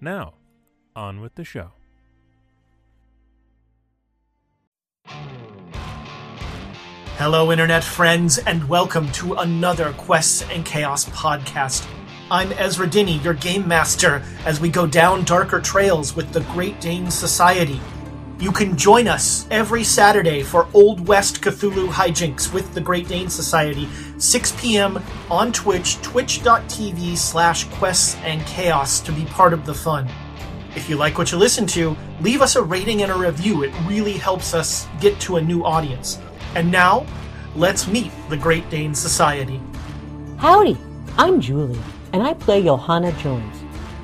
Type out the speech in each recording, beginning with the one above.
Now, on with the show. Hello, Internet friends, and welcome to another Quests and Chaos podcast. I'm Ezra Dinney, your game master, as we go down darker trails with the Great Dane Society. You can join us every Saturday for Old West Cthulhu hijinks with the Great Dane Society, 6 p.m. on Twitch, twitch.tv slash quests and chaos to be part of the fun. If you like what you listen to, leave us a rating and a review. It really helps us get to a new audience. And now, let's meet the Great Dane Society. Howdy, I'm Julie, and I play Johanna Jones,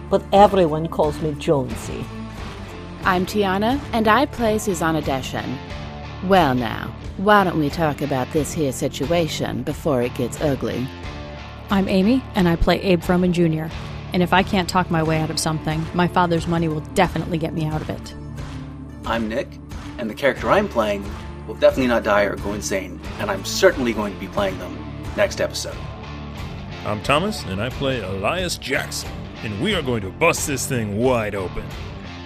but everyone calls me Jonesy. I'm Tiana, and I play Susanna Deshen. Well, now, why don't we talk about this here situation before it gets ugly? I'm Amy, and I play Abe Froman Jr. And if I can't talk my way out of something, my father's money will definitely get me out of it. I'm Nick, and the character I'm playing will definitely not die or go insane, and I'm certainly going to be playing them next episode. I'm Thomas, and I play Elias Jackson, and we are going to bust this thing wide open.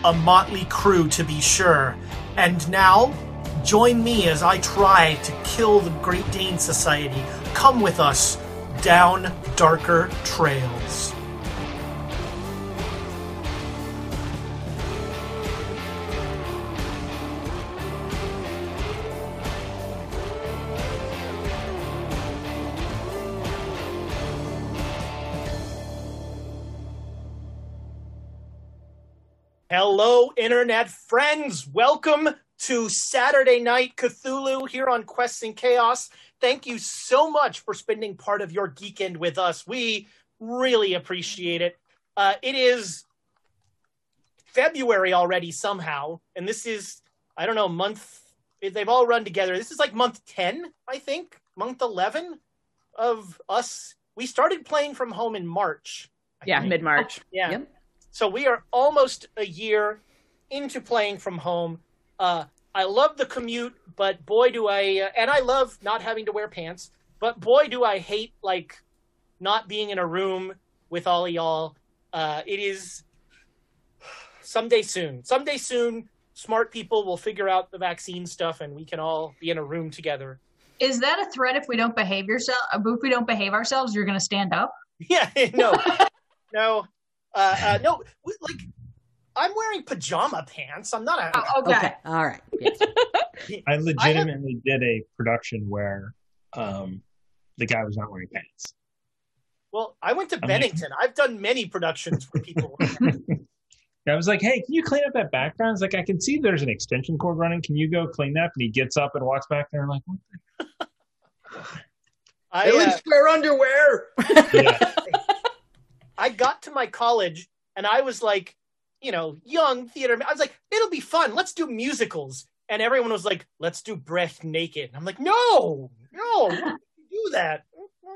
A motley crew, to be sure. And now, join me as I try to kill the Great Dane Society. Come with us down darker trails. Hello, Internet friends. Welcome to Saturday Night Cthulhu here on Quests and Chaos. Thank you so much for spending part of your geekend with us. We really appreciate it. Uh, it is February already somehow, and this is, I don't know, month, they've all run together. This is like month 10, I think, month 11 of us. We started playing from home in March. I Yeah, mid March. Yeah. Yep. So we are almost a year into playing from home. Uh, I love the commute, but boy, do I, uh, and I love not having to wear pants, but boy, do I hate like not being in a room with all of y'all. Uh, it is someday soon. Someday soon, smart people will figure out the vaccine stuff and we can all be in a room together. Is that a threat if we don't behave yourself? If we don't behave ourselves, you're going to stand up? Yeah, no, no, uh, uh, no, w- like I'm wearing pajama pants. I'm not a. Oh, okay. Okay, all right. Yes. I legitimately did a production where um, the guy was not wearing pants. Well, I went to I'm like- Bennington. I've done many productions where people. I was like, "Hey, can you clean up that background?" It's like, "I can see there's an extension cord running. Can you go clean that?" And he gets up and walks back there. I'm like, what I, uh, wear underwear! yeah. I got to my college and I was like, you know, young theater. I was like, it'll be fun. Let's do musicals. And everyone was like, let's do Breath Naked. And I'm like, no, no, do that.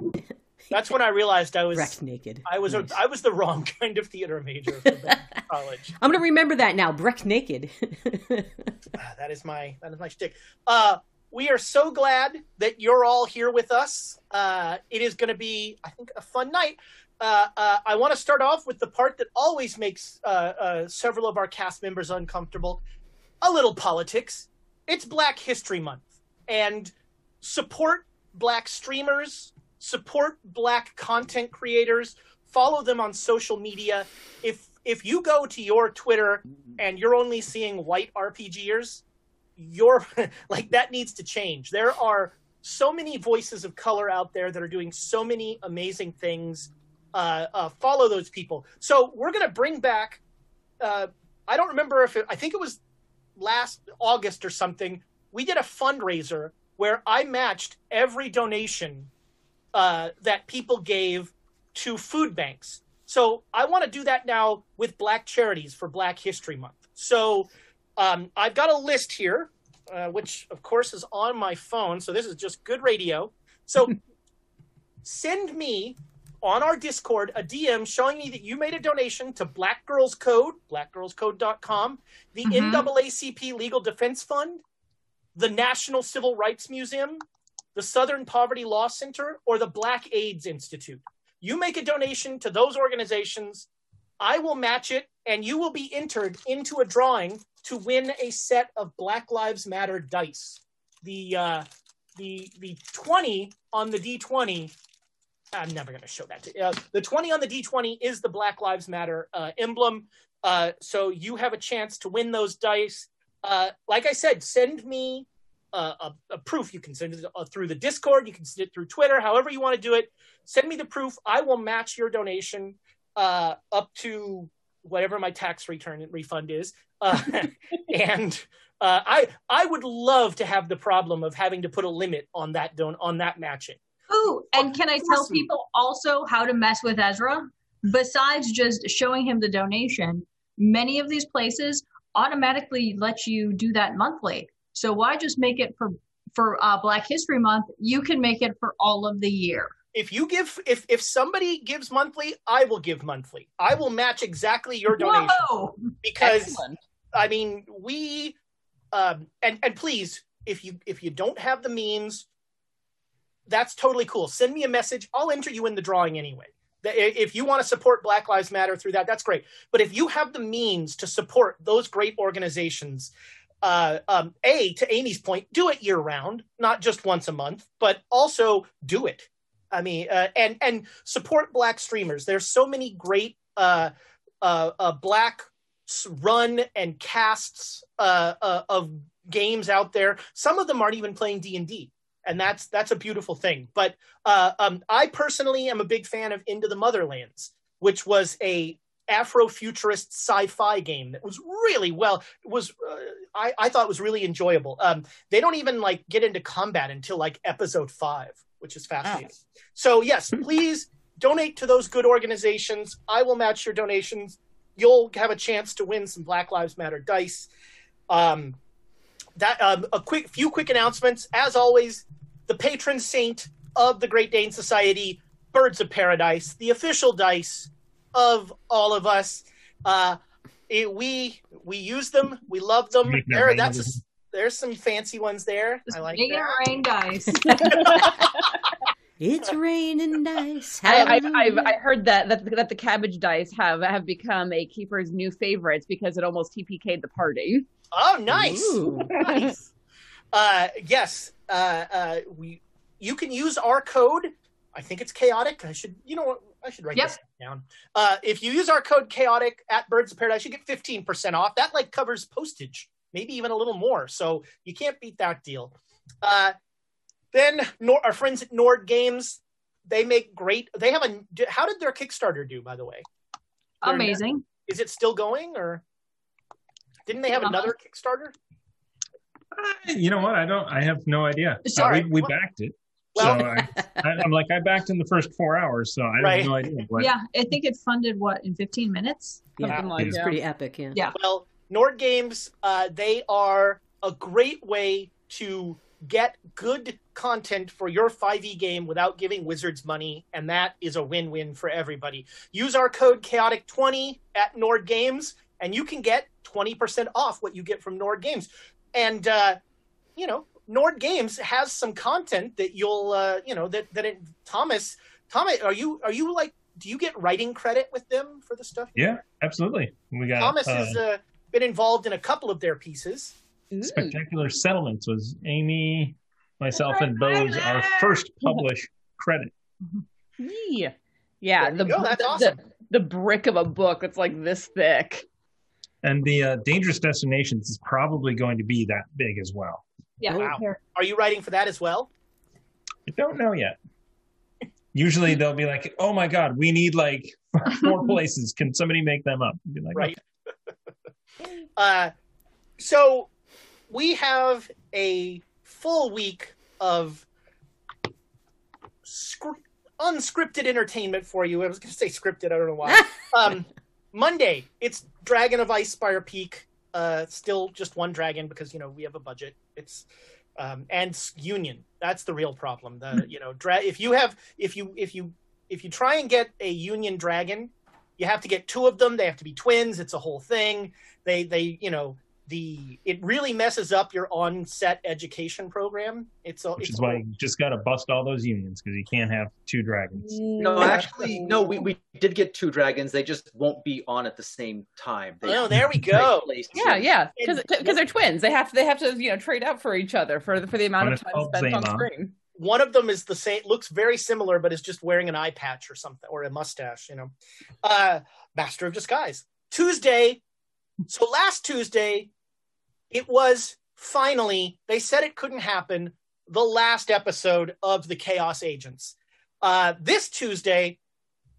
That's when I realized I was Wrecked naked. I was Nice. a, I was the wrong kind of theater major for college. I'm gonna remember that now. Breck naked. Ah, that is my that is my shtick. Uh, we are so glad that you're all here with us. Uh, it is going to be, I think, a fun night. Uh, uh, I want to start off with the part that always makes uh, uh, several of our cast members uncomfortable: a little politics. It's Black History Month, and support Black streamers, support Black content creators, follow them on social media. If if you go to your Twitter and you're only seeing white RPGers, you're like that needs to change. There are so many voices of color out there that are doing so many amazing things. Uh, uh, follow those people. So we're gonna bring back. Uh, I don't remember if it, I think it was last August or something. We did a fundraiser where I matched every donation uh, that people gave to food banks. So I want to do that now with Black Charities for Black History Month. So um, I've got a list here, uh, which of course is on my phone. So this is just good radio. So send me on our Discord a DM showing me that you made a donation to Black Girls Code, blackgirlscode.com, the Mhm. NAACP Legal Defense Fund, the National Civil Rights Museum, the Southern Poverty Law Center, or the Black AIDS Institute. You make a donation to those organizations, I will match it, and you will be entered into a drawing to win a set of Black Lives Matter dice. The uh, the the twenty on the D twenty. I'm never going to show that. To, uh, the twenty on the D twenty is the Black Lives Matter uh, emblem. Uh, so you have a chance to win those dice. Uh, like I said, send me uh, a, a proof. You can send it uh, through the Discord. You can send it through Twitter. However you want to do it. Send me the proof. I will match your donation up to whatever my tax return refund is. And I I would love to have the problem of having to put a limit on that don on that matching. Ooh, and can I tell people also how to mess with Ezra? Besides just showing him the donation, many of these places automatically let you do that monthly. So why just make it for for uh, Black History Month? You can make it for all of the year. If you give if if somebody gives monthly, I will give monthly. I will match exactly your donation Whoa! because Excellent. I mean we um and and please if you if you don't have the means that's totally cool. Send me a message. I'll enter you in the drawing anyway. If you want to support Black Lives Matter through that, that's great. But if you have the means to support those great organizations, uh, um, a to Amy's point, do it year round, not just once a month, but also do it. I mean, uh, and and support Black streamers. There's so many great uh, uh, uh, Black run and casts uh, of games out there. Some of them aren't even playing D and D, and that's that's a beautiful thing. But uh, um, I personally am a big fan of Into the Motherlands, which was a Afrofuturist sci-fi game that was really well was uh, I, I thought was really enjoyable. Um, they don't even like get into combat until like episode five, which is fascinating. So yes, please donate to those good organizations. I will match your donations. You'll have a chance to win some Black Lives Matter dice. Um, that um, a quick few quick announcements. As always, the patron saint of the Great Dane Society, Birds of Paradise, the official dice of all of us. Uh, it- we we use them. We love them. There, that's a, there's some fancy ones there. I like Make it that. rain dice. It's raining dice. I, I've, I've, I heard that, that that the cabbage dice have have become a keeper's new favorites because it almost TPK'd the party. Oh, nice. Ooh. nice. Uh, yes, uh, uh, we. You can use our code. I think it's chaotic. I should, you know what? I should write Yep. this down. Uh, if you use our code chaotic at Birds of Paradise, you get fifteen percent off. That like covers postage, maybe even a little more. So you can't beat that deal. Uh, then Nor- our friends at Nord Games, they make great. They have a. How did their Kickstarter do, by the way? They're- Amazing. Is it still going, or didn't they have Uh-huh. another Kickstarter? You know what? I don't. I have no idea. Uh, Sorry. we, we backed it. Well- so I, I, I'm like, I backed in the first four hours, so I Right. have no idea. What, Yeah, I think it funded what in 15 minutes. Yeah, like it's that. pretty epic. Yeah. Yeah. Well, Nord Games, uh, they are a great way to get good content for your 5e game without giving Wizards money, and that is a win-win for everybody. Use our code Chaotic20 at Nord Games, and you can get 20% off what you get from Nord Games. And uh, you know, Nord Games has some content that you'll, uh, you know, that that it, Thomas, Thomas, are you are you like, do you get writing credit with them for the stuff? Yeah, absolutely. We got Thomas uh, has uh, been involved in a couple of their pieces. Spectacular Settlements was Amy, myself, and Bose our first published credit. Yeah, yeah. The, you go, that's the, awesome. the the brick of a book that's like this thick. And the uh, Dangerous Destinations is probably going to be that big as well. Yeah. Wow. Are you writing for that as well? I don't know yet. Usually they'll be like, "Oh my God, we need like four places. Can somebody make them up?" I'd Be like, Right. Uh, so we have a full week of scr- unscripted entertainment for you. I was going to say scripted. I don't know why. um, Monday, it's Dragon of Ice Spire Peak. Uh, still just one dragon because you know we have a budget. It's um, and Union. That's the real problem. The you know dra- if you have if you if you if you try and get a Union dragon, you have to get two of them. They have to be twins. It's a whole thing. They they you know the it really messes up your on-set education program. It's a, Which it's is why whole- you just got to bust all those unions because you can't have two dragons. No, actually, no. We, we did get two dragons. They just won't be on at the same time. They Oh, there we go. Yeah, in- yeah, because because they're twins. They have to they have to you know trade out for each other for the for the amount One of time called spent on screen. one of them is the same looks very similar but is just wearing an eye patch or something or a mustache you know uh master of disguise tuesday so last tuesday it was finally they said it couldn't happen the last episode of the chaos agents uh this tuesday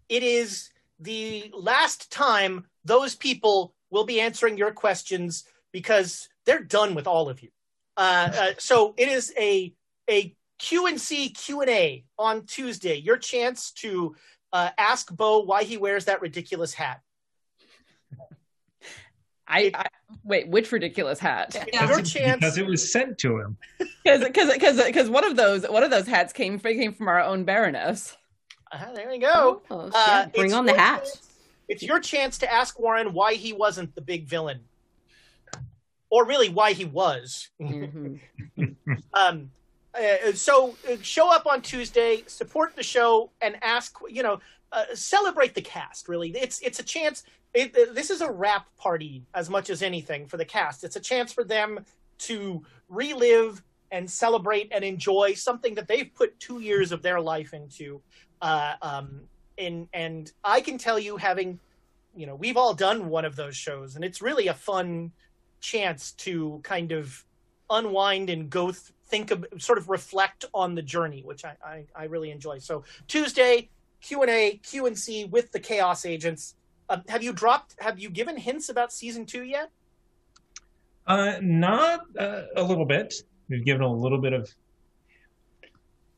it is the last time those people will be answering your questions because they're done with all of you uh, uh so it is a a QNC Q&A on Tuesday. Your chance to uh, ask Bo why he wears that ridiculous hat. I, I wait, which ridiculous hat? It's your chance. Because it was sent to him. Because because because one of those one of those hats came came from our own Baroness. Uh, there we go. Oh, Uh, yeah, bring on the your hat. chance- It's your chance to ask Warren why he wasn't the big villain, or really why he was. Mhm. um, uh, so uh, show up on Tuesday, support the show, and ask. You know, uh, celebrate the cast. Really, it's it's a chance. It, this is a wrap party as much as anything for the cast. It's a chance for them to relive and celebrate and enjoy something that they've put two years of their life into. Uh, um, and and I can tell you, having you know, we've all done one of those shows, and it's really a fun chance to kind of unwind and go th- think of sort of reflect on the journey which I, I, I really enjoy so tuesday q&a q&c with the chaos agents um, have you dropped have you given hints about season two yet Uh, not uh, a little bit. We've given a little bit of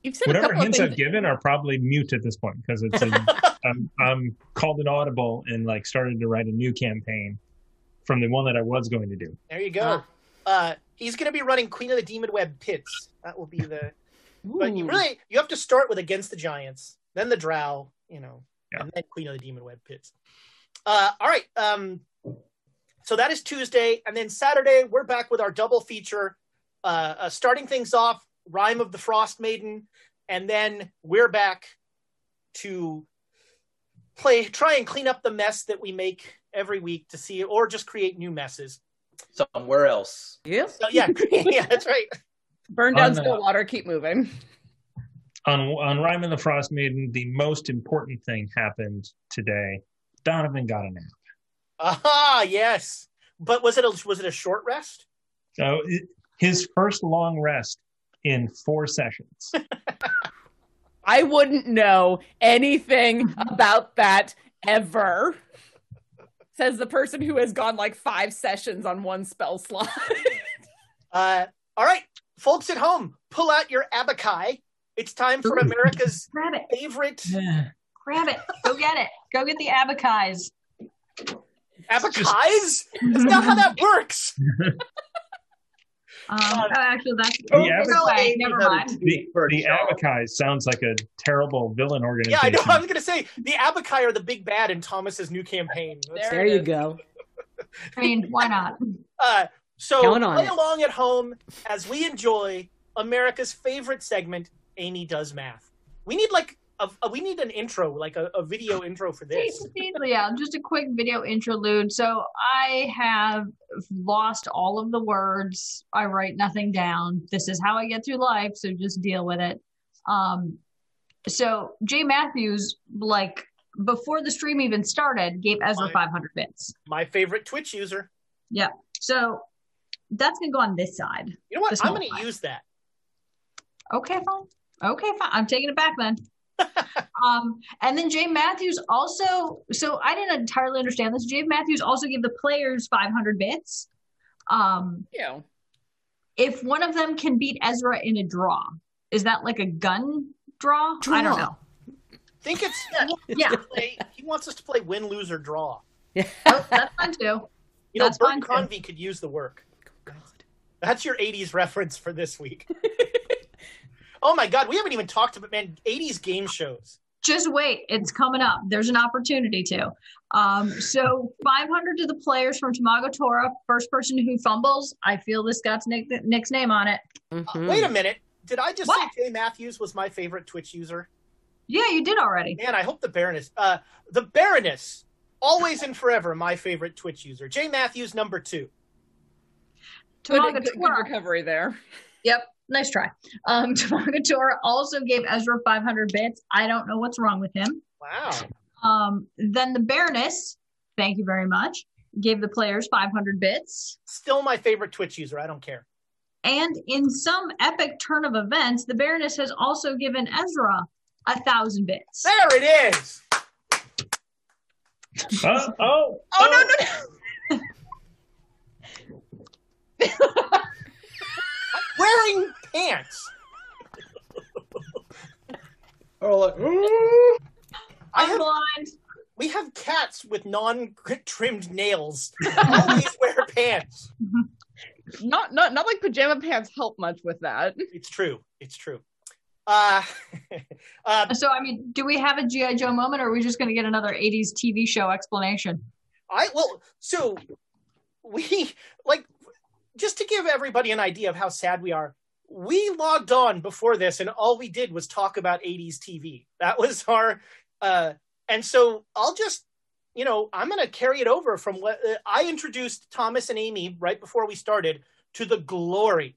You've said whatever couple hints of I've given are probably mute at this point because it's a, I'm, I'm called an audible and like started to write a new campaign from the one that I was going to do. there you go uh, he's going to be running queen of the demon web pits that will be the but you really you have to start with against the giants then the drow you know Yeah. and then queen of the demon web pits uh, all right um, so that is tuesday and then saturday we're back with our double feature uh, uh, starting things off rime of the frost maiden and then we're back to play try and clean up the mess that we make every week to see or just create new messes somewhere else. Yep. so yeah yeah that's right Burn down On, uh, Stillwater. Keep moving. On on Rime of the Frost Maiden, the most important thing happened today. Donovan got a nap. aha yes but was it a was it a short rest So it, his first long rest in four sessions. I wouldn't know anything about that ever. Says the person who has gone like five sessions on one spell slot. Uh, all right, folks at home, pull out your abakai. It's time for America's favorite Yeah. Grab it. Go get it. Go get the abacais. abakais. That's not how that works. Um, oh, actually, that's The oh, abac- no way. Never mind. it. The, Bird the shot. Sounds like a terrible villain organization. Yeah. I know. I was gonna say the abakai are the big bad in Thomas's new campaign. That's- There There you is. go. I mean, why not? Uh, so play it. along at home as we enjoy America's favorite segment, Amy Does Math. We need like a, a- we need an intro, like a, a video intro for this. yeah, just a quick video interlude. So I have lost all of the words. I write nothing down. This is how I get through life, so just deal with it. Um, so Jay Matthews, like before the stream even started, gave Ezra Right. 500 bits. My favorite Twitch user. Yeah. So that's gonna go on this side. You know what? I'm gonna use that. Okay, fine. Okay, fine. I'm taking it back then. Um, and then Jay Matthews also. So I didn't entirely understand this. Jay Matthews also gave the players 500 bits. Um, You know, if one of them can beat Ezra in a draw, is that like a gun draw? I don't Draw. know. think it's he Yeah. play, he wants us to play win, lose, or draw. Oh, that's fun too. You know, That's Bert fine, too. Convy could use the work. That's your '80s reference for this week. oh my God, we haven't even talked about man '80s game shows. Just wait, it's coming up. There's an opportunity to. Um, so 500 to the players from Tamago Tora, first person who fumbles. I feel this got Nick, Nick's name on it. Mhm. Wait a minute, did I just What? say Jay Matthews was my favorite Twitch user? Yeah, you did already. Man, I hope the Baroness, uh, the Baroness, always and forever my favorite Twitch user. Jay Matthews, number two. Good, Tamago good, good Tora. recovery there. Yep, nice try. Um, Tamago Tora also gave Ezra 500 bits. I don't know what's wrong with him. Wow. Um, then the Baroness, thank you very much, gave the players 500 bits. Still my favorite Twitch user. I don't care. And in some epic turn of events, the Baroness has also given Ezra a thousand bits. There it is. Oh, oh, Oh, no, no, no. I'm wearing pants. Oh, like, I I'm have, blind. we have cats with non-trimmed nails. Always wear pants. Not not not like pajama pants help much with that. It's true. It's true. Uh, uh, So, I mean, do we have a G.I. Joe moment or are we just going to get another 80s TV show explanation? I well, so we like just to give everybody an idea of how sad we are. We logged on before this, and all we did was talk about '80s TV. That was our, uh, and so I'll just, you know, I'm going to carry it over from what uh, I introduced Thomas and Amy right before we started to the glory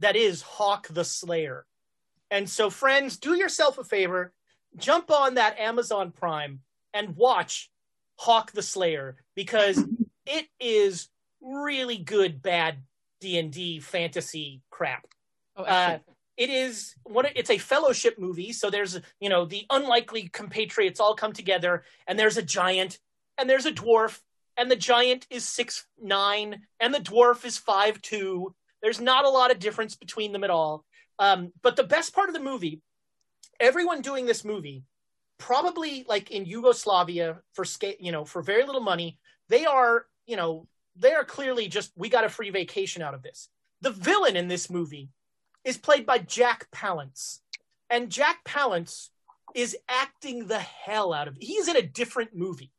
that is Hawk the Slayer. And so, friends, do yourself a favor, jump on that Amazon Prime and watch Hawk the Slayer because it is really good bad D&D fantasy crap. Oh, Uh, it is what it's a fellowship movie so there's you know the unlikely compatriots all come together and there's a giant and there's a dwarf and the giant is six nine and the dwarf is five two. There's not a lot of difference between them at all. Um, but the best part of the movie everyone doing this movie probably like in Yugoslavia for you know for very little money they are you know they are clearly just we got a free vacation out of this. The villain in this movie is played by Jack Palance. And Jack Palance is acting the hell out of he's in a different movie.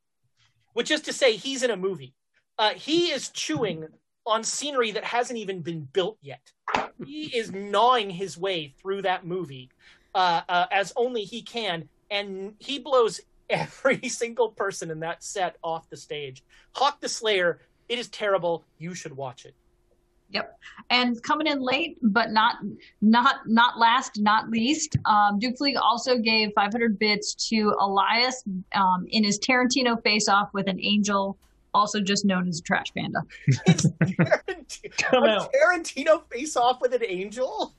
Which is to say he's in a movie. Uh, he is chewing on scenery that hasn't even been built yet. He is gnawing his way through that movie uh, uh, as only he can, and he blows every single person in that set off the stage. Hawk the Slayer, it is terrible. You should watch it. Yep. And coming in late, but not not not last, not least, um, Duke Fleeg also gave 500 bits to Elias um, in his Tarantino face-off with an angel, also just known as a trash panda. It's Tarantino, Come a out. Tarantino face off with an angel.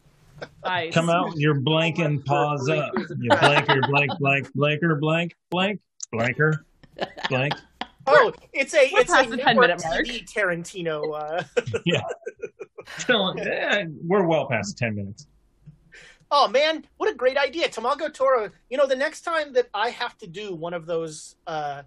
Nice. Come out, your blanking paws up. You blanker, blank, blank, blanker, blank, blank, blanker, blank. Oh, it's a We're it's a past the 10 minute mark. TV Tarantino. Uh, Yeah. Still, eh, we're well past 10 minutes. Oh man, what a great idea. Tamago Tora. you know, the next time that I have to do one of those uh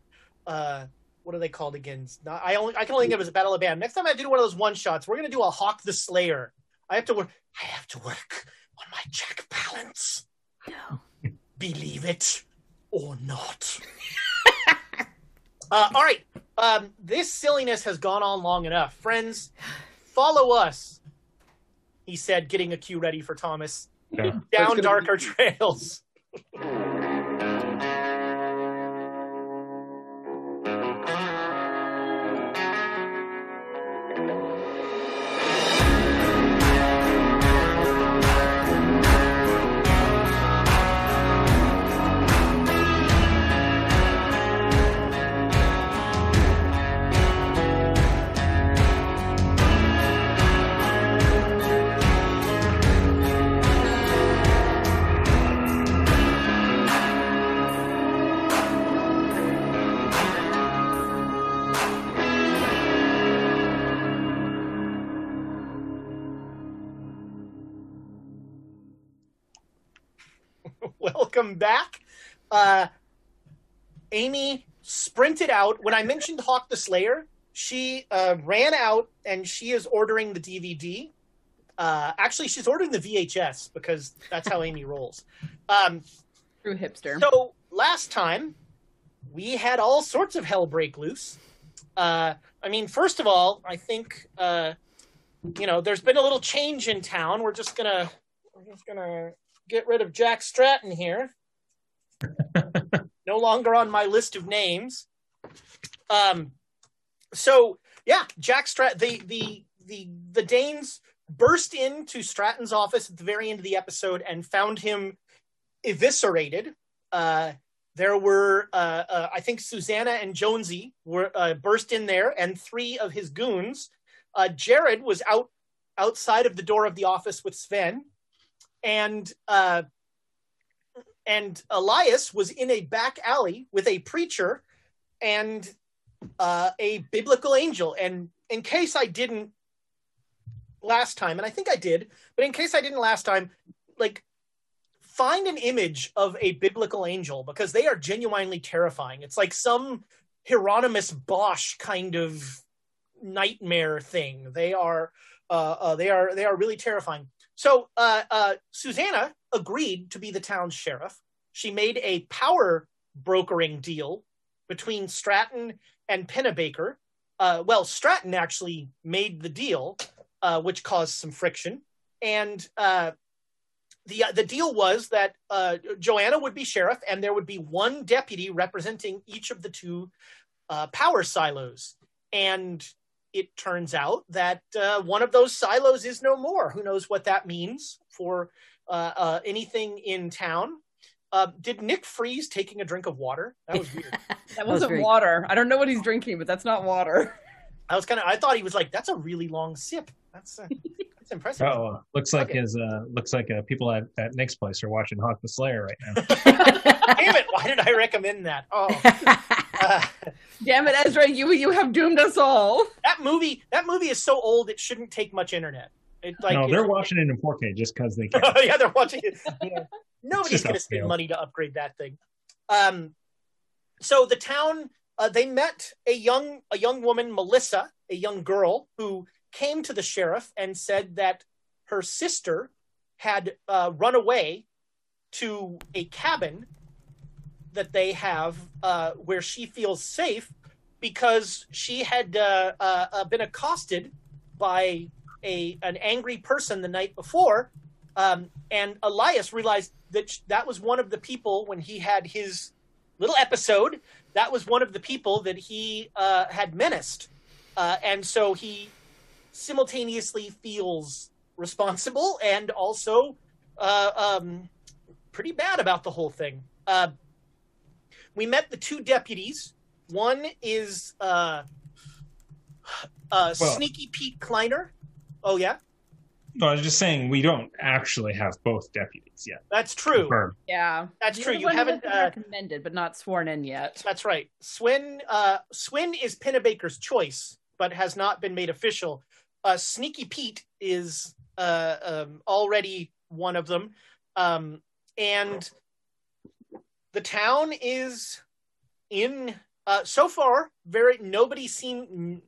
uh what are they called again? Not, I only I can only think of it as a battle of band. Next time I do one of those one shots, we're gonna do a Hawk the Slayer. I have to work I have to work on my check balance. No. Believe it or not. Uh, all right. Um, this silliness has gone on long enough. Friends, follow us. He said, getting a cue ready for Thomas Yeah. down gonna darker trails. Welcome back. Uh, Amy sprinted out when I mentioned Hawk the Slayer. She uh, ran out and she is ordering the DVD. Uh, actually, she's ordering the VHS because that's how Amy rolls. Um, True hipster. so last time we had all sorts of hell break loose. Uh, I mean, first of all, I think uh, you know there's been a little change in town. We're just gonna we're just gonna get rid of Jack Stratton here. No longer on my list of names. Um, so yeah, Jack Strat the the the the Danes burst into Stratton's office at the very end of the episode and found him eviscerated. Uh, there were, uh, uh, I think, Susanna and Jonesy were uh, burst in there, and three of his goons. Uh, Jared was out outside of the door of the office with Sven, and uh, and Elias was in a back alley with a preacher and uh, a biblical angel. And in case I didn't last time, and I think I did, but in case I didn't last time, like find an image of a biblical angel because they are genuinely terrifying. It's like some Hieronymus Bosch kind of nightmare thing. They are uh, uh, they are they are really terrifying. So uh, uh, Susanna agreed to be the town's sheriff. She made a power brokering deal between Stratton and Pennebaker. Uh, well, Stratton actually made the deal, uh, which caused some friction, and uh, the the deal was that uh, Joanna would be sheriff, and there would be one deputy representing each of the two uh, power silos. And it turns out that uh, one of those silos is no more. Who knows what that means for uh, uh, anything in town? Uh, did Nick freeze taking a drink of water? That was weird. that wasn't very- water. I don't know what he's drinking, but that's not water. I was kind of. I thought he was like, "That's a really long sip." That's uh, that's impressive. Oh, looks like Okay. his uh, looks like uh, people at, at Nick's place are watching Hawk the Slayer right now. Damn it! Why did I recommend that? Oh, Damn it, Ezra, you you have doomed us all. that movie. That movie is so old it shouldn't take much internet. It, like, no, they're it- watching it in 4K just because they can. yeah, they're watching it. Yeah. Nobody's going to spend money to upgrade that thing. Um, so the town uh, they met a young a young woman, Melissa, a young girl who came to the sheriff and said that her sister had uh, run away to a cabin that they have uh, where she feels safe because she had uh, uh, uh, been accosted by a an angry person the night before um, and Elias realized that sh- that was one of the people when he had his little episode. That was one of the people that he uh, had menaced, uh, and so he simultaneously feels responsible and also um, pretty bad about the whole thing. Uh, we met the two deputies. One is uh, uh, Well- Sneaky Pete Kleiner. Oh yeah, No, I was just saying we don't actually have both deputies yet. that's true. Confirmed. Yeah, That's The true. You haven't, been uh, recommended, but not sworn in yet. That's right. Sven uh, Sven is Pennebaker's choice, but has not been made official. Uh, Sneaky Pete is uh, um, already one of them, um, and the town is in uh, so far. Very nobody seen.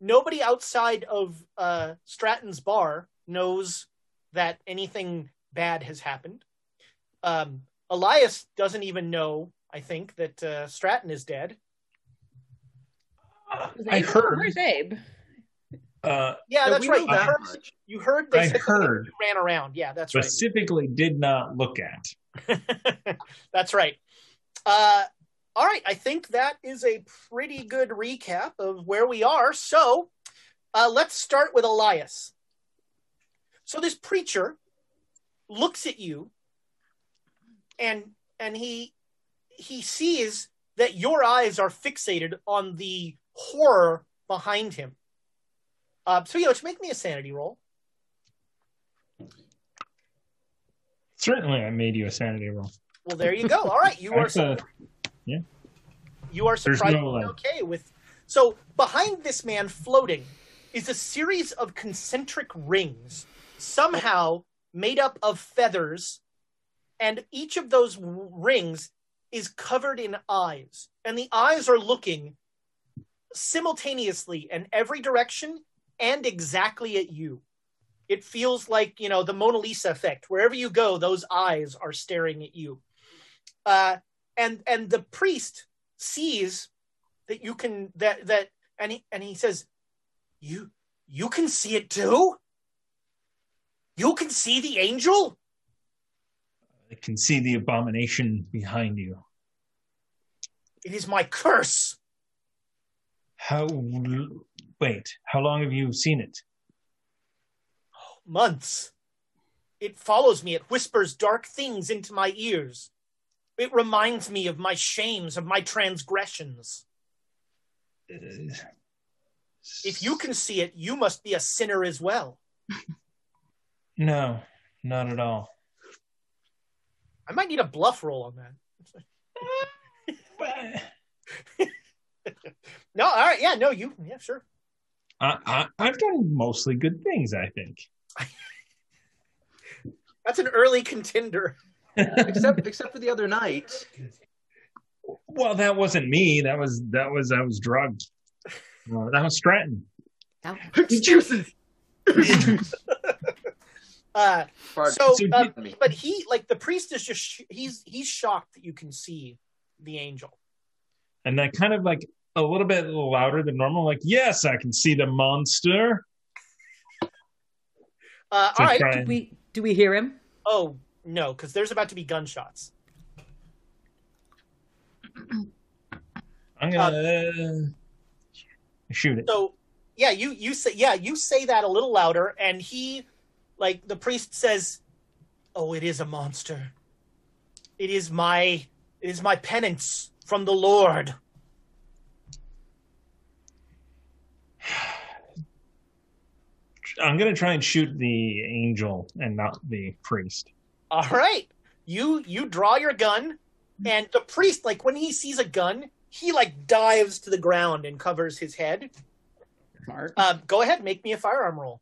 Nobody outside of uh, Stratton's bar knows that anything bad has happened. Um, Elias doesn't even know, I think, that uh, Stratton is dead. I heard. Where's Abe? Uh, Yeah, that's right. know You heard, much. you heard they I said heard. ran around. Yeah, that's right. specifically did not look at. that's right. Uh, all right, I think that is a pretty good recap of where we are. So uh, let's start with Elias. So this preacher looks at you, and and he he sees that your eyes are fixated on the horror behind him. Uh, so to make me a sanity roll. Certainly, I made you a sanity roll. Well, there you go. All right, you are a, you are surprisingly no, okay with. So behind this man floating is a series of concentric rings, somehow made up of feathers, and each of those rings is covered in eyes, and the eyes are looking simultaneously in every direction and exactly at you. It feels like, you know, the Mona Lisa effect. Wherever you go, those eyes are staring at you. Uh, and and the priest sees that you can that that and he and he says, You you can see it too? You can see the angel? I can see the abomination behind you. It is my curse. How? Wait, how long have you seen it? Months. It follows me. It whispers dark things into my ears. It reminds me of my shames, of my transgressions. Uh, If you can see it, you must be a sinner as well. No, not at all. I might need a bluff roll on that. no, all right, yeah, no, you, yeah, sure. I, I, I've done mostly good things, I think. That's an early contender. except except for the other night. Well, that wasn't me. That was that was I was drugged. Uh, that was Stratton. Uh, Pardon. so, So uh, me. but he, like, the priest is just, sh- he's, he's shocked that you can see the angel. And that kind of like a little bit louder than normal, like, yes, I can see the monster. Uh, all right. Do we do we hear him? Oh, no, because there's about to be gunshots. I'm gonna uh, shoot it. So yeah, you you say yeah, you say that a little louder, and he, like the priest says, "Oh, it is a monster. It is my it is my penance from the Lord." I'm gonna try and shoot the angel and not the priest. All right, you you draw your gun, and the priest, like when he sees a gun, he like dives to the ground and covers his head. Smart. Uh, go ahead, make me a firearm roll.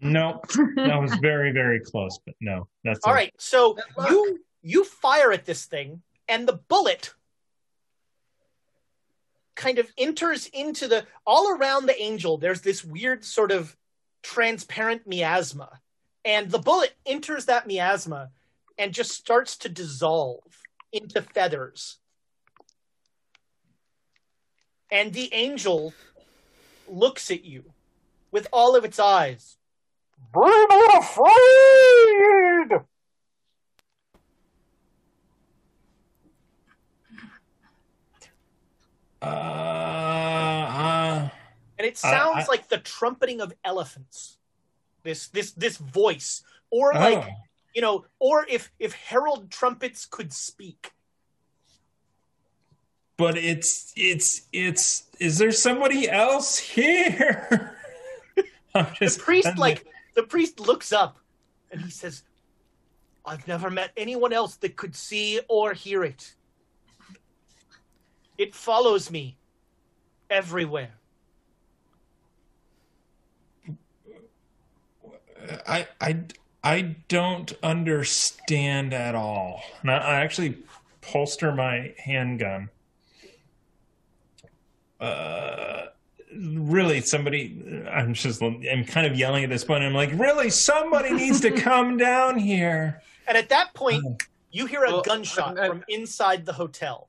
No, that was very, very close, but no, that's All it. right, so you you fire at this thing, and the bullet kind of enters into the all around the angel. There's this weird sort of transparent miasma, and the bullet enters that miasma and just starts to dissolve into feathers. And the angel looks at you with all of its eyes. Be afraid! Uh, uh, and it sounds I- like the trumpeting of elephants this this this voice or like oh. you know or if if herald trumpets could speak but it's it's it's. Is there somebody else here? I'm the just priest I'm like the priest looks up and he says i've never met anyone else that could see or hear it it follows me everywhere I I I don't understand at all. And I, I actually holster my handgun. Uh, really, somebody. I'm just. I'm kind of yelling at this point. I'm like, really, somebody needs to come down here. and at that point Oh. you hear a Well, gunshot I- I- from inside the hotel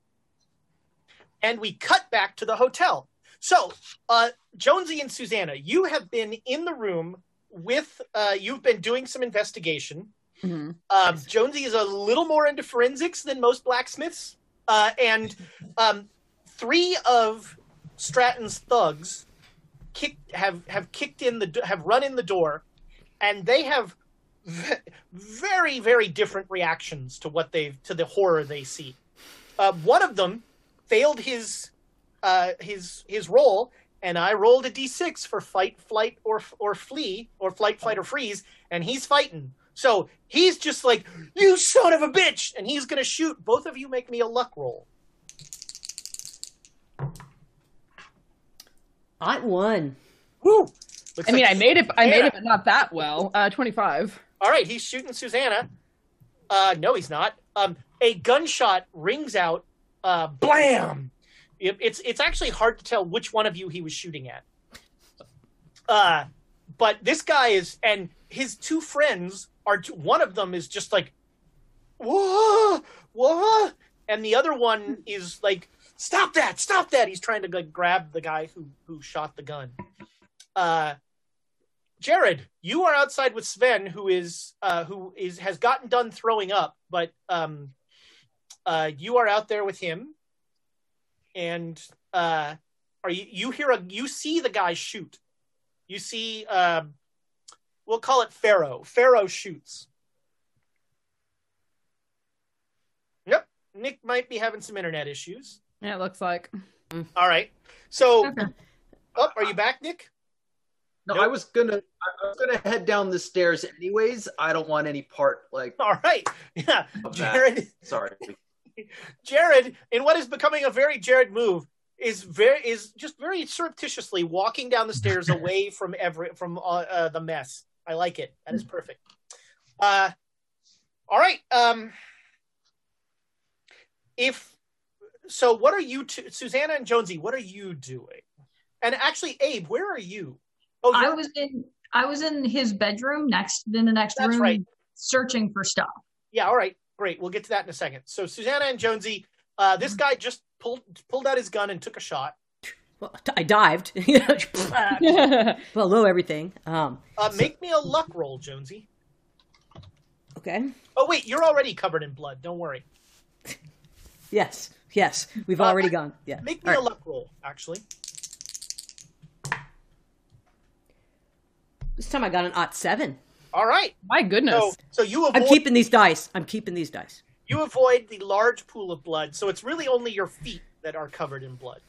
and we cut back to the hotel. So uh, jonesy and susanna you have been in the room with uh, you've been doing some investigation. Mhm. um, jonesy is a little more into forensics than most blacksmiths uh, and um, three of stratton's thugs have have kicked in the have run in the door and they have v- very very different reactions to what they've to the horror they see. Uh, one of them failed his uh, his his roll and i rolled a d6 for fight flight or or flee or flight flight or freeze and he's fighting so he's just like you son of a bitch and he's gonna shoot both of you make me a luck roll I won. Woo! I mean, I made it. I made it, but not that well. Uh, twenty-five. all right he's shooting susanna Uh, no, he's not. Um, a gunshot rings out. Uh, blam! It, it's it's actually hard to tell which one of you he was shooting at. Uh, but this guy is, and his two friends are. One of them is just like, whoa, whoa, and the other one is like, stop that, stop that. He's trying to like grab the guy who who shot the gun. Uh, Jared, you are outside with Sven, who is uh, who is has gotten done throwing up, but um, uh, you are out there with him, and uh, are you? You hear a you see the guy shoot. You see, uh, we'll call it Pharaoh. Pharaoh shoots. Yep, Nick might be having some internet issues. Yeah, it looks like. All right, so, Okay. oh, are you back, Nick? No, Nope. I was gonna I was gonna head down the stairs anyways. I don't want any part like All right, yeah, of that. Jared. Sorry. Jared, in what is becoming a very Jared move, is very is just very surreptitiously walking down the stairs away from every from uh, uh, the mess. I like it. That is perfect. Uh, all right. Um, if so, what are you two, Susanna and Jonesy? What are you doing? And actually, Abe, where are you? Oh, I was in I was in his bedroom next in the next That's room right. searching for stuff. Yeah, all right, great. We'll get to that in a second. So Susanna and Jonesy, uh, this guy just pulled pulled out his gun and took a shot. Well, I dived. Below everything. Um, Uh, make me a luck roll, Jonesy. okay. Oh wait, you're already covered in blood. Don't worry. Yes. Yes. We've Uh, already gone. Yeah. Make me All a right. luck roll, actually. This time I got an odd seven. All right. My goodness. So so you avoid I'm keeping these dice. I'm keeping these dice. you avoid the large pool of blood. So it's really only your feet that are covered in blood.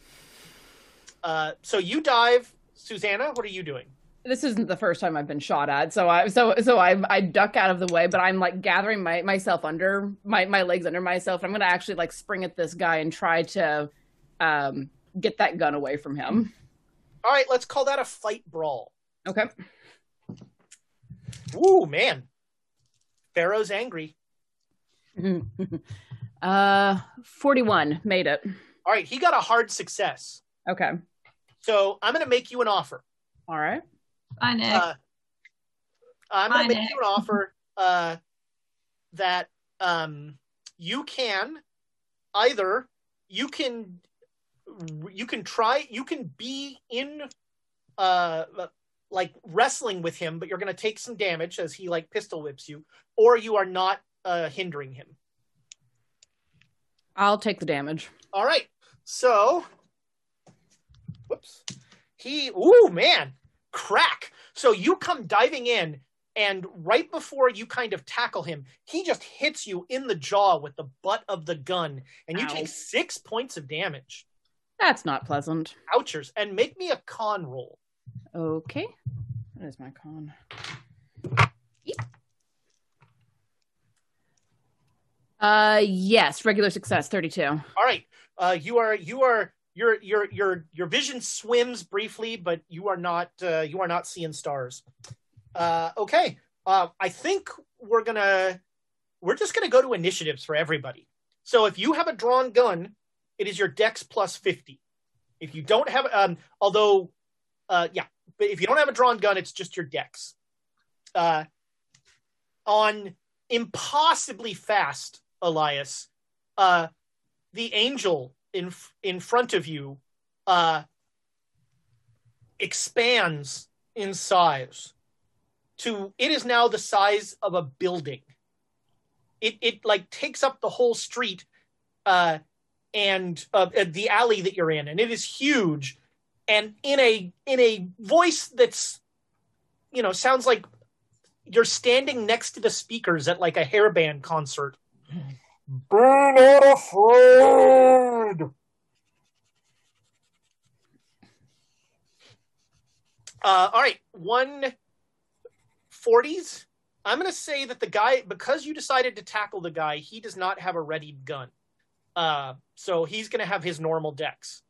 Uh, so you dive, Susanna. What are you doing? this isn't the first time I've been shot at, so I so so I I duck out of the way, but I'm like gathering my myself under my my legs under myself. I'm gonna actually like spring at this guy and try to um get that gun away from him. All right, let's call that a fight brawl. Okay. Ooh, man. Pharaoh's angry. uh, forty-one made it. All right, he got a hard success. Okay. So I'm going to make you an offer. All right. Hi Nick. Uh, I'm going to make Nick. you an offer uh, that um, you can either you can you can try you can be in uh like wrestling with him, but you're going to take some damage as he like pistol whips you, or you are not uh, hindering him. I'll take the damage. All right. So, whoops. He, ooh, man, crack. So you come diving in, and right before you kind of tackle him, he just hits you in the jaw with the butt of the gun, and you Ow. take six points of damage. That's not pleasant. Ouchers. And make me a con roll. Okay. What is my con? Eep. Uh, yes, regular success, thirty-two. All right. Uh, you are, you are, your, your, your, your vision swims briefly, but you are not, uh, you are not seeing stars. Uh, okay. Uh, I think we're gonna, we're just gonna go to initiatives for everybody. So if you have a drawn gun, it is your dex plus 50. If you don't have, um, although, uh, yeah, but if you don't have a drawn gun, it's just your dex. Uh, on impossibly fast, Elias, uh, the angel in in front of you uh, expands in size to it is now the size of a building. It it like takes up the whole street uh, and uh, uh, the alley that you're in, and it is huge. And in a in a voice that's you know sounds like you're standing next to the speakers at like a hairband concert. Be not afraid. Uh, all right, one forties. I'm going to say that the guy, because you decided to tackle the guy, he does not have a readied gun. Uh, so he's going to have his normal dex.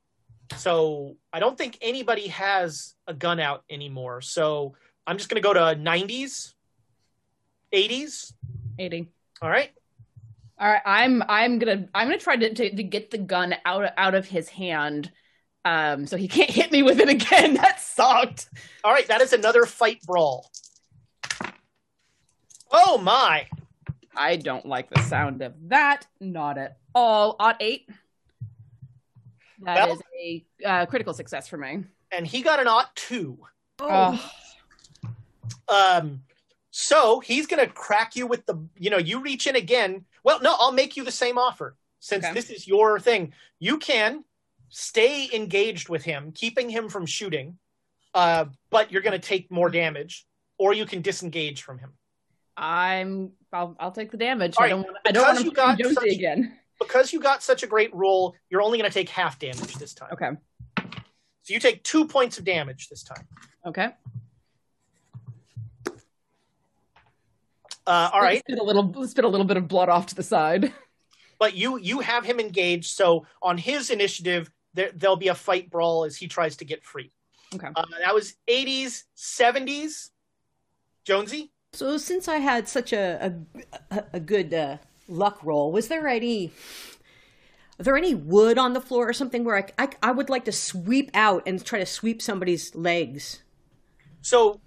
So I don't think anybody has a gun out anymore. So I'm just going to go to 90s, 80s. Eighty. All right. All right, I'm I'm gonna I'm gonna try to, to, to get the gun out out of his hand, um, so he can't hit me with it again. That sucked. All right, that is another fight brawl. Oh my! I don't like the sound of that. Not at all. Odd eight. That Well- is a uh, critical success for me. And he got an ought two. Oh. Um, so he's gonna crack you with the. You know, you reach in again. Well, no, I'll make you the same offer since Okay. this is your thing. You can stay engaged with him, keeping him from shooting, uh, but you're gonna take more damage, or you can disengage from him. I'm. I'll, I'll take the damage. All I don't. Want, I don't because want you to got Josie such- again. Because you got such a great roll, you're only gonna take half damage this time. Okay. So you take two points of damage this time. Okay. Uh, all right. Spit a little. Spit a little bit of blood off to the side. but you you have him engaged so on his initiative there, there'll be a fight brawl as he tries to get free Okay. uh, that was 80s 70s jonesy So since I had such a a, a good uh, luck roll, was there any? Are there any wood on the floor or something where I, I, I would like to sweep out and try to sweep somebody's legs? so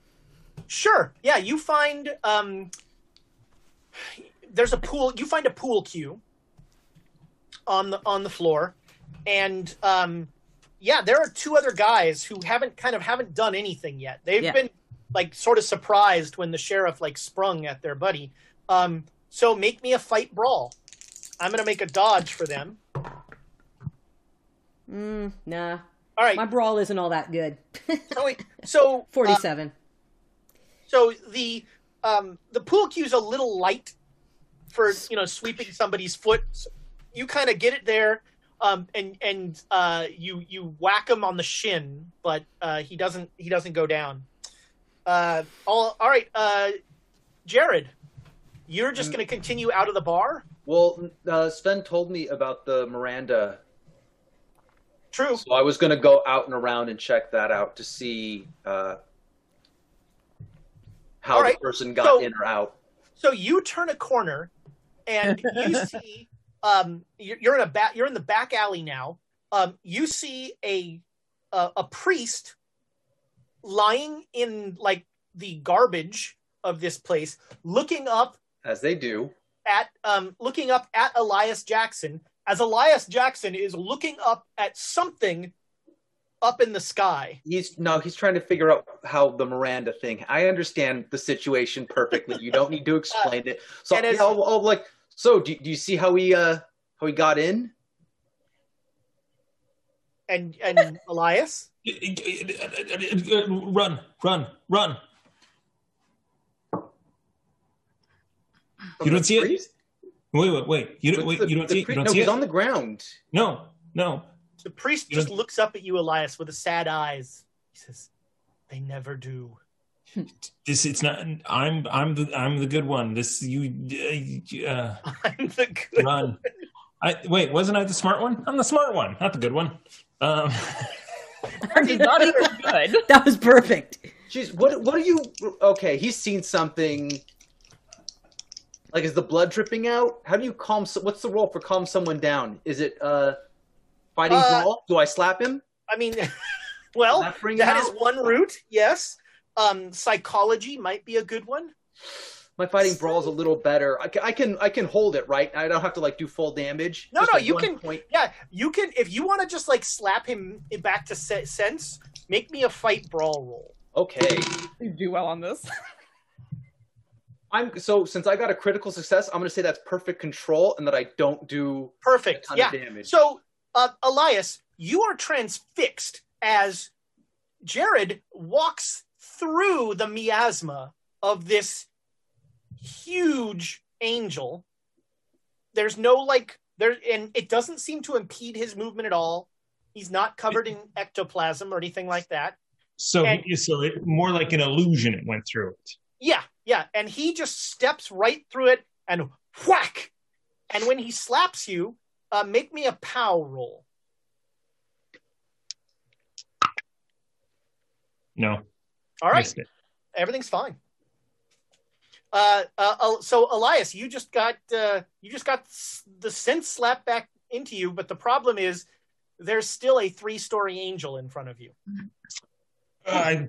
sure yeah you find um there's a pool you find a pool cue on the on the floor and um yeah there are two other guys who haven't kind of haven't done anything yet they've Yeah. been like sort of surprised when the sheriff like sprung at their buddy um so make me a fight brawl i'm gonna make a dodge for them Mm, nah, all right my brawl isn't all that good. so, wait, so uh, Forty-seven. So the um, the pool cue's a little light for you know sweeping somebody's foot. So you kind of get it there, um, and and uh, you you whack him on the shin, but uh, he doesn't he doesn't go down. Uh, all all right, uh, Jared, you're just going to continue out of the bar. Well, uh, Sven told me about the Miranda, True. so I was going to go out and around and check that out to see uh, how right, the person got so- in or out. So you turn a corner, and you see um, you're, you're in a back you're in the back alley now. Um, you see a a, a priest lying in like the garbage of this place, looking up As they do. at um, looking up at Elias Jackson as Elias Jackson is looking up at something up in the sky. He's no, he's trying to figure out how the Miranda thing. I understand the situation perfectly. You don't need to explain it. So and as- yeah, I'll, I'll, like, so do, do you see how he uh how he got in? And and Elias, Run, run, run. You don't see it? Wait, wait, wait. You don't, wait, the- you don't the see it? You don't no, see he's it? on the ground. No, no. the priest You just don't- looks up at you, Elias, with a sad eyes. He says, "They never do." This it's not. I'm I'm the I'm the good one. This you uh, I'm the good run. I wait. Wasn't I the smart one? I'm the smart one, not the good one. Um, Not even good. That was perfect. Jeez, what what are you? Okay, he's seen something. Like, is the blood dripping out? How do you calm? so- What's the role for calm someone down? Is it uh fighting Uh, brawl? Do I slap him? I mean, well, That bring that him is out? one route. Yes, um, psychology might be a good one. My fighting brawl is a little better. I can, I can I can hold it right. I don't have to like do full damage. No, Just no, a you can- Point. Yeah, you can if you want to just like slap him back to se- sense. Make me a fight brawl roll. Okay. You do well on this. I'm so since I got a critical success, I'm gonna say that's perfect control and that I don't do Perfect. a ton Yeah. of damage. So, uh, Elias, you are transfixed as Jared walks through the miasma of this huge angel. There's no like there, and it doesn't seem to impede his movement at all. He's not covered in ectoplasm or anything like that. so And- so it more like an illusion. It went through it. Yeah, yeah, and he just steps right through it and whack. And when he slaps you, uh, make me a pow roll. No, All right. everything's fine. Uh, uh, uh, so Elias, you just got uh, you just got the sense slapped back into you, but the problem is there's still a three-story angel in front of you. Uh,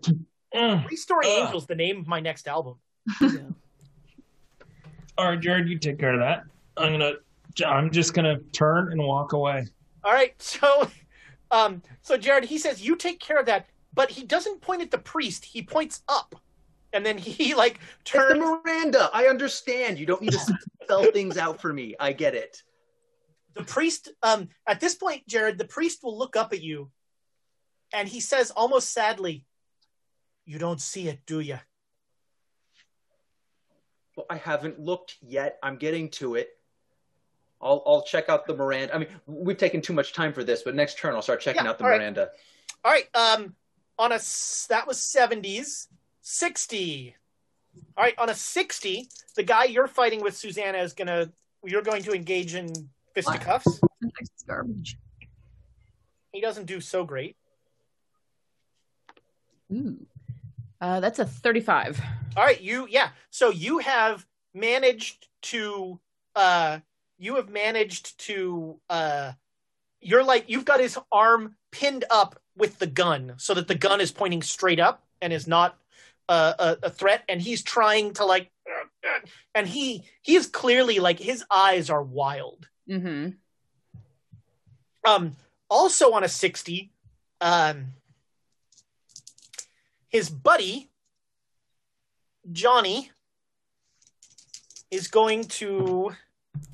Three-story Ugh. angel's the name of my next album. All right, Jared, you take care of that. I'm gonna. I'm just gonna turn and walk away. All right, so um, so Jared, he says you take care of that, but he doesn't point at the priest. He points up, and then he like It's the turns. Miranda. I understand. You don't need to spell things out for me. I get it. the priest um at this point jared the priest will look up at you and he says almost sadly you don't see it do you Well, I haven't looked yet. I'm getting to it. I'll I'll check out the Miranda. I mean, we've taken too much time for this, but next turn I'll start checking Yeah, out the all right. Miranda. all right um on a that was 70s 60 all right on a 60 the guy you're fighting with susanna is gonna you're going to engage in fisticuffs It's garbage. he doesn't do so great Ooh. Uh, that's a 35. All right, you yeah. So you have managed to uh you have managed to uh you're like you've got his arm pinned up with the gun so that the gun is pointing straight up and is not uh, a, a threat and he's trying to like and he he is clearly like his eyes are wild. Mm-hmm. Um, also on a 60, um, his buddy, Johnny, is going to.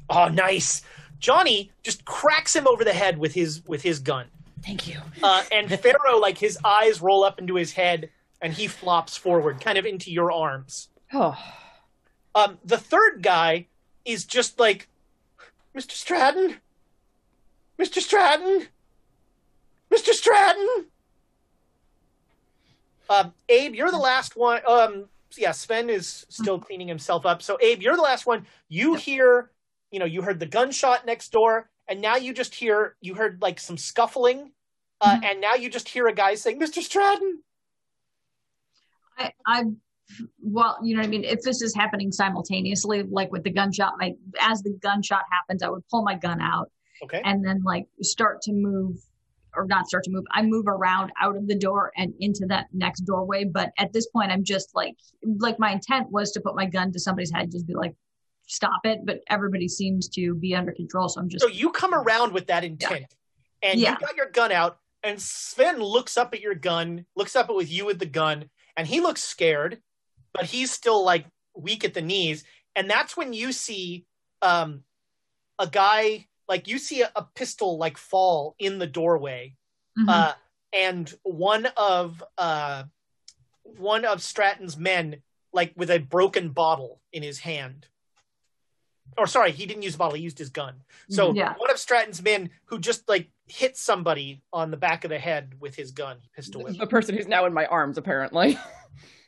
Oh, nice. Johnny just cracks him over the head with his with his gun. Thank you. Uh, and Pharaoh, like his eyes roll up into his head, and he flops forward, kind of into your arms. Oh, Um, the third guy is just like, Mr. Stratton, Mr. Stratton, Mr. Stratton. Um, Abe, you're the last one. Um, yeah, Sven is still cleaning himself up. So, Abe, you're the last one. You hear, you know, you heard the gunshot next door, and now you just hear, you heard like some scuffling, uh, and now you just hear a guy saying, "Mr. Stratton." I, I, well, you know what I mean. If this is happening simultaneously, like with the gunshot, my as the gunshot happens, I would pull my gun out Okay. and then like start to move, or not start to move. I move around out of the door and into that next doorway. But at this point, I'm just like, like my intent was to put my gun to somebody's head, just be like, stop it. But everybody seems to be under control, so I'm just So you come around with that intent, and Yeah. you got your gun out, and Sven looks up at your gun, looks up at with you with the gun, and he looks scared, but he's still like weak at the knees, and that's when you see um, a guy like you see a, a pistol like fall in the doorway, Mhm. uh, and one of uh, one of Stratton's men like with a broken bottle in his hand. Or sorry, he didn't use a bottle; he used his gun. So Yeah. one of Stratton's men who just like hit somebody on the back of the head with his gun, pistol whip. the person who's now in my arms, apparently.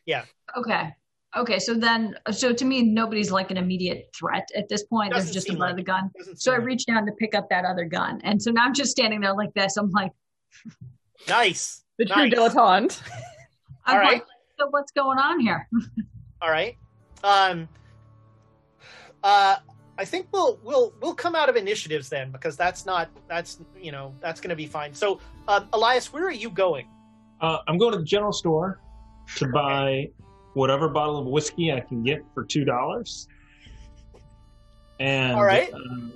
Yeah. Okay. Okay. So then, so to me, nobody's like an immediate threat at this point. Doesn't There's just seem about like the gun. Doesn't So I seem like- reach down to pick up that other gun. And so now I'm just standing there like this. I'm like, nice. The true Nice. dilettante. I'm All right. like, so what's going on here? All right. Um. Uh, I think we'll we'll we'll come out of initiatives then because that's not that's you know that's going to be fine. So, um, Elias, where are you going? Uh, I'm going to the general store to buy whatever bottle of whiskey I can get for two dollars, and All right. um,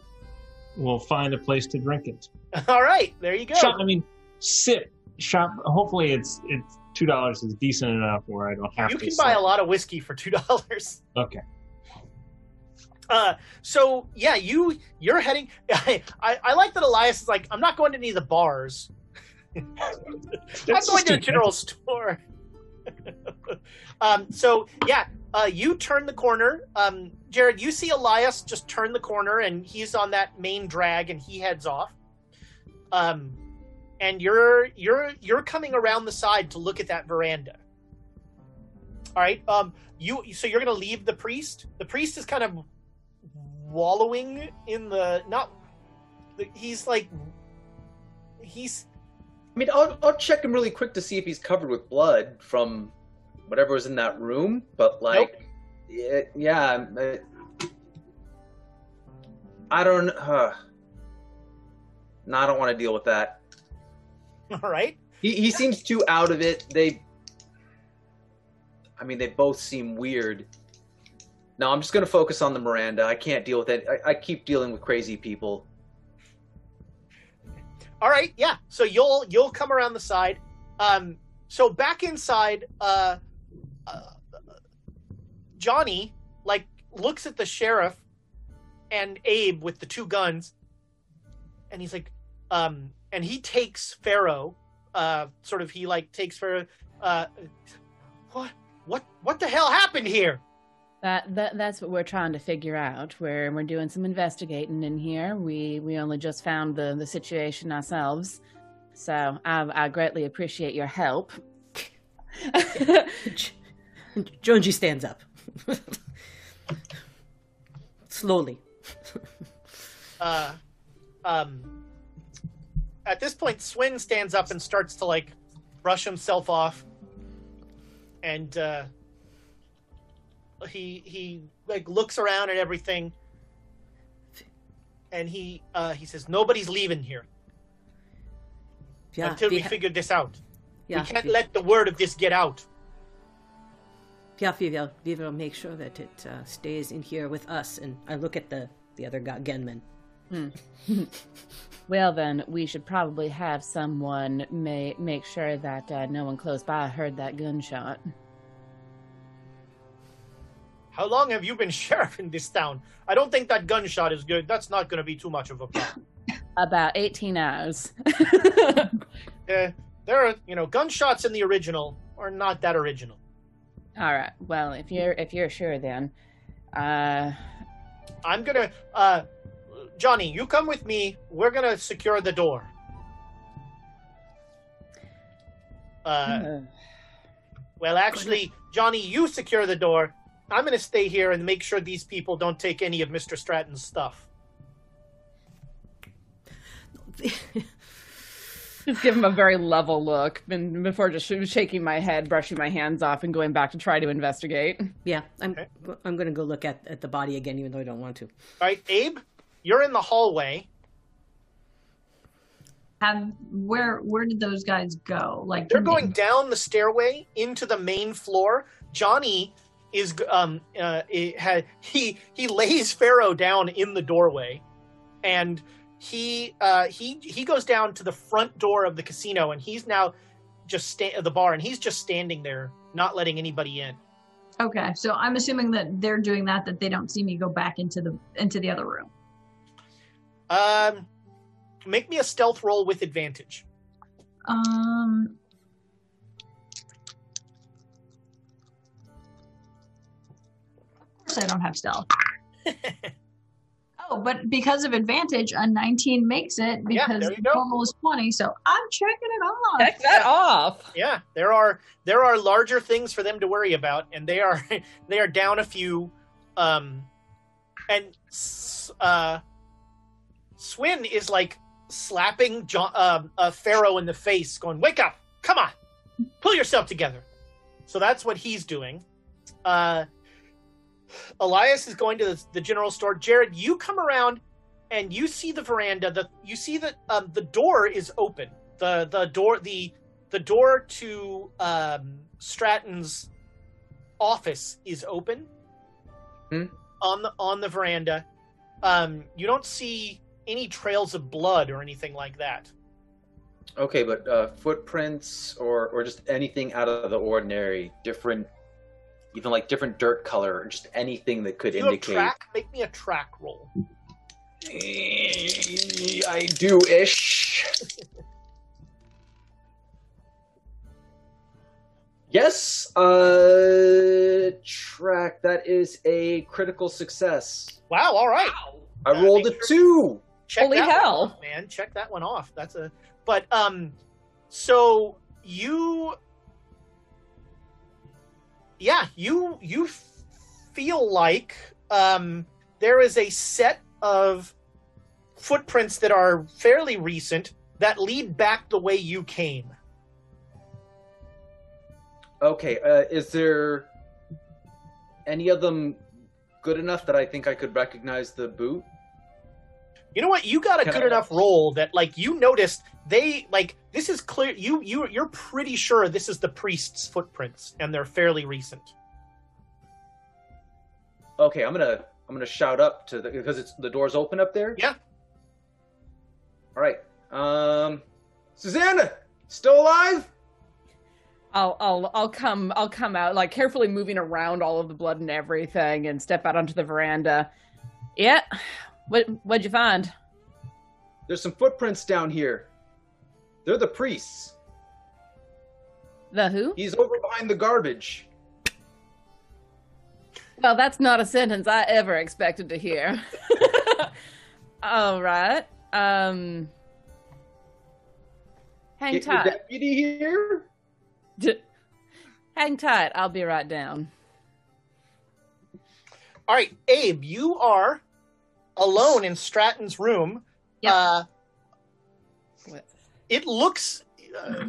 we'll find a place to drink it. All right, there you go. Shop, I mean, sip shop. Hopefully, it's it's two dollars is decent enough where I don't have You to. can buy a lot of whiskey for two dollars. Okay. Uh, so yeah, you you're heading. I, I I like that Elias is like, I'm not going to any of the bars. I'm going to the general store. um, so yeah, uh, you turn the corner. Um, Jared, you see Elias just turn the corner, and he's on that main drag, and he heads off. Um, and you're you're you're coming around the side to look at that veranda. All right. Um, you so you're gonna leave the priest. The priest is kind of wallowing in the not. He's like he's mean, I'll, I'll check him really quick to see if he's covered with blood from whatever was in that room. But like, Yeah, yeah. uh, I don't. Uh, no, I don't want to deal with that. All right. He he seems too out of it. They. I mean, they both seem weird. No, I'm just gonna focus on the Miranda. I can't deal with it. I, I keep dealing with crazy people. All right, yeah. So you'll you'll come around the side. Um, so back inside, uh, uh, Johnny like looks at the sheriff and Abe with the two guns, and he's like, um, and he takes Pharaoh. Uh, sort of he like takes Pharaoh. Uh, what what what the hell happened here? That, that that's what we're trying to figure out. We're we're doing some investigating in here. We we only just found the the situation ourselves, so I I greatly appreciate your help. Jonesy stands up. Slowly. uh, um, at this point, Sven stands up and starts to like brush himself off, and uh, he he like looks around at everything, and he uh, he says, "Nobody's leaving here Yeah, until we ha- figure this out. yeah, we can't we- let the word of this get out." Yeah, we will, we will make sure that it uh, stays in here with us. And I look at the, the other guy, Genman. Well then, we should probably have someone may make sure that uh, no one close by heard that gunshot. How long have you been sheriff in this town? I don't think that gunshot is good. That's not going to be too much of a problem. About eighteen hours. uh, there are, you know, gunshots in the original are not that original. All right. Well, if you're if you're sure, then uh, I'm gonna, uh, Johnny, you come with me. We're gonna secure the door. Uh, well, actually, Johnny, you secure the door. I'm gonna stay here and make sure these people don't take any of Mr. Stratton's stuff. Just give him a very level look, and before just shaking my head, brushing my hands off, and going back to try to investigate. Yeah, I'm, Okay. I'm going to go look at, at the body again, even though I don't want to. All right, Abe, you're in the hallway. Have where where did those guys go? Like They're going down the stairway into the main floor. Johnny is um uh it had he he lays Pharaoh down in the doorway, and he uh he he goes down to the front door of the casino, and he's now just sta- the bar, and he's just standing there, not letting anybody in. Okay, so I'm assuming that they're doing that that they don't see me go back into the into the other room. Um, make me a stealth roll with advantage. Um. I don't have stealth. oh, but because of advantage, a 19 makes it because there you the go. normal is 20. So I'm checking it off. Check that off. Yeah, there are there are larger things for them to worry about, and they are they are down a few. Um, and uh, Sven is like slapping John, um uh, Pharaoh in the face, going, "Wake up! Come on, pull yourself together." So that's what he's doing. Uh, Elias is going to the, the general store. Jared, you come around and you see the veranda. The you see that um, the door is open. The the door the the door to um, Stratton's office is open Hmm. on the on the veranda. Um, you don't see any trails of blood or anything like that. Okay, but uh, footprints or or just anything out of the ordinary, different, even like different dirt color, or just anything that could You have indicate. track. Make me a track roll. I do ish. Yes, uh, track. That is a critical success. Wow. All right. I Uh, rolled a make two. Check Holy hell. off, man! Check that one off. That's a. But um, so you. Yeah, you you feel like um there is a set of footprints that are fairly recent that lead back the way you came. Okay, uh, is there any of them good enough that I think I could recognize the boot? You know what? You got a Can good I- enough role that like you noticed they like this is clear. You you you're pretty sure this is the priest's footprints, and they're fairly recent. Okay, I'm gonna I'm gonna shout up to the because it's the door's open up there. Yeah. All right. Um, Susanna, still alive? I'll I'll I'll come I'll come out like carefully moving around all of the blood and everything and step out onto the veranda. Yeah. What what'd you find? There's some footprints down here. They're the priests. The who? He's over behind the garbage. Well, that's not a sentence I ever expected to hear. all right. Um Hang Get tight. deputy here? D- Hang tight. I'll be right down. All right, Abe, you are alone in Stratton's room. Yep. Uh, it looks. Uh,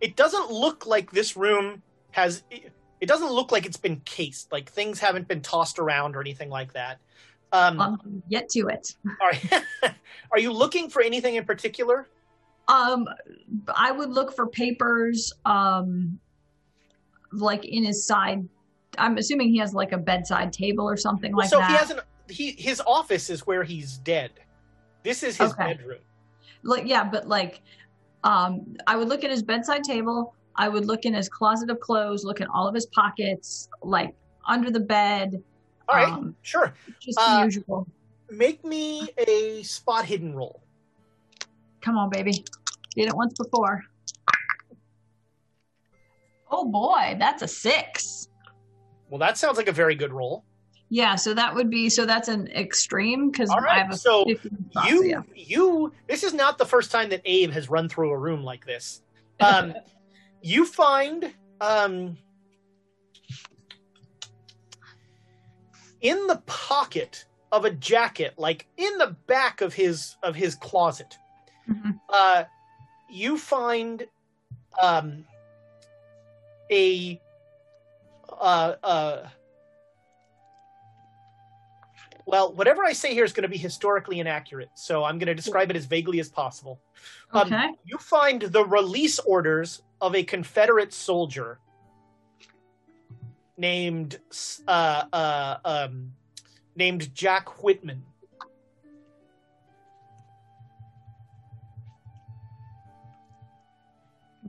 it doesn't look like this room has. It doesn't look like it's been cased. Like things haven't been tossed around or anything like that. Um, Um, get to it. all right. are you looking for anything in particular? Um, I would look for papers, um, like in his side. I'm assuming he has like a bedside table or something like so that. So he has an. He his office is where he's dead. This is his Okay. bedroom. like yeah, but like, um, I would look at his bedside table. I would look in his closet of clothes, look in all of his pockets, like under the bed. All right, Um, sure. just Uh, usual. Make me a spot hidden roll. Come on, baby. Did it once before. Oh boy, that's a six. Well, that sounds like a very good roll. Yeah, so that would be so that's an extreme because All I have a so 50 spot, you yeah. you this is not the first time that Abe has run through a room like this. Um, you find um, in the pocket of a jacket, like in the back of his of his closet, Mhm. uh, you find um, a uh, uh, well, whatever I say here is going to be historically inaccurate, so I'm going to describe it as vaguely as possible. Um, Okay. You find the release orders of a Confederate soldier named uh, uh, um, named Jack Whitman.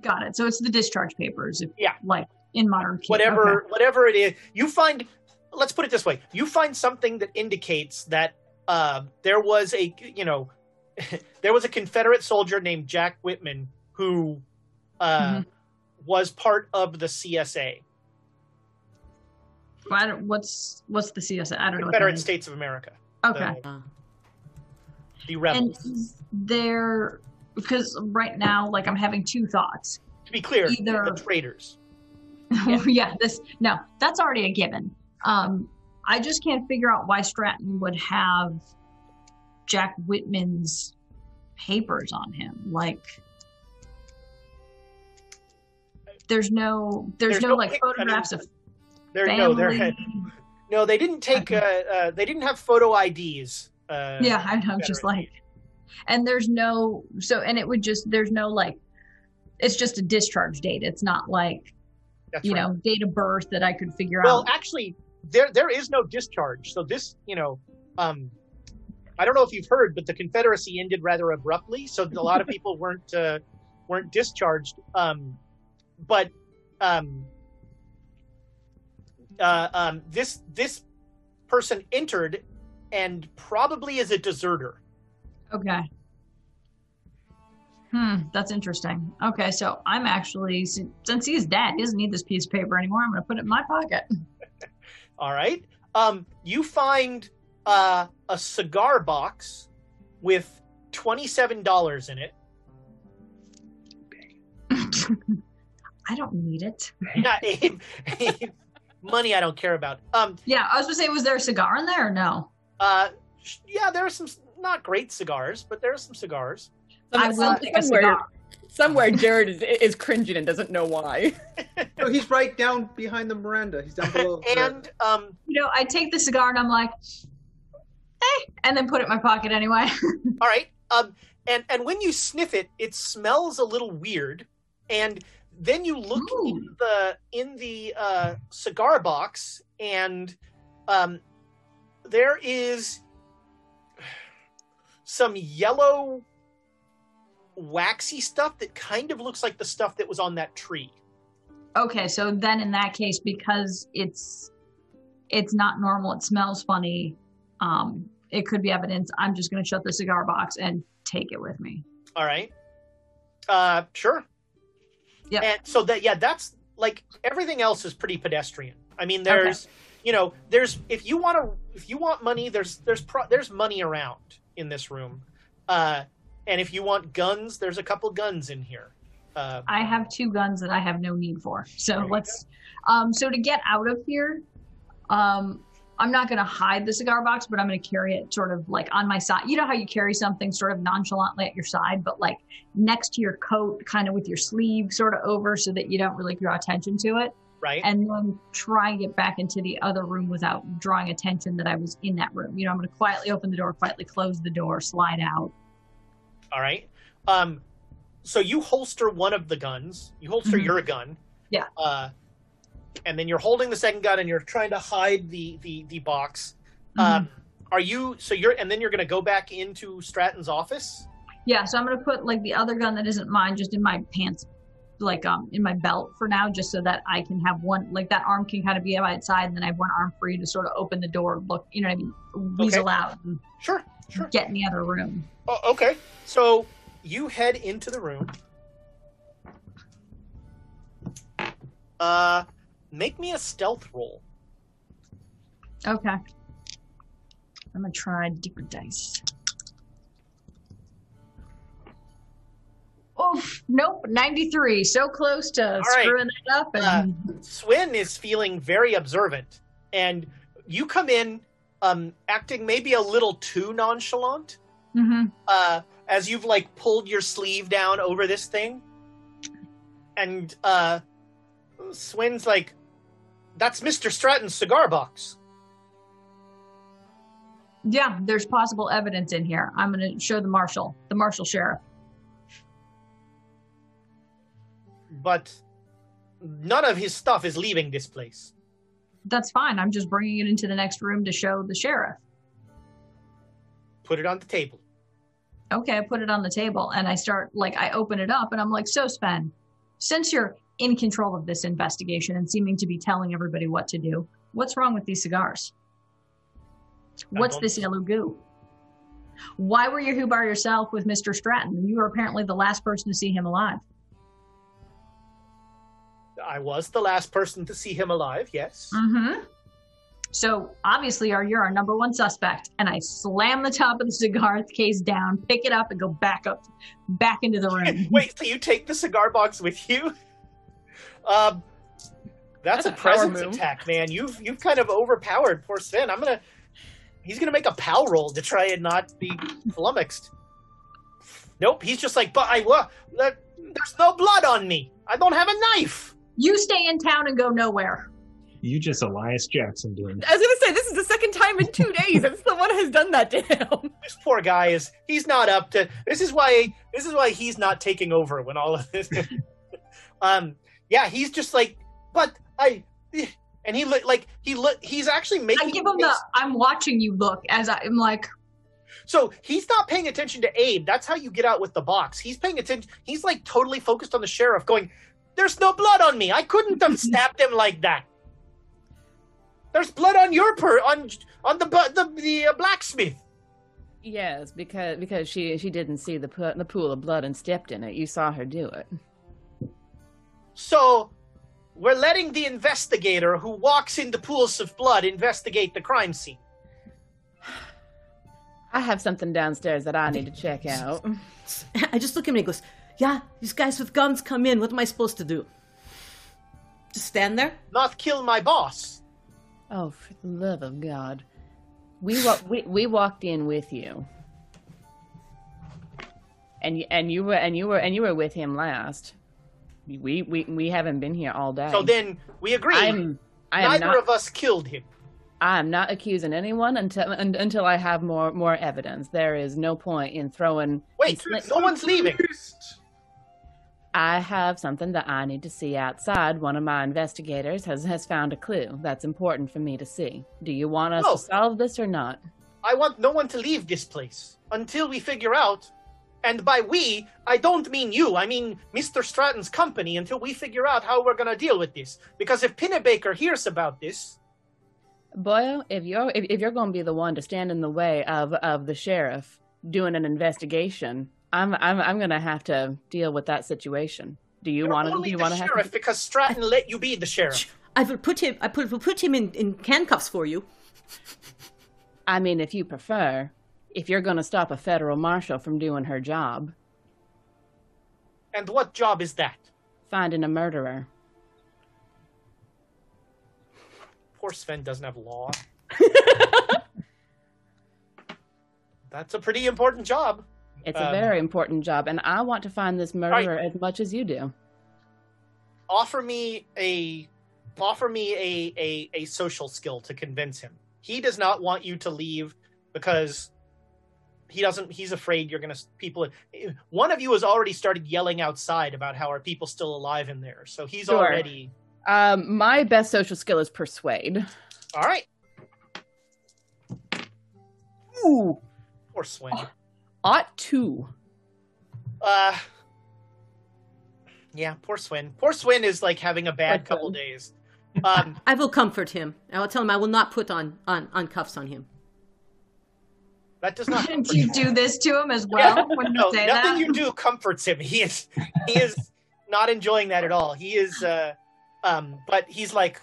Got it. So it's the discharge papers. If, Yeah. Like in modern key. whatever Okay. whatever it is you find let's put it this way you find something that indicates that uh, there was a you know there was a confederate soldier named jack whitman who uh, Mhm. was part of the csa what's what's the CSA? I don't know. Confederate states of america Okay. the, the and rebels is there because right now, like I'm having two thoughts. to be clear either- the traitors Yeah. this no, that's already a given. Um, I just can't figure out why Stratton would have Jack Whitman's papers on him. Like, there's no, there's, There's no, no like pic- I mean, photographs of there family. no there no they didn't take uh, uh, they didn't have photo ids uh, yeah, I know, just like, and there's no, so, and it would just, there's no like, it's just a discharge date. It's not like, That's you right. know, date of birth that I could figure well out. Well, actually there there is no discharge so this you know um i don't know if you've heard but the confederacy ended rather abruptly so a lot of people weren't uh, weren't discharged um but um uh um this this person entered and probably is a deserter Okay. Hmm, that's interesting. Okay, so I'm actually since he's dead, he doesn't need this piece of paper anymore. I'm going to put it in my pocket. All right um you find uh a cigar box with $27 in it I don't need it. Yeah, Abe, Abe, money I don't care about. Um, Yeah, I was going to say, was there a cigar in there or no? uh, yeah, there are some not great cigars, but there are some cigars. I will Some- take a somewhere, cigar. Somewhere Jared is, is cringing and doesn't know why. No, he's right down behind the Miranda. He's down below. and um, You know, I take the cigar and I'm like, eh, and then put it in my pocket anyway. all right. Um, and and when you sniff it, it smells a little weird. And then you look Ooh. in the in the uh, cigar box, and um, there is some yellow, waxy stuff that kind of looks like the stuff that was on that tree. okay, so then in that case, because it's it's not normal, it smells funny. Um, it could be evidence. I'm just going to shut the cigar box and take it with me. All right. Uh, sure. Yeah. And so that yeah, that's like everything else is pretty pedestrian. I mean, there's you know, there's if you want to if you want money, there's there's pro, there's money around in this room. Uh, and if you want guns, there's a couple guns in here. Uh, I have two guns that I have no need for. So let's. Um, so to get out of here, um, I'm not going to hide the cigar box, but I'm going to carry it sort of like on my side. You know how you carry something sort of nonchalantly at your side, but like next to your coat, kind of with your sleeve sort of over, so that you don't really draw attention to it. right. And then try and get back into the other room without drawing attention that I was in that room. You know, I'm going to quietly open the door, quietly close the door, slide out. All right. Um, so you holster one of the guns. You holster Mhm. your gun. Yeah. Uh, and then you're holding the second gun, and you're trying to hide the the the box. Mm-hmm. Um, are you? So you're, and then you're going to go back into Stratton's office. Yeah, so I'm gonna put like the other gun that isn't mine just in my pants, like um in my belt for now, just so that I can have one like that arm can kind of be by its side, and then I have one arm free to sort of open the door, look, you know what I mean, weasel out and Sure. Sure. get in the other room. Oh, okay. So you head into the room. Uh, make me a stealth roll. Okay. I'm gonna try different dice. Oh nope, 93. So close to right. screwing that up, and Sven is feeling very observant, and you come in, um, acting maybe a little too nonchalant. Mhm. Uh, as you've like pulled your sleeve down over this thing, and uh, Sven's like, "That's Mister Stratton's cigar box." yeah, there's possible evidence in here. I'm gonna show the marshal, the marshal sheriff. but none of his stuff is leaving this place. That's fine. I'm just bringing it into the next room to show the sheriff. Put it on the table. Okay, I put it on the table and I start, like, I open it up and I'm like, so Sven, since you're in control of this investigation and seeming to be telling everybody what to do, what's wrong with these cigars? What's this yellow goo? Why were you here by yourself with Mr. Stratton? You were apparently the last person to see him alive. I was the last person to see him alive, yes. Mm-hmm. So obviously, are you're our number one suspect. And I slam the top of the cigar case down, pick it up, and go back up, back into the room. Wait, so you take the cigar box with you? Um, that's, That's a a presence move. attack, man. You've you've kind of overpowered poor Sven. I'm gonna. He's gonna make a pal roll to try and not be flummoxed. Nope, he's just like, but I what? There's no blood on me. I don't have a knife. You stay in town and go nowhere. You just Elias Jackson doing I was gonna say this is the second time in two days that someone has done that to him. This poor guy is. He's not up to. This is why. This is why he's not taking over when all of this. um. Yeah, he's just like, but I. And he look like he look. He's actually making. I give him the I'm watching you look as I'm like, So he's not paying attention to Abe. That's how you get out with the box. He's paying attention. He's like totally focused on the sheriff, going, "There's no blood on me. I couldn't have stabbed him like that. There's blood on your per on on the bu- the the uh, blacksmith." Yes, because because she she didn't see the pu- the pool of blood and stepped in it. You saw her do it. So we're letting the investigator who walks into pools of blood investigate the crime scene. I have something downstairs that I need to check out. I just look at him and he goes, Yeah, these guys with guns come in. What am I supposed to do? Just stand there? Not kill my boss. Oh, for the love of God! We wa- we we walked in with you, and you, and you were and you were and you were with him last. We we we haven't been here all day. So then we agree. I'm I am Neither not of us killed him. I'm not accusing anyone until un, until I have more more evidence. There is no point in throwing. Wait, in- no one's leaving. I have something that I need to see outside. One of my investigators has has found a clue that's important for me to see. Do you want us Oh. to solve this or not? I want no one to leave this place until we figure out. And by we, I don't mean you. I mean Mr. Stratton's company until we figure out how we're going to deal with this. Because if Pinnebaker hears about this, Boyle, if you're if, if you're going to be the one to stand in the way of of the sheriff doing an investigation, I'm I'm I'm going to have to deal with that situation. Do you want to? Do you want to have? sheriff because Stratton let you be the sheriff. I will put him. I put will put him in, in handcuffs for you. I mean, if you prefer, if you're going to stop a federal marshal from doing her job, And what job is that? finding a murderer. Poor Sven doesn't have law. That's a pretty important job. It's a Um, very important job, and I want to find this murderer as much as you do. Offer me a offer me a, a a social skill to convince him. He does not want you to leave because he doesn't he's afraid you're going to people one of you has already started yelling outside about how are people still alive in there. So he's Sure. already Um, my best social skill is persuade. All right. Ooh, Poor Swin. Ought to. Uh Yeah, poor Swin. Poor Swin is like having a bad couple Swin. days. Um I will comfort him. I will tell him I will not put on on, on cuffs on him. that does not do you do this to him as well when you no, say nothing that? you do comforts him. He is he is not enjoying that at all. He is uh um but he's like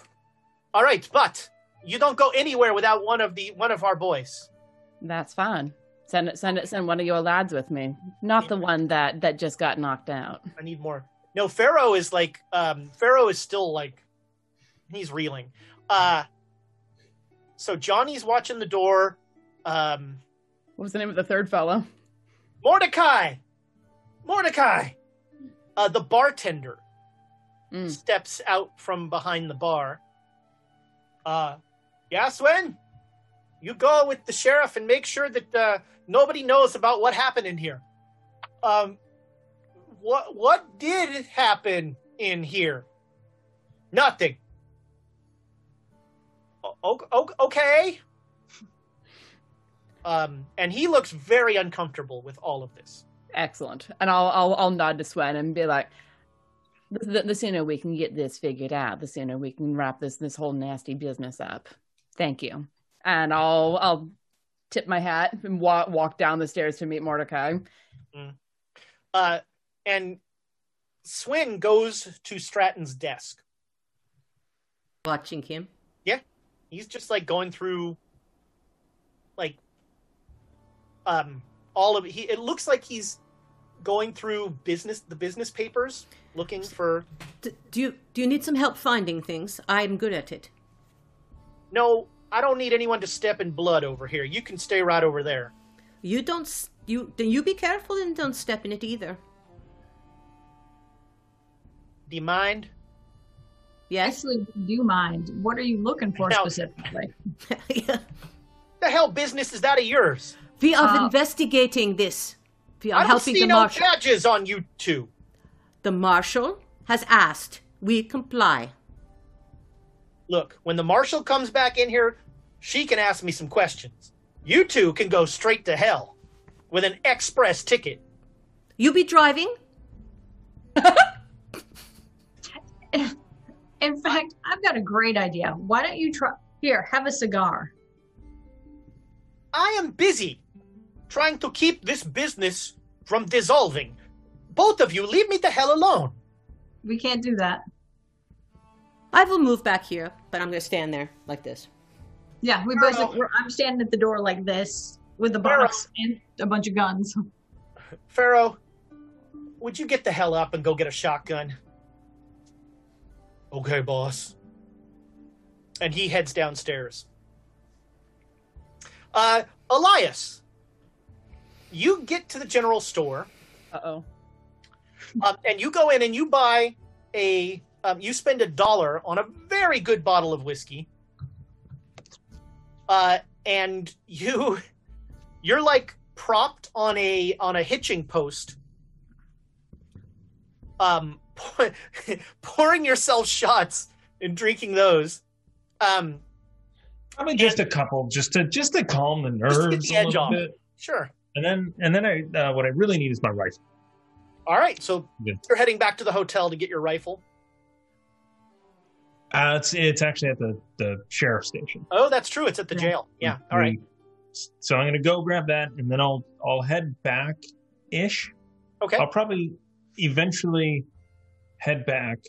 all right, but you don't go anywhere without one of the one of our boys. That's fine. Send it. Send it. Send one of your lads with me. Not the one that that just got knocked out. I need more. No, Pharaoh is like um Pharaoh is still like he's reeling. Uh so Johnny's watching the door. Um What was the name of the third fellow? Mordecai! Mordecai! Uh, the bartender Mm. steps out from behind the bar. Uh, yeah? You go with the sheriff and make sure that uh, nobody knows about what happened in here. Um, what what did happen in here? Nothing. O- o- okay. Um, and he looks very uncomfortable with all of this. Excellent. And I'll I'll I'll nod to Swen and be like, the, the sooner we can get this figured out, the sooner we can wrap this this whole nasty business up. Thank you. And I'll I'll tip my hat and walk walk down the stairs to meet Mordecai. Uh, and Swin goes to Stratton's desk. Watching him. Yeah, he's just like going through, like, um, all of he. It looks like he's going through business the business papers, looking for. D- do you do you need some help finding things? I'm good at it. No, I don't need anyone to step in blood over here. You can stay right over there. You don't. You then you be careful and don't step in it either. Do you mind? Yes. Actually, do you mind? What are you looking for Now- specifically? The hell business is that of yours? we are Uh, investigating this. We are I don't helping see the no marshal. badges on you two. The marshal has asked. We comply. Look, when the marshal comes back in here, she can ask me some questions. You two can go straight to hell with an express ticket. You be driving. In fact, I've got a great idea. Why don't you try? Here, have a cigar. I am busy trying to keep this business from dissolving. Both of you, leave me the hell alone. We can't do that. I will move back here, but I'm going to stand there like this. Yeah, we Pharaoh. basically. We're, I'm standing at the door like this with a Pharaoh. box and a bunch of guns. Pharaoh, would you get the hell up and go get a shotgun? Okay, boss. And he heads downstairs. Uh, Elias, you get to the general store. Uh oh. Um, and you go in and you buy a um, you spend a dollar on a very good bottle of whiskey, uh, and you you're like propped on a on a hitching post, um, pouring yourself shots and drinking those. Um, Probably just a couple, just to just to calm the Just to get nerves the a little bit. sure. And then and then I uh, what I really need is my rifle. All right, so Yeah. you're heading back to the hotel to get your rifle. Uh, it's it's actually at the the sheriff's station. Oh, that's true. It's at the jail. Yeah. All right. So I'm gonna go grab that, and then I'll I'll head back ish. Okay. I'll probably eventually head back.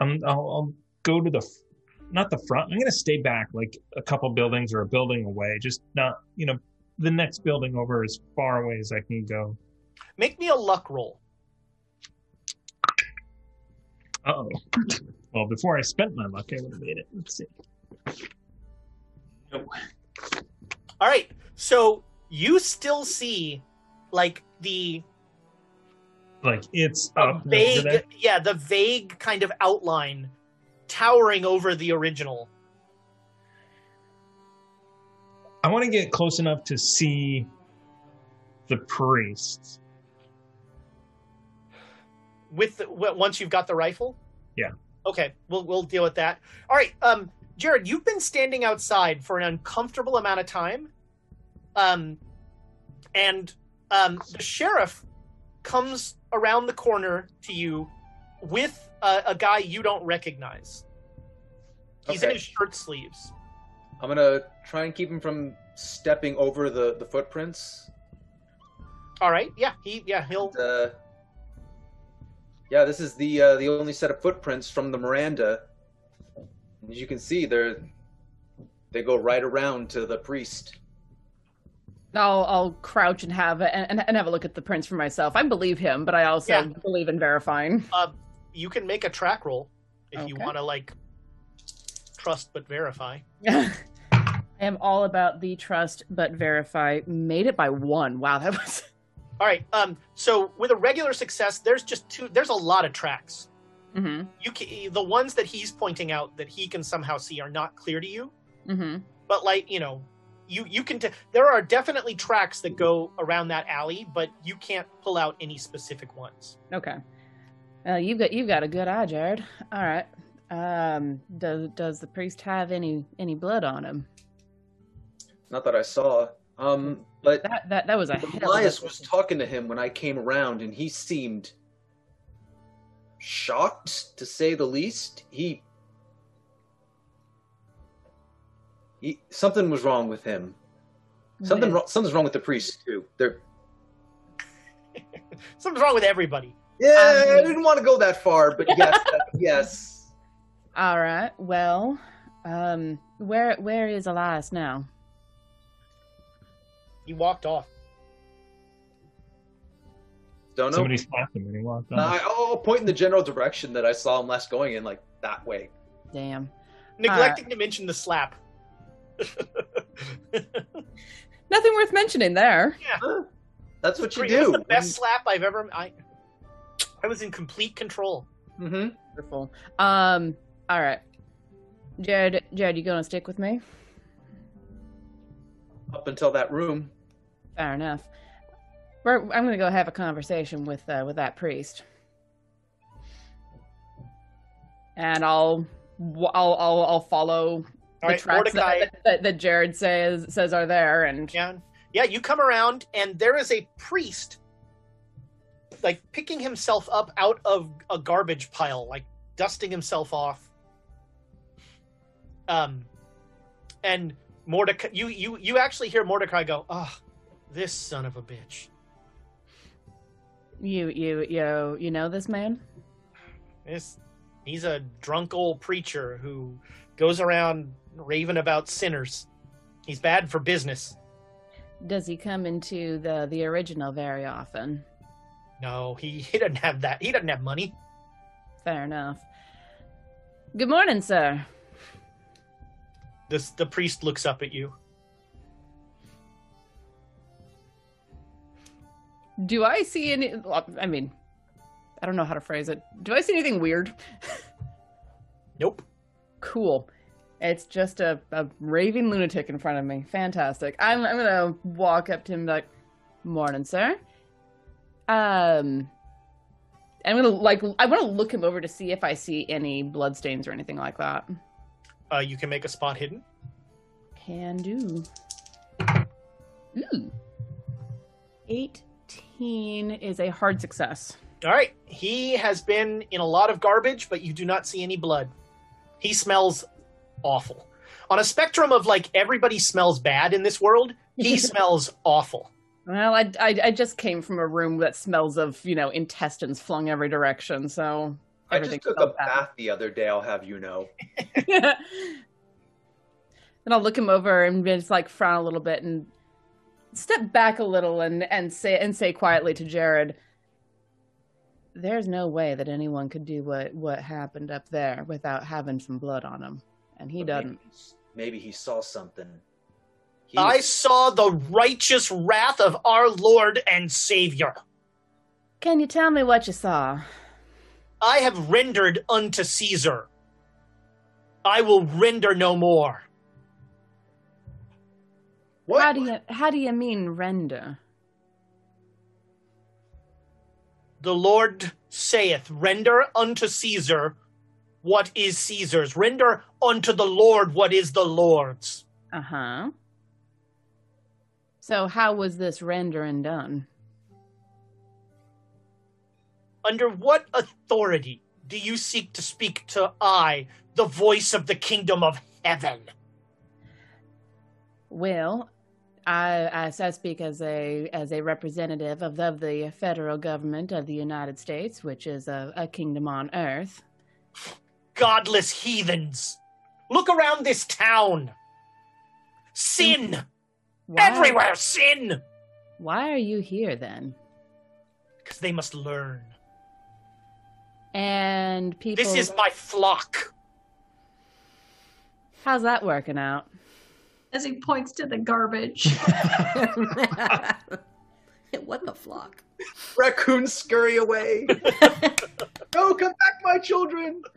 Um, I'll, I'll go to the not the front. I'm gonna stay back like a couple buildings or a building away. Just not you know the next building over as far away as I can go. Make me a luck roll. Uh oh. Well, before I spent my luck, I would have made it. Let's see. Nope. All right. So you still see like the Like it's a up. vague, yeah, the vague kind of outline towering over the original. I want to get close enough to see the priest. With the, once you've got the rifle. Yeah. Okay, we'll we'll deal with that. All right, um, Jared, you've been standing outside for an uncomfortable amount of time, um, and um, the sheriff comes around the corner to you with a, a guy you don't recognize. He's in his shirt sleeves. I'm gonna try and keep him from stepping over the the footprints. All right, yeah, he yeah he'll Uh, yeah, this is the uh, the only set of footprints from the Miranda. As you can see, they're they go right around to the priest. I'll I'll crouch and have and, and, and have a look at the prints for myself. I believe him, but I also Yeah. believe in verifying. uh, you can make a track roll if you want to like trust but verify. I am all about the trust but verify. Made it by one. Wow, that was All right. Um. So with a regular success, there's just two. There's a lot of tracks. mm-hmm. You can, the ones that he's pointing out that he can somehow see are not clear to you. Mm-hmm. But like you know, you you can. T- there are definitely tracks that go around that alley, but you can't pull out any specific ones. Okay. Uh, you've got you've got a good eye, Jared. All right. Um, does does the priest have any any blood on him? Not that I saw. Um, but That that that was a hell Elias was talking to him when I came around, and he seemed shocked, to say the least. He, he something was wrong with him. Something wrong, something's wrong with the priest too. They're, Something's wrong with everybody. yeah, I Um, didn't want to go that far, but yes, that- yes. All right. Well, um, where where is Elias now? He walked off. Don't know. Somebody slapped him and he walked Uh, off. I, I'll point in the general direction that I saw him last going in, like that way. Damn. Neglecting to mention the slap. Nothing worth mentioning there. Huh? That's what you It was do. the best slap I've ever. I. I was in complete control. Mm hmm Wonderful. Um. All right. Jared, Jared, you gonna stick with me? Up until that room. Fair enough. We're, I'm gonna go have a conversation with uh, with that priest, and I'll I'll I'll, I'll follow All the right, tracks that, that, that Jared says says are there, and Yeah, yeah. You come around, and there is a priest, like picking himself up out of a garbage pile, like dusting himself off. Um, and Mordecai, you you you actually hear Mordecai go, "Oh, this son of a bitch." you you you you know this man? This, he's a drunk old preacher who goes around raving about sinners. He's bad for business. Does he come into the the original very often? No, he, he doesn't have that. He doesn't have money. Fair enough. Good morning, sir. This the priest looks up at you. Do I see any? I mean, I don't know how to phrase it. Do I see anything weird? Nope. Cool. It's just a, a raving lunatic in front of me. Fantastic. I'm I'm gonna walk up to him like, "Morning, sir." Um, I'm gonna like I want to look him over to see if I see any bloodstains or anything like that. Uh, you can make a spot hidden. Can do. Ooh. 18 is a hard success. All right. He has been in a lot of garbage, but you do not see any blood. He smells awful. On a spectrum of like everybody smells bad in this world, he smells awful. Well, I, I, I just came from a room that smells of, you know, intestines flung every direction, so I just took a smells bad. bath the other day. I'll have you know. then I'll look him over and just like frown a little bit and step back a little and, and say and say quietly to Jared, "There's no way that anyone could do what what happened up there without having some blood on him, and he But doesn't." Maybe, maybe he saw something. He- I saw the righteous wrath of our Lord and Savior. Can you tell me what you saw? I have rendered unto Caesar. I will render no more. what? How do you how do you mean render? The Lord saith, Render unto Caesar what is Caesar's. Render unto the Lord what is the Lord's. Uh huh. So how was this rendering done? Under what authority do you seek to speak to I, the voice of the kingdom of heaven? Well, I, I, I speak as a as a representative of the, of the federal government of the United States, which is a, a kingdom on earth. Godless heathens. Look around this town. Sin. Why, Everywhere, sin. Why are you here then? Because they must learn. And people, This is my flock. how's that working out? As he points to the garbage. it wasn't a flock? Raccoons scurry away. no, oh, come back, my children.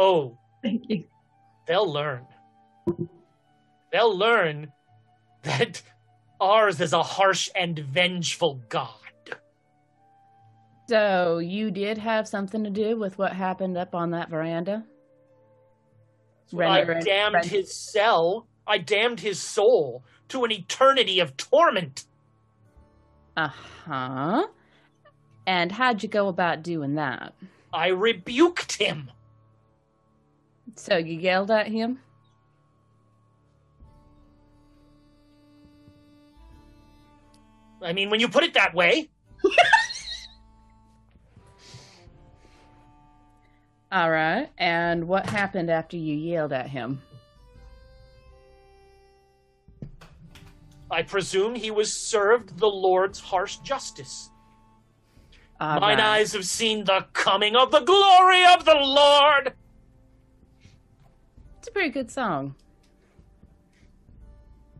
Oh, Thank you. they'll learn. They'll learn that ours is a harsh and vengeful God. So you did have something to do with what happened up on that veranda? I damned his cell. I damned his soul to an eternity of torment. Uh huh. And how'd you go about doing that? I rebuked him. So you yelled at him? I mean, when you put it that way, All right. And what happened after you yelled at him? I presume he was served the Lord's harsh justice. All Mine right. eyes have seen the coming of the glory of the Lord. It's a pretty good song.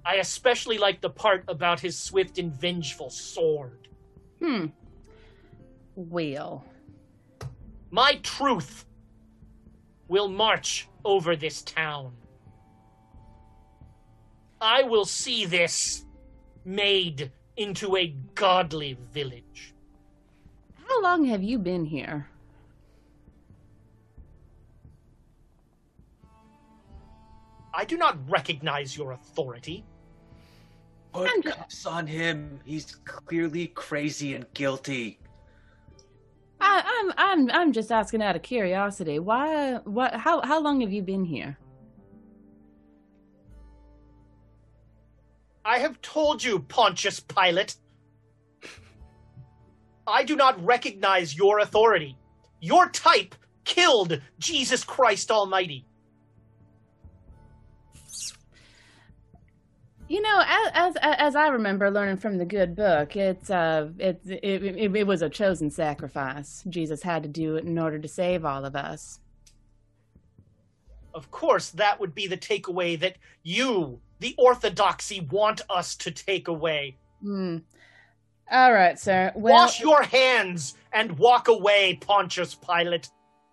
I especially like the part about his swift and vengeful sword. Hmm. Well, My truth will march over this town. I will see this made into a godly village. how long have you been here? I do not recognize your authority. Put I'm- cuffs on him. He's clearly crazy and guilty. I'm I'm I'm just asking out of curiosity. Why? What? How how long have you been here? I have told you, Pontius Pilate. I do not recognize your authority. Your type killed Jesus Christ Almighty. You know, as as as I remember learning from the good book, it's uh, it it, it it was a chosen sacrifice. Jesus had to do it in order to save all of us. Of course, that would be the takeaway that you, the orthodoxy, want us to take away. Hmm. All right, sir. Well, Wash your hands and walk away, Pontius Pilate.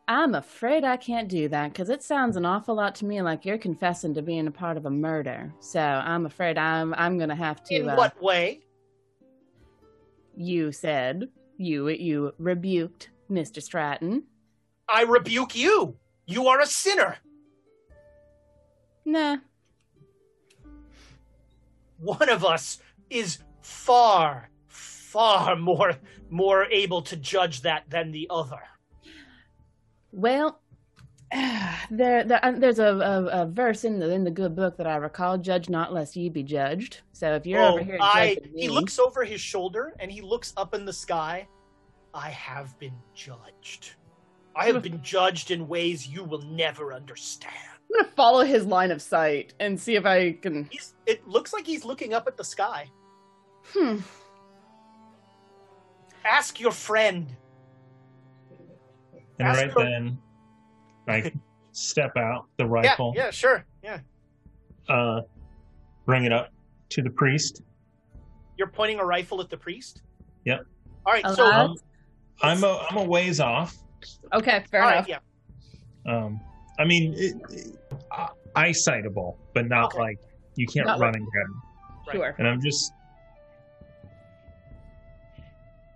I'm afraid I can't do that because it sounds an awful lot to me like you're confessing to being a part of a murder. So I'm afraid I'm I'm gonna have to. In uh, what way? You said you you rebuked Mr. Stratton. I rebuke you. You are a sinner. Nah. One of us is far, far more more able to judge that than the other. Well, there, there uh, there's a, a, a verse in the in the good book that I recall: "Judge not, lest ye be judged." So if you're oh, over here, I judging he looks over his shoulder and he looks up in the sky. I have been judged. I have been judged in ways you will never understand. I'm gonna follow his line of sight and see if I can. He's, it looks like he's looking up at the sky. Hmm. Ask your friend. And Ask right her- then, I step out the rifle, yeah, yeah, sure. Yeah. uh, bring it up to the priest. You're pointing a rifle at the priest? Yep. All right, so Um, I'm a I'm a ways off. Okay, fair all enough. right, yeah. Um, I mean, it, it, uh, eyesightable, but not Okay. like you can't Not run like- and grab. Right. Sure. And I'm just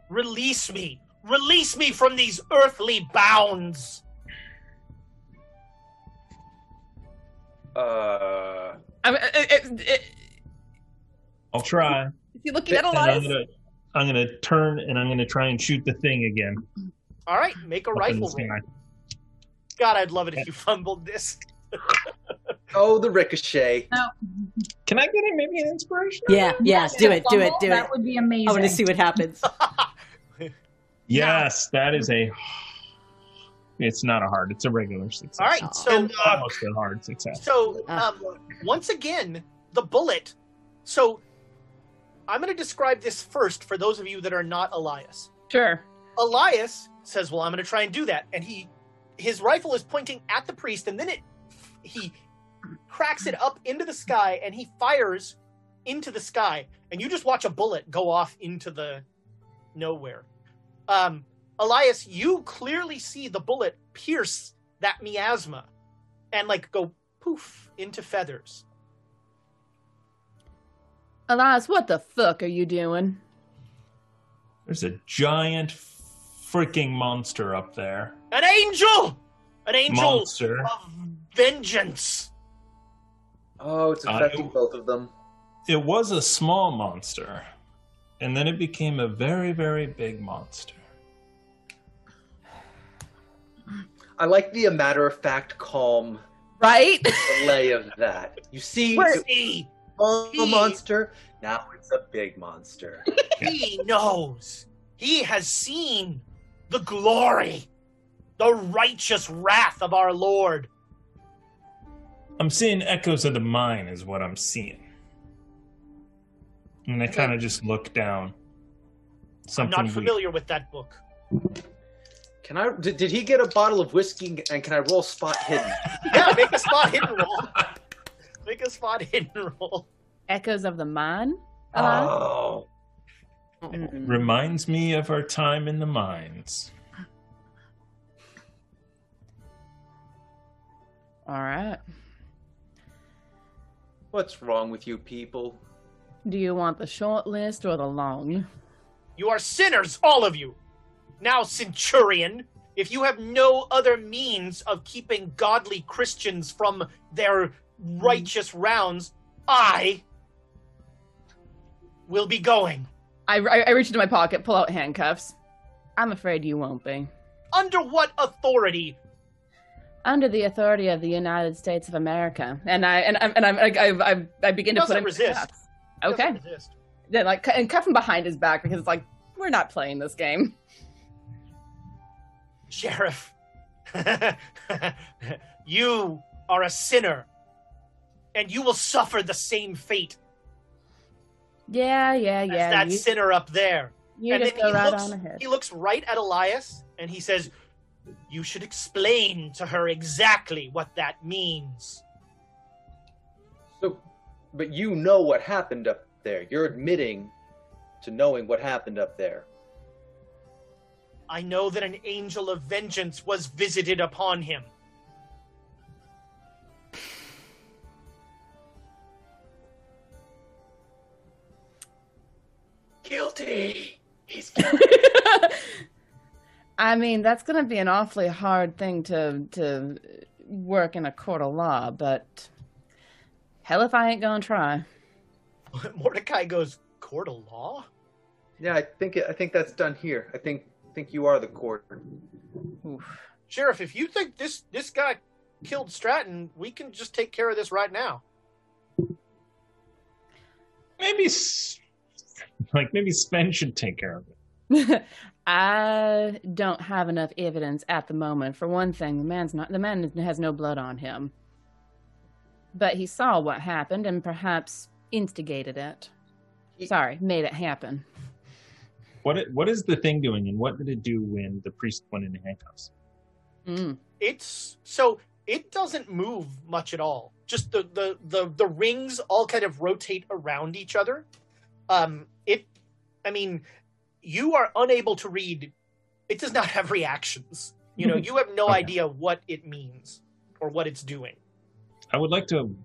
Release me. Release me from these earthly bounds. Uh, I mean, it, it, it, I'll try. is he looking at and I'm gonna I'm gonna turn and I'm gonna try and shoot the thing again. All right, make a up rifle roll. God, I'd love it if you fumbled this. oh, the ricochet. Can I get it? Maybe an inspiration? Yeah, yeah, Yes, do a it, do it, do it. That would be amazing. I want to see what happens. Yes, that is a. It's not a hard. It's a regular success. All right, so uh, almost a hard success. So, um, once again, the bullet. So, I'm going to describe this first for those of you that are not Elias. Sure. Elias says, "Well, I'm going to try and do that," and he, his rifle is pointing at the priest, and then it, he cracks it up into the sky, and he fires into the sky, and you just watch a bullet go off into the nowhere. Um, Elias, you clearly see the bullet pierce that miasma, and like go poof into feathers. Elias, what the fuck are you doing? There's a giant freaking monster up there. An angel, an angel Monster. of vengeance. Oh, it's Uh, affecting it- both of them. It was a small monster, and then it became a very, very big monster. I like the matter of fact, calm Right? delay of that. You see, See, a small monster. Now it's a big monster. he knows. He has seen the glory, the righteous wrath of our Lord. I'm seeing echoes of the mine, is what I'm seeing. And I kind of just look down. Something I'm not weird. familiar with that book. Can I? Did, did he get a bottle of whiskey? And can I roll spot hidden? Yeah, make a spot hidden roll. Make a spot hidden roll. Echoes of the mine? Elias? Oh, uh-huh. mm-hmm. Reminds me of our time in the mines. All right. what's wrong with you people? Do you want the short list or the long? You are sinners, all of you. Now, Centurion, if you have no other means of keeping godly Christians from their righteous rounds, I will be going. I, I, I reach into my pocket, pull out handcuffs. I'm afraid you won't be. Under what authority? Under the authority of the United States of America. And I and I'm and I'm like I I, I begin to put him in resist. Okay. Resist. Then like and cuff him behind his back because it's like we're not playing this game. Sheriff, you are a sinner, and you will suffer the same fate Yeah, yeah, as yeah. that you sinner up there. you and just then go he right looks, on ahead. he looks right at Elias and he says, "You should explain to her exactly what that means." So, but you know what happened up there. You're admitting to knowing what happened up there. I know that an angel of vengeance was visited upon him. Guilty. He's guilty. I mean, that's going to be an awfully hard thing to to work in a court of law, but hell if I ain't going to try. Mordecai goes, Court of law? Yeah, I think I think that's done here. I think think you are the court. Oof. Sheriff, if you think this this guy killed Stratton, we can just take care of this right now. Maybe, like maybe Sven should take care of it. I don't have enough evidence at the moment. For one thing, the man's not the man has no blood on him. But he saw what happened and perhaps instigated it. Sorry, made it happen. What it, what is the thing doing, and what did it do when the priest went into handcuffs? Mm. It's so it doesn't move much at all. Just the the the, the rings all kind of rotate around each other. Um it I mean, you are unable to read it does not have reactions. You know, you have no Okay. idea what it means or what it's doing. I would like to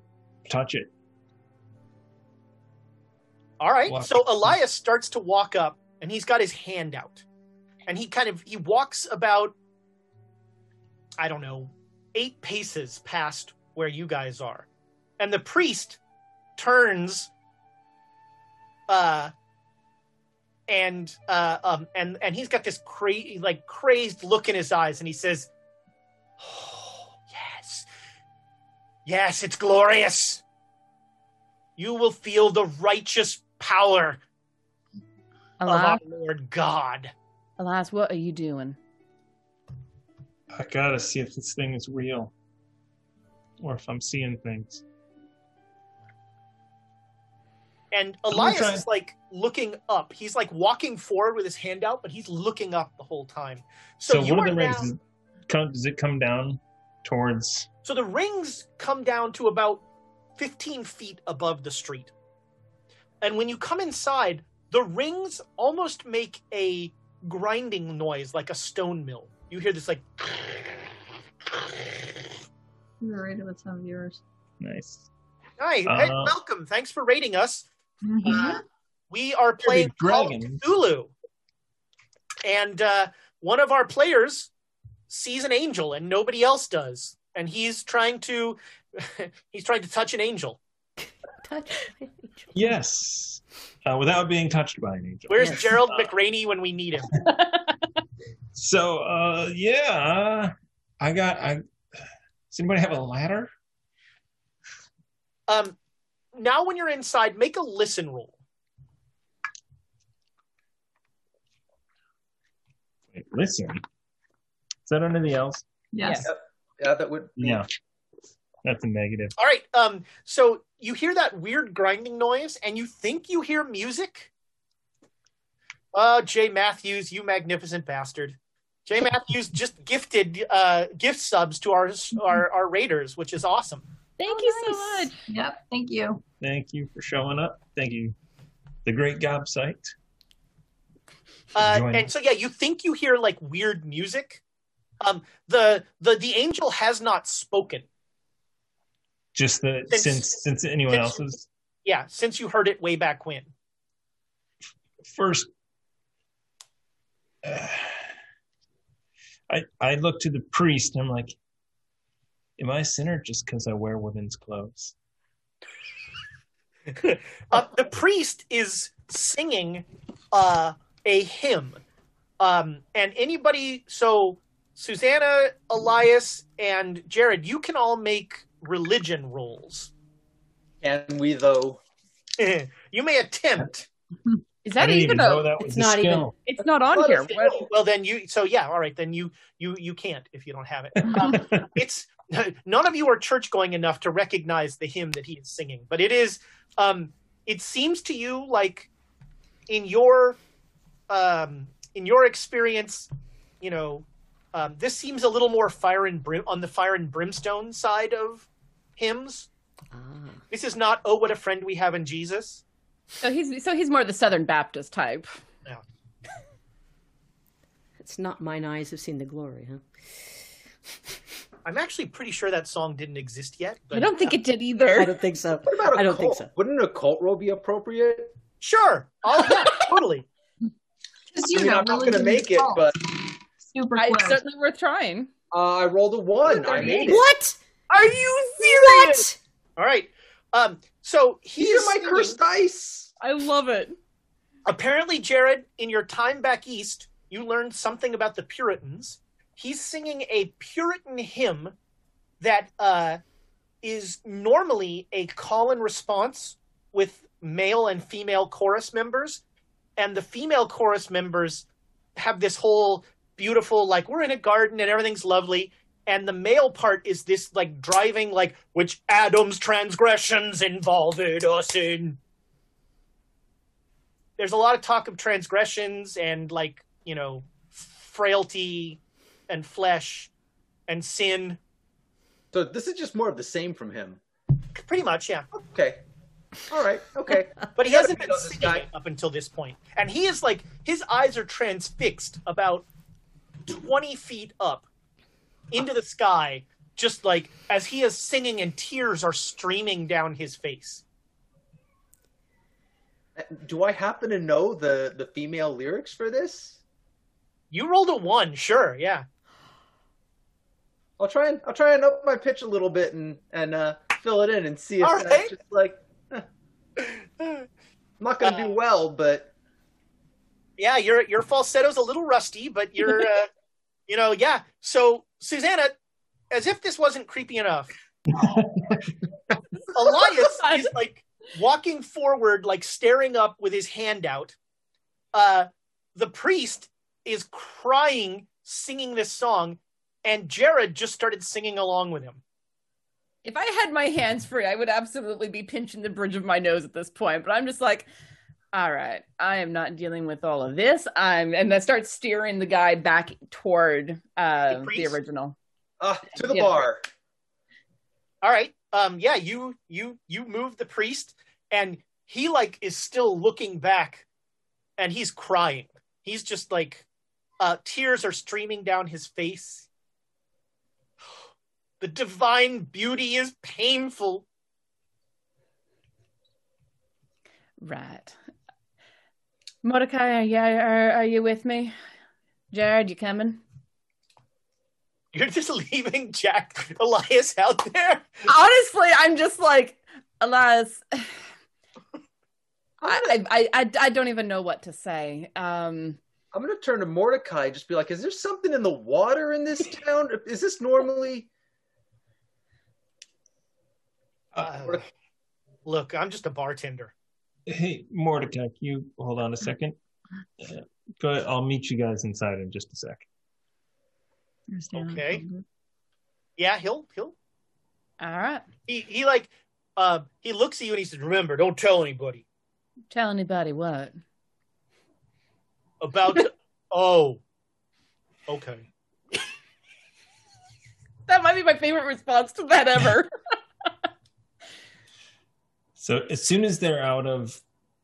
touch it. All right. Wow. So Elias starts to walk up and he's got his hand out. And he kind of he walks about I don't know, 8 paces past where you guys are. And the priest turns uh and uh um and and he's got this crazy like crazed look in his eyes and he says, "Oh, yes. Yes, it's glorious." you will feel the righteous power of our Lord God. Elias, what are you doing? I gotta see if this thing is real, or if I'm seeing things. And Elias trying- is like looking up. He's like walking forward with his hand out, but he's looking up the whole time. So, So, you what are are the rings? now- come, does it come down towards? so the rings come down to about 15 feet above the street. And when you come inside, the rings almost make a grinding noise like a stone mill. You hear this like You were rated with some viewers. Nice. Hi, hey, Uh, welcome. Thanks for rating us. Mm-hmm. Uh, we are playing Big Call dragon. Cthulhu, and uh, one of our players sees an angel, and nobody else does, and he's trying to he's trying to touch an angel. Touch my angel. Yes, uh, without being touched by an angel. Where's Yes. Gerald McRaney when we need him? So, uh, yeah, uh, I got. I does anybody have a ladder? Um, now, when you're inside, make a listen roll. Wait, listen. Is that under the L's? Yes. Yeah, that would. be- Yeah, that's a negative. All right. Um, so you hear that weird grinding noise, and you think you hear music. Oh, Jay Matthews, you magnificent bastard! Jay Matthews just gifted uh, gift subs to our our, our raiders, which is awesome. Thank Oh, you so much. Yep. Thank you. Thank you for showing up. Thank you, the great Gob site. Uh, Join. and so yeah, you think you hear like weird music. Um, the the the angel has not spoken. Just the Since- since since anyone since- else's Yeah, since you heard it way back when. first. uh, I I look to the priest. and I'm like, am I a sinner just because I wear women's clothes? uh, the priest is singing uh, a hymn, um, and anybody. So Susanna, Elias, and Jared, you can all make religion rules. Can we though? you may attempt. Is that didn't even even know a? that was it's a not even- It's not on Well, here. if- Well, then you. So yeah, all right. Then you you you can't if you don't have it. Um, it's none of you are church going enough to recognize the hymn that he is singing, but it is. Um, it seems to you like in your um, in your experience, you know, um, this seems a little more fire and brim on the fire and brimstone side of hymns. Ah. This is not "Oh, what a friend we have in Jesus." So he's so he's more of the Southern Baptist type. It's not mine eyes have seen the glory, huh? I'm actually pretty sure that song didn't exist yet. But I don't think it did either. I don't think so. What about a I don't cult? think so. Wouldn't a cult robe be appropriate? Sure. Oh yeah, totally. Just, I mean, know, I'm not religion gonna make it, false. but super I- It's certainly worth trying. uh, I rolled a one. I made it. What? Are you What? All right. Um. So he These are my singing- cursed dice. I love it. apparently, Jared, in your time back east, you learned something about the Puritans. He's singing a Puritan hymn that uh, is normally a call and response with male and female chorus members. And the female chorus members have this whole beautiful, like, we're in a garden and everything's lovely. And the male part is this, like, driving, like, which Adam's transgressions involved us in there's a lot of talk of transgressions and like you know frailty and flesh and sin So this is just more of the same from him. pretty much yeah Okay. All right. Okay. but he hasn't been singing it up until this point and he is like his eyes are transfixed about 20 feet up into the sky just like as he is singing and tears are streaming down his face Do I happen to know the the female lyrics for this? you rolled a one sure yeah I'll try and I'll try and up my pitch a little bit and and uh, fill it in and see if All that's right. just like. I'm not gonna Uh, do well, but yeah, your your falsetto's a little rusty, but you're, uh, you know, yeah. So Susanna, as if this wasn't creepy enough, Elias is like walking forward, like staring up with his hand out. Uh, the priest is crying, singing this song, and Jared just started singing along with him. If I had my hands free, I would absolutely be pinching the bridge of my nose at this point. But I'm just like, all right, I am not dealing with all of this. I'm and I start steering the guy back toward uh, The the, original. uh, to the Yeah. bar. all right um yeah you you you move the priest and he like is still looking back and he's crying he's just like uh tears are streaming down his face the divine beauty is painful Right. Mordecai, are you, are, are you with me? Jared, you coming? you're just leaving jack elias out there Honestly, I'm just like, Elias. I, I, I, I don't even know what to say. Um, I'm gonna turn to Mordecai. Just be like, is there something in the water in this town? Is this normally? Uh, look i'm just a bartender Hey, Mordecai, can you hold on a second? Uh, go ahead. I'll meet you guys inside in just a sec. Okay. yeah he'll he'll all right. he he like uh he looks at you and he says remember don't tell anybody Tell anybody what? about oh okay That might be my favorite response to that ever. So as soon as they're out of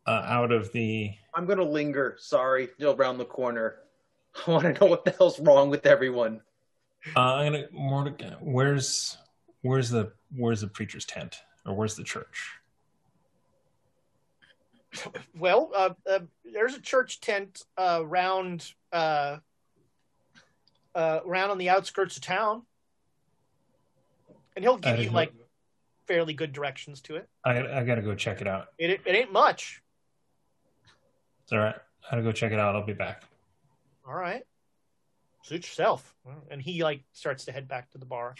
uh, out of the I'm gonna linger. Sorry, still around the corner. I want to know what the hell's wrong with everyone. uh, I'm gonna Mordecai, where's where's the where's the preacher's tent or where's the church? Well, uh, uh, there's a church tent uh, round uh, uh, around on the outskirts of town, and he'll I give you like fairly good directions to it. I I gotta go check it out. It it ain't much. It's all right. I gotta go check it out. I'll be back. All right, suit yourself. And he like starts to head back to the bar.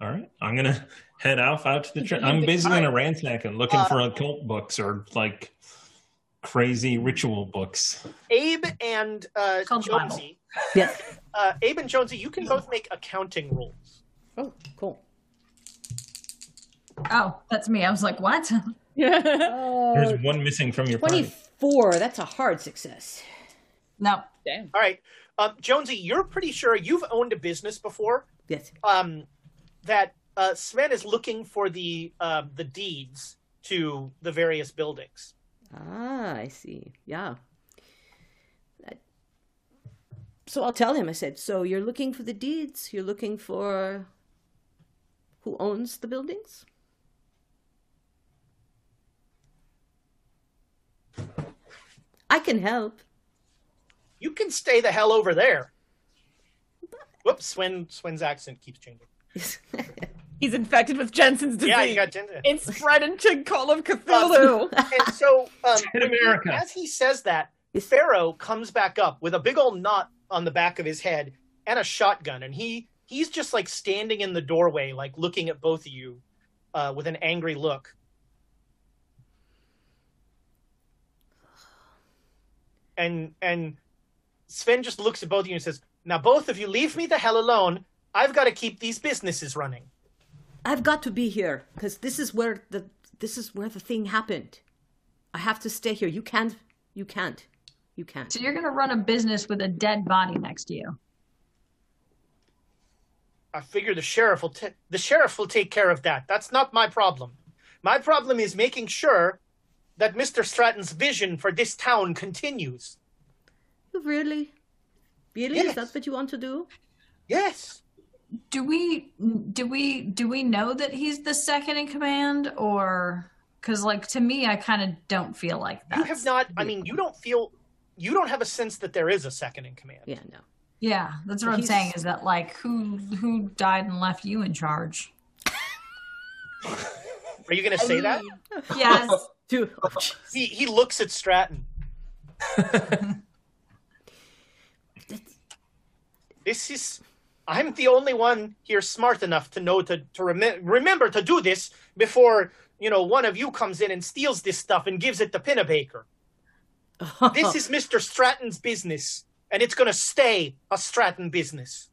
All right. I'm gonna head off out to the church. I'm basically gonna ransack and looking for occult books or like crazy ritual books. Abe and uh, called. Jonesy. Yes. Uh, Abe and Jonesy, you can both make accounting rules. Oh, cool. Oh, that's me. I was like, what? Oh, There's one missing from your party. 24. That's a hard success. No. Damn. All right, um, Jonesy, you're pretty sure you've owned a business before. Yes. um, that uh, Sven is looking for the uh, the deeds to the various buildings. Ah, I see. Yeah. That- So I'll tell him. I said, "So you're looking for the deeds? You're looking for who owns the buildings?" I can help. You can stay the hell over there. Whoops, Swin Swin's accent keeps changing. He's infected with Jensen's disease. Yeah, you got ginger. It's spread into Call of Cthulhu. and so um, In America. as he says that, Pharaoh comes back up with a big old knot on the back of his head and a shotgun, and he he's just like standing in the doorway, like looking at both of you uh, with an angry look. And and Sven just looks at both of you and says, "Now both of you leave me the hell alone. I've got to keep these businesses running." I've got to be here because this is where the this is where the thing happened. I have to stay here. You can't. You can't. You can't. So you're gonna run a business with a dead body next to you. I figure the sheriff will ta- the sheriff will take care of that. That's not my problem. My problem is making sure that Mr. Stratton's vision for this town continues. Really? Really? Yes. Is that what you want to do? Yes. Do we do we do we know that he's the second in command, or because like to me, I kind of don't feel like that. You have not I mean, you don't feel you don't have a sense that there is a second in command. Yeah, no. Yeah, that's what I'm He's- saying. Is that like who who died and left you in charge? Are you going to say that? Yes. Dude, oh. He he looks at Stratton. This is I'm the only one here smart enough to know to to rem- remember to do this before, you know, one of you comes in and steals this stuff and gives it to Pinnabaker. This is Mr. Stratton's business, and it's going to stay a Stratton business.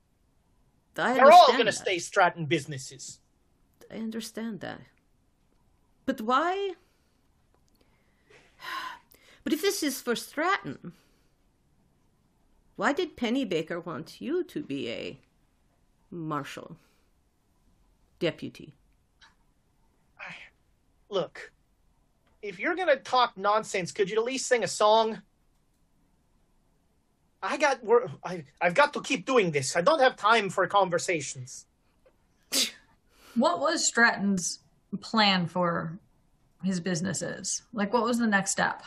I They're all going to stay Stratton businesses. I understand that. But why? But if this is for Stratton, why did Pennybaker want you to be a marshal? Deputy. Look, if you're going to talk nonsense, could you at least sing a song? I got wor- I I've got to keep doing this. I don't have time for conversations. What was Stratton's plan for his businesses? Like, what was the next step?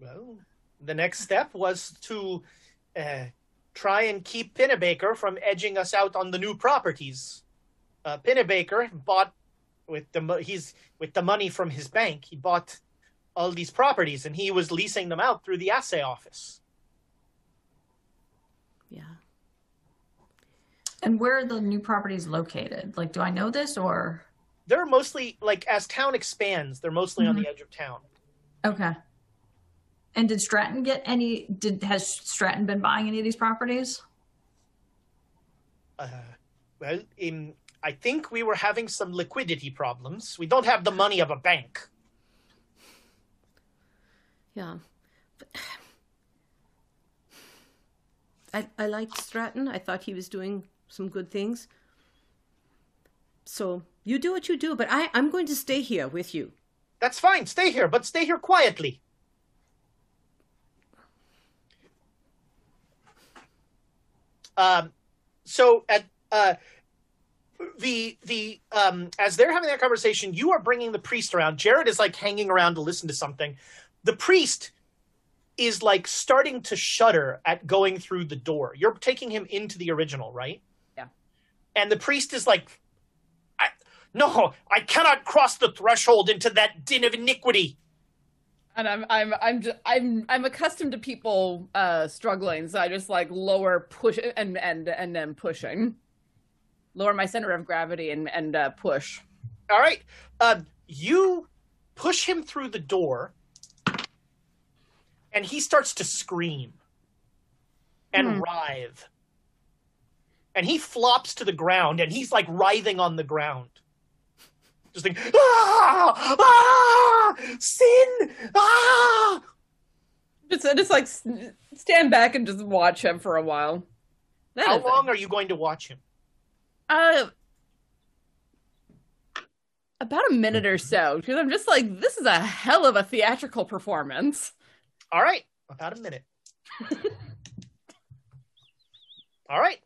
Well, the next step was to uh, try and keep Pinnabaker from edging us out on the new properties. Uh, Pinnabaker bought with the mo- he's with the money from his bank. He bought all these properties, and he was leasing them out through the assay office. Yeah. And where are the new properties located? Like, do I know this or? They're mostly like as town expands, they're mostly on the edge of town. Okay. And did Stratton get any? Did has Stratton been buying any of these properties? Uh, well, in, I think we were having some liquidity problems. We don't have the money of a bank. Yeah. But I I liked Stratton. I thought he was doing some good things. So you do what you do, but I, I'm going to stay here with you. That's fine. Stay here, but stay here quietly. Um, so at uh, the the um, as they're having that conversation, you are bringing the priest around. Jared is like hanging around to listen to something. The priest is like starting to shudder at going through the door. You're taking him into the original, right? Yeah. And the priest is like, I, "No, I cannot cross the threshold into that din of iniquity." And I'm I'm I'm just, I'm I'm accustomed to people uh struggling, so I just like lower push and and and then pushing, lower my center of gravity and and uh, push. All right. Um, you push him through the door, and he starts to scream and writhe. And he flops to the ground, and he's like writhing on the ground. Just like, ah, ah, sin, ah. Just just like stand back and just watch him for a while. That How is it. long are you going to watch him? Uh, About a minute or so, because I'm just like, this is a hell of a theatrical performance. All right, about a minute. All right.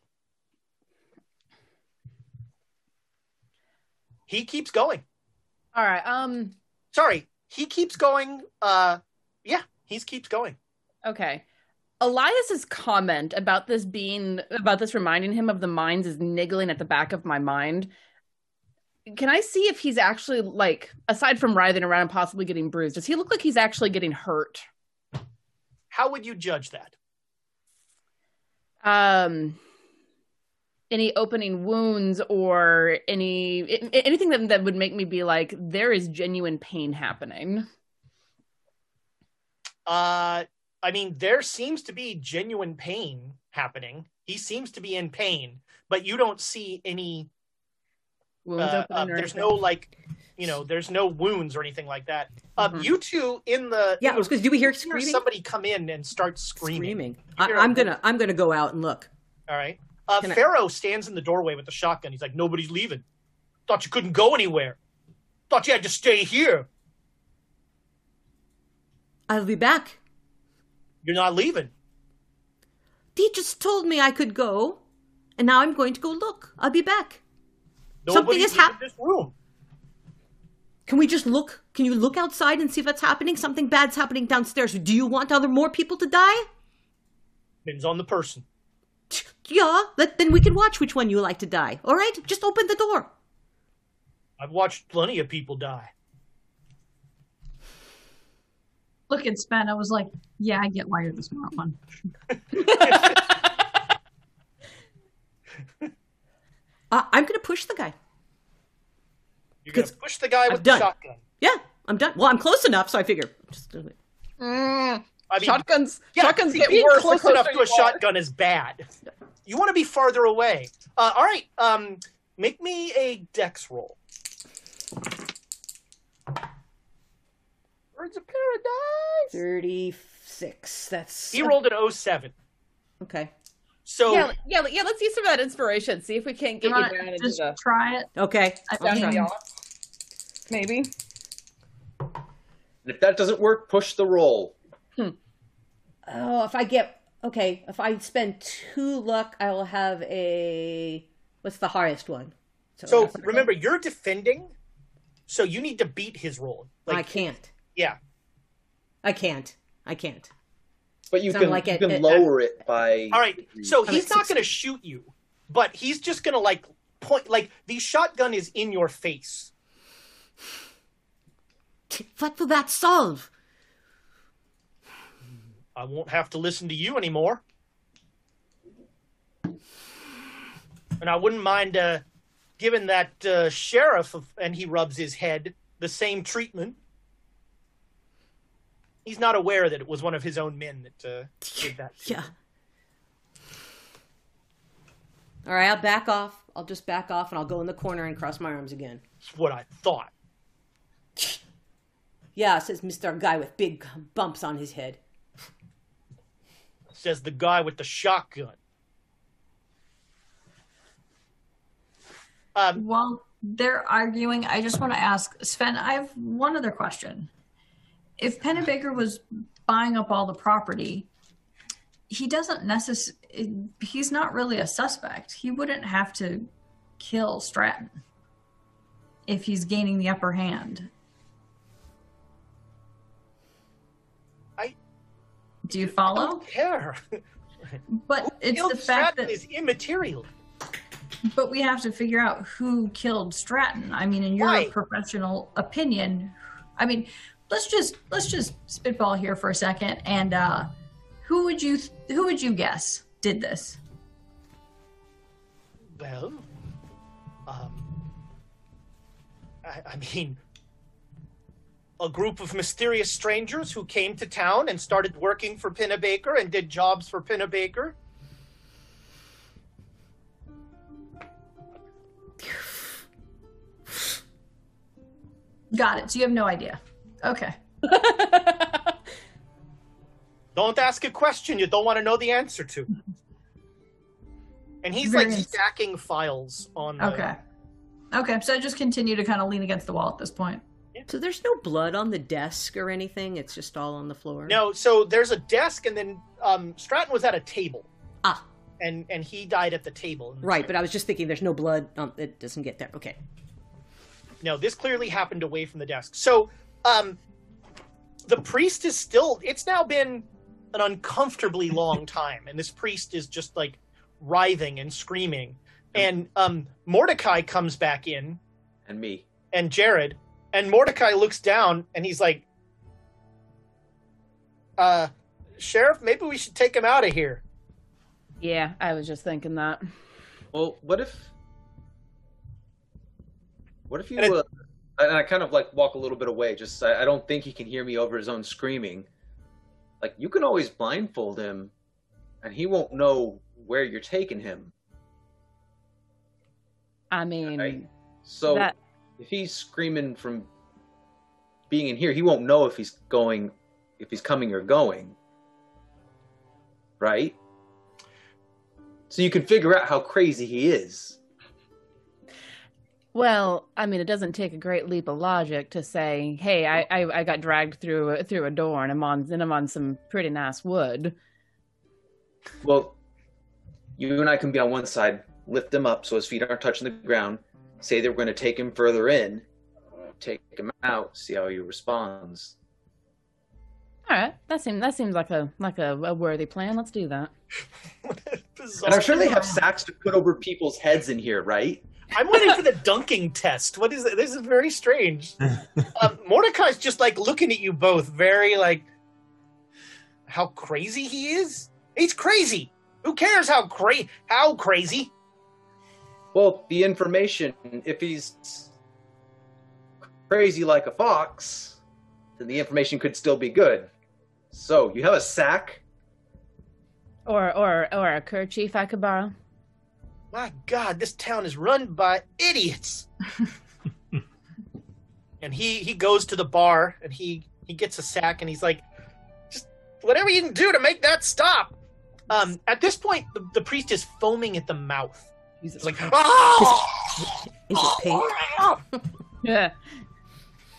He keeps going. All right. Um. Sorry, he keeps going. Uh, yeah, he keeps going. Okay. Elias's comment about this being about this reminding him of the mines is niggling at the back of my mind. Can I see if he's actually like aside from writhing around and possibly getting bruised, does he look like he's actually getting hurt? How would you judge that? Um any opening wounds or any anything that that would make me be like there is genuine pain happening. Uh I mean, there seems to be genuine pain happening. He seems to be in pain, but you don't see any. Wounds Uh, uh, there's no like, you know, there's no wounds or anything like that. Um, Mhm. You two in the Yeah, in I was the- going. Do we hear you hear screaming? somebody come in and start screaming. Screaming. I, I'm gonna. I'm gonna go out and look. All right. Uh, Can I- Pharaoh stands in the doorway with the shotgun. He's like, nobody's leaving. Thought you couldn't go anywhere. Thought you had to stay here. I'll be back. You're not leaving. He just told me I could go, and now I'm going to go look. I'll be back. Nobody's Something is hap- leaving this room. Can we just look? Can you look outside and see if that's happening? Something bad's happening downstairs. Do you want other more people to die? Depends on the person. Yeah, let, then we can watch which one you like to die. All right, just open the door. I've watched plenty of people die. Look at Sven. I was like, yeah, I get why you're the smart one. Uh, I'm gonna push the guy. You're gonna push the guy I've with done. the shotgun. Yeah, I'm done. Well, I'm close enough, so I figure. Just do it. Mm, I mean, shotguns. yeah, shotguns see, get being worse. close enough to a you are. shotgun is bad. You want to be farther away. Uh, all right. Um, make me a dex roll. Birds of Paradise. Thirty-six. That's He rolled an 07. okay. So Yeah, yeah, yeah. Let's use some of that inspiration. See if we can't get You you down into just the try it. Okay. I down to mean, the. Maybe. And if that doesn't work, push the roll. Oh, if I get okay, if I spend two luck, I will have a what's the highest one? So that's- remember, you're defending, so you need to beat his roll. I can't. Yeah. I can't. I can't. But you Sound can like you it- can it- lower it by. All right. So I'm he's not going to shoot you, but he's just going to like point. Like the shotgun is in your face. What will that solve? I won't have to listen to you anymore. And I wouldn't mind uh, giving that uh, sheriff, of, and he rubs his head, the same treatment. He's not aware that it was one of his own men that uh, did that. Yeah. All right, I'll back off. I'll just back off and I'll go in the corner and cross my arms again. That's what I thought. Yeah, says Mr. Guy with big bumps on his head. Says the guy with the shotgun. Um, While they're arguing, I just want to ask Sven. I have one other question. If Pennebaker was buying up all the property, he doesn't necessarily. He's not really a suspect. He wouldn't have to kill Stratton if he's gaining the upper hand. Do you follow? I don't care. But it's the fact Stratton that is immaterial. But we have to figure out who killed Stratton. I mean, in your Why? professional opinion, I mean, let's just let's just spitball here for a second. And uh, who would you who would you guess did this? Well, um, I, I mean, a group of mysterious strangers who came to town and started working for Pinnabaker and did jobs for Pinnabaker. Got it. So you have no idea. Okay. Don't ask a question you don't want to know the answer to. And he's like Very- stacking files on the, Okay. Okay, so I just continue to kind of lean against the wall at this point. So there's no blood on the desk or anything. It's just all on the floor. No, so there's a desk, and then um, Stratton was at a table, Ah, and and he died at the table. right. But I was just thinking, there's no blood. On, it doesn't get there. Okay. No, this clearly happened away from the desk. So, um, the priest is still. It's now been an uncomfortably long time, and this priest is just like writhing and screaming. And um, Mordecai comes back in, And me. and Jared, and Mordecai looks down, and he's like, "Uh, sheriff, maybe we should take him out of here." Yeah, I was just thinking that. Well, what if? What if you? And it- uh, and I kind of like walk a little bit away. Just I, I don't think he can hear me over his own screaming. Like you can always blindfold him, and he won't know where you're taking him. I mean, Right. So that if he's screaming from being in here, he won't know if he's going, if he's coming or going. Right? So you can figure out how crazy he is. Well, I mean, it doesn't take a great leap of logic to say, "Hey, I I, I got dragged through a, through a door and I'm on and I'm on some pretty nice wood." Well, you and I can be on one side, lift him up so his feet aren't touching the ground, say that we're going to take him further in, take him out, see how he responds. All right, that seems that seems like a like a, a worthy plan. Let's do that. And I'm sure they have sacks to put over people's heads in here, right? I'm waiting for the dunking test. What is it? This is very strange. um, Mordecai's just like looking at you both, very like, how crazy he is. He's crazy. Who cares how cra- how crazy? Well, the information, if he's crazy like a fox, then the information could still be good. So, you have a sack? Or or or a kerchief I could borrow. My God, this town is run by idiots. and he he goes to the bar and he he gets a sack and he's like, just whatever you can do to make that stop. Um, at this point, the, the priest is foaming at the mouth. He's like, "Ah!" Is it pink? Yeah,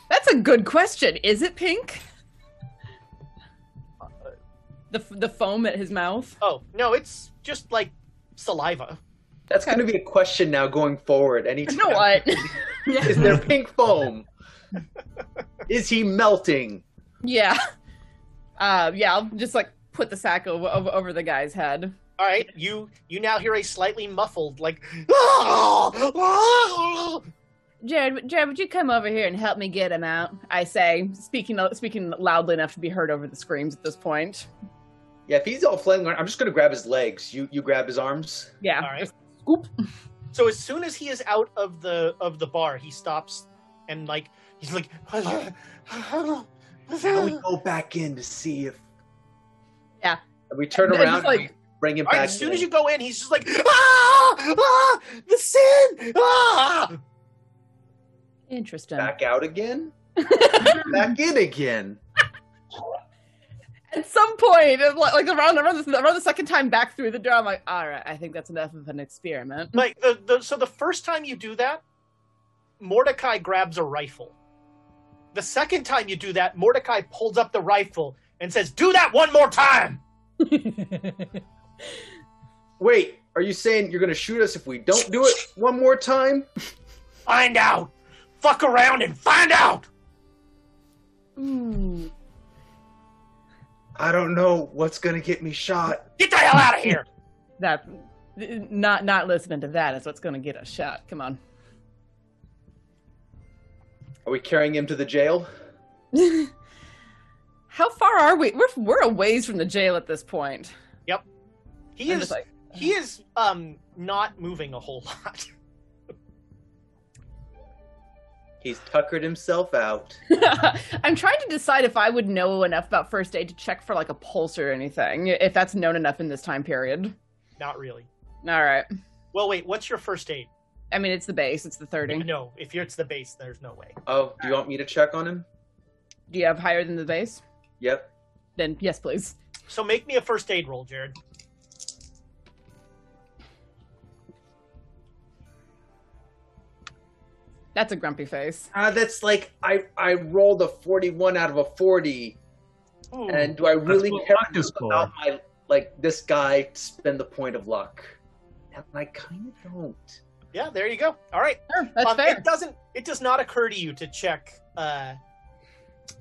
that's a good question. Is it pink? The the foam at his mouth. Oh no, it's just like saliva. That's going to be a question now going forward. Anytime. You know what? Is there pink foam? Is he melting? yeah. Uh, yeah. I'll just like put the sack over over, over the guy's head. All right, you you now hear a slightly muffled like. "Ah!" Jared, Jared, would you come over here and help me get him out? I say, speaking speaking loudly enough to be heard over the screams at this point. Yeah, if he's all flailing around, I'm just going to grab his legs. You you grab his arms. Yeah. All right. scoop. So as soon as he is out of the of the bar, he stops and like he's like. And we go back in to see if. Yeah. And we turn And around just, like- and we bring him All right, back. as soon in. as you go in, he's just like, ah, ah, the sin, ah. Interesting. back out again, back in again. At some point, like like, around around the, around the second time back through the door, I'm like, all right, I think that's enough of an experiment. Like the, the so the first time you do that, Mordecai grabs a rifle. The second time you do that, Mordecai pulls up the rifle and says, "Do that one more time." Wait, are you saying you're going to shoot us if we don't do it one more time? Find out. Fuck around and find out. Ooh. I don't know what's going to get me shot. Get the hell out of here. That not not listening to that is what's going to get us shot. Come on. Are we carrying him to the jail? How far are we? We're we're a ways from the jail at this point. He I'm is just like, he is um not moving a whole lot. He's tuckered himself out. I'm trying to decide if I would know enough about first aid to check for like a pulse or anything, if that's known enough in this time period. Not really. All right. Well, wait. What's your first aid? I mean, it's the base. It's the 30. No, if you're, it's the base, there's no way. Oh, do you want me to check on him? Do you have higher than the base? Yep. Then yes, please. So make me a first aid roll, Jared. That's a grumpy face. Uh, that's like I I rolled a 41 out of a 40, Ooh. and do I really what care luck for. about my like this guy to spend the point of luck? And I kind of don't. yeah, there you go. All right. Sure, that's Um, fair. It doesn't. It does not occur to you to check, uh,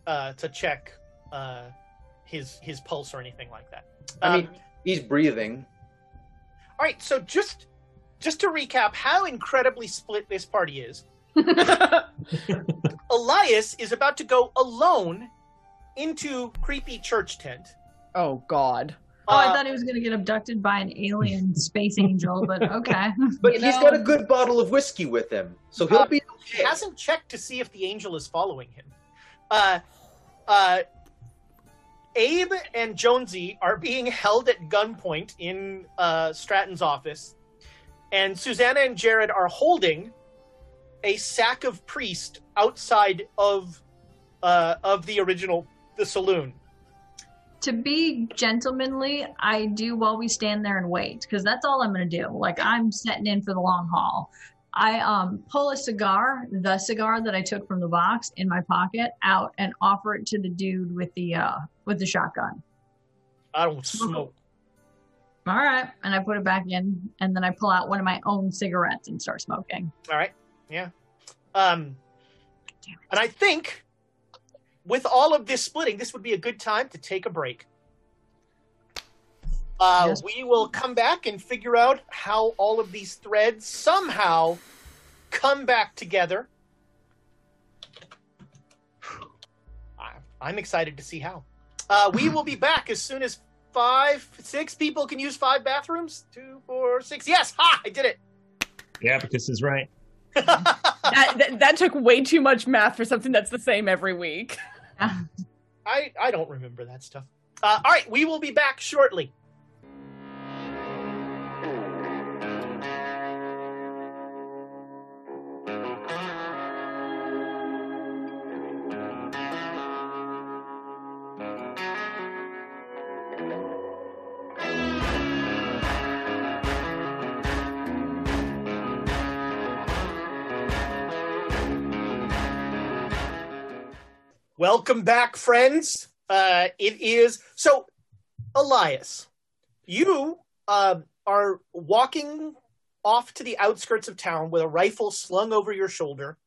uh, to check uh, his his pulse or anything like that. I Um, mean, he's breathing. all right. So just just to recap, how incredibly split this party is. Elias is about to go alone into creepy church tent. oh God. Oh, I Uh, thought he was going to get abducted by an alien space angel, but okay. But You he's know- got a good bottle of whiskey with him, so he'll Uh, be He okay. hasn't checked to see if the angel is following him. Uh, uh, Abe and Jonesy are being held at gunpoint in uh, Stratton's office, and Susanna and Jared are holding a sack of priest outside of uh, of the original the saloon. to be gentlemanly, I do while we stand there and wait, because that's all I'm going to do. Like I'm setting in for the long haul. I um, pull a cigar, the cigar that I took from the box in my pocket, out and offer it to the dude with the uh, with the shotgun. I don't smoke. All right, and I put it back in, and then I pull out one of my own cigarettes and start smoking. All right. Yeah. Um, and I think with all of this splitting, this would be a good time to take a break. Uh, Yes. We will come back and figure out how all of these threads somehow come back together. I- I'm excited to see how. Uh, we will be back as soon as five, six people can use five bathrooms. Two, four, six. Yes, ha! I did it. Yeah, because is right. That, that that took way too much math for something that's the same every week. I I don't remember that stuff. Uh, all right, we will be back shortly. Welcome back, friends. Uh, it is so, Elias, you uh, are walking off to the outskirts of town with a rifle slung over your shoulder,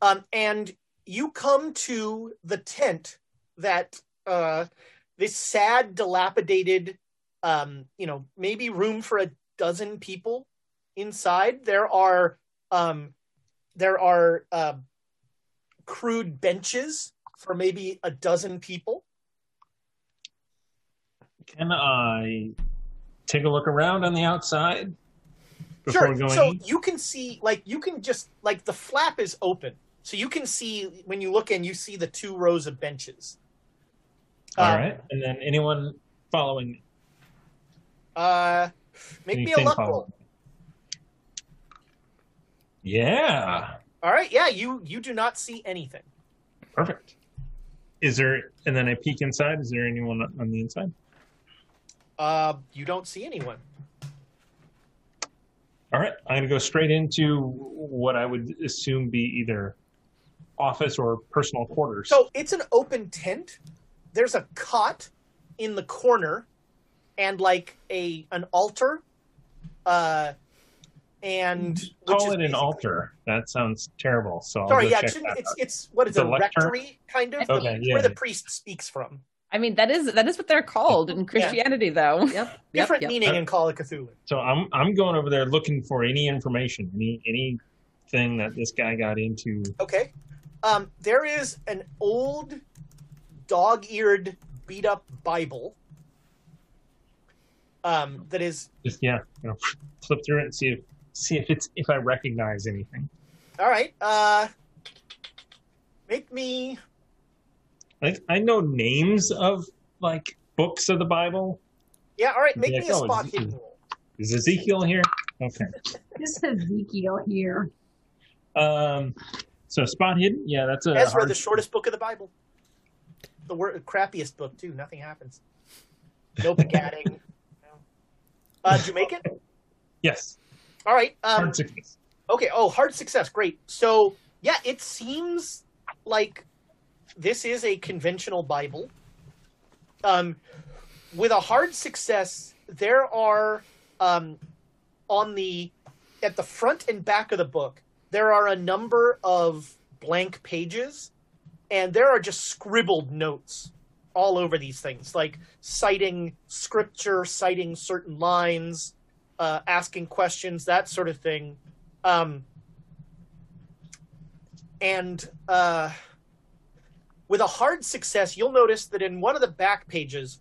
um, and you come to the tent that uh, this sad, dilapidated, um, you know, maybe room for a dozen people inside. There are um, there are uh, crude benches for maybe a dozen people. Can I take a look around on the outside before sure. So in? you can see, like, you can just like the flap is open, so you can see when you look in, you see the two rows of benches. All Uh, right. And then anyone following me? Uh, make me a Anything luck following roll. Yeah. All right. Yeah. You you do not see anything. Perfect. Is there, and then I peek inside. Is there anyone on the inside? Uh, you don't see anyone. All right. I'm to go straight into what I would assume be either office or personal quarters. So it's an open tent. There's a cot in the corner, and like a an altar. Uh, and Call it an altar. That sounds terrible. So I'll Sorry, yeah, it shouldn't, it's out. it's what is It's a a lectern? rectory kind of? Okay, the, yeah. Where the priest speaks from. I mean, that is that is what they're called in Christianity, though. Yep. Different yep, meaning in Call of Cthulhu. So I'm I'm going over there looking for any information, any anything that this guy got into. Okay. Um, there is an old, dog-eared, beat-up Bible. Um, that is Just yeah, you know, flip through it and see if see if it's if I recognize anything. all right. Uh, make me. Like I know names of like books of the Bible. Yeah, all right. Make Yeah, me a go, spot hidden roll. Is Ezekiel here? Okay. This is Ezekiel here. Um, so spot hidden. Yeah, that's a Ezra, hard- the shortest book of the Bible. The wor- crappiest book too. Nothing happens. No begatting. no. Uh, did you make it? Yes, All right. Um, hard success. Okay. Oh, hard success. Great. So yeah, it seems like this is a conventional Bible. Um, with a hard success, there are um, on the at the front and back of the book there are a number of blank pages, and there are just scribbled notes all over these things, like citing scripture, citing certain lines, uh, asking questions, that sort of thing. Um, and uh, with a hard success, you'll notice that in one of the back pages,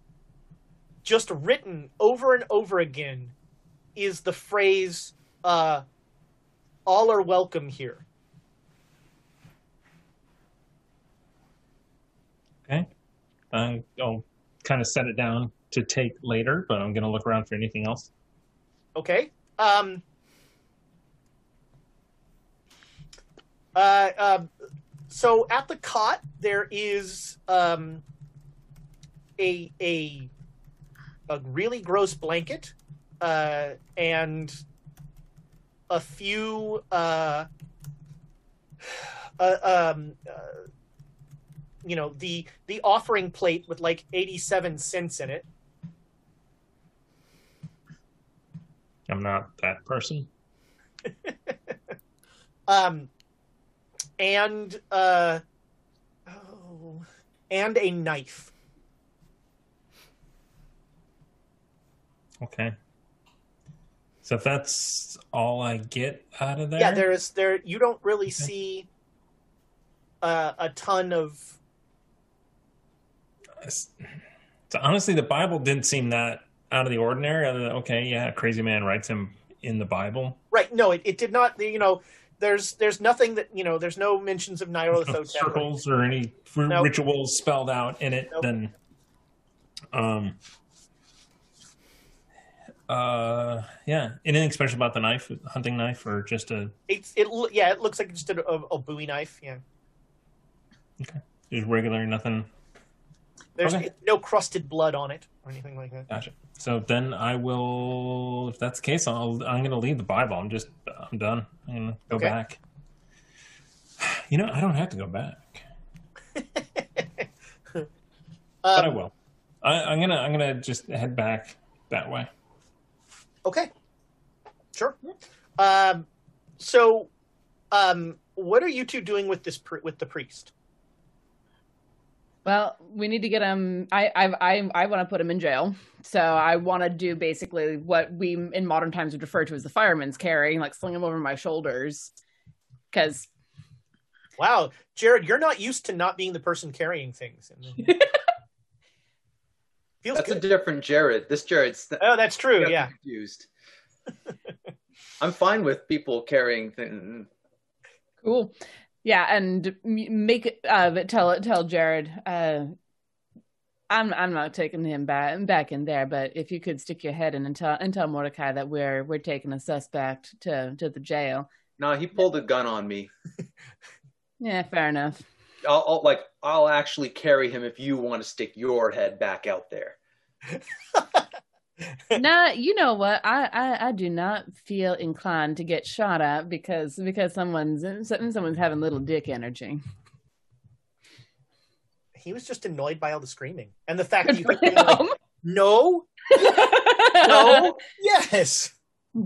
just written over and over again, is the phrase, uh, all are welcome here. Okay. I'll kind of set it down to take later, but I'm going to look around for anything else. Okay. Um, uh, uh, so at the cot there is um, a a a really gross blanket uh, and a few uh, uh, um, uh, you know the the offering plate with like 87 cents in it I'm not that person. um and uh oh, and a knife Okay. So if that's all I get out of there. yeah there is there you don't really see uh, a ton of So honestly, the Bible didn't seem that out of the ordinary. Other than okay, yeah, a crazy man writes him in the Bible. right no it, it did not you know there's there's nothing that you know there's no mentions of No circles or any Nope. rituals spelled out in it. Nope. Then, um, uh, yeah, anything special about the knife, hunting knife, or just a it's it yeah it looks like just a, a, a bowie knife yeah Okay. just regular nothing? there's Okay. no crusted blood on it or anything like that Gotcha. So then I will, if that's the case, I'll, I'm going to leave the Bible. I'm just, I'm done. I'm going to go Okay. back. You know, I don't have to go back, but I um, will. I, I'm gonna, I'm gonna just head back that way. Okay. Sure. Um, so, um, what are you two doing with this with the priest? Well, we need to get him. I I I, I want to put him in jail. So I want to do basically what we in modern times would refer to as the fireman's carry, like sling him over my shoulders. Because Wow, Jared, you're not used to not being the person carrying things. Feels That's a different Jared. This Jared's th- oh, that's true. Yeah. confused. I'm fine with people carrying things. Mm-, mm. cool, yeah, and make uh tell tell Jared. Uh, I'm I'm not taking him back back in there, but if you could stick your head in and tell and tell Mordecai that we're we're taking a suspect to to the jail. No, he pulled a gun on me. Yeah, fair enough. I'll, I'll like I'll actually carry him if you want to stick your head back out there. nah, you know what? I, I I do not feel inclined to get shot at because because someone's someone's having little dick energy. He was just annoyed by all the screaming and the fact that you for kept like, no, no, yes.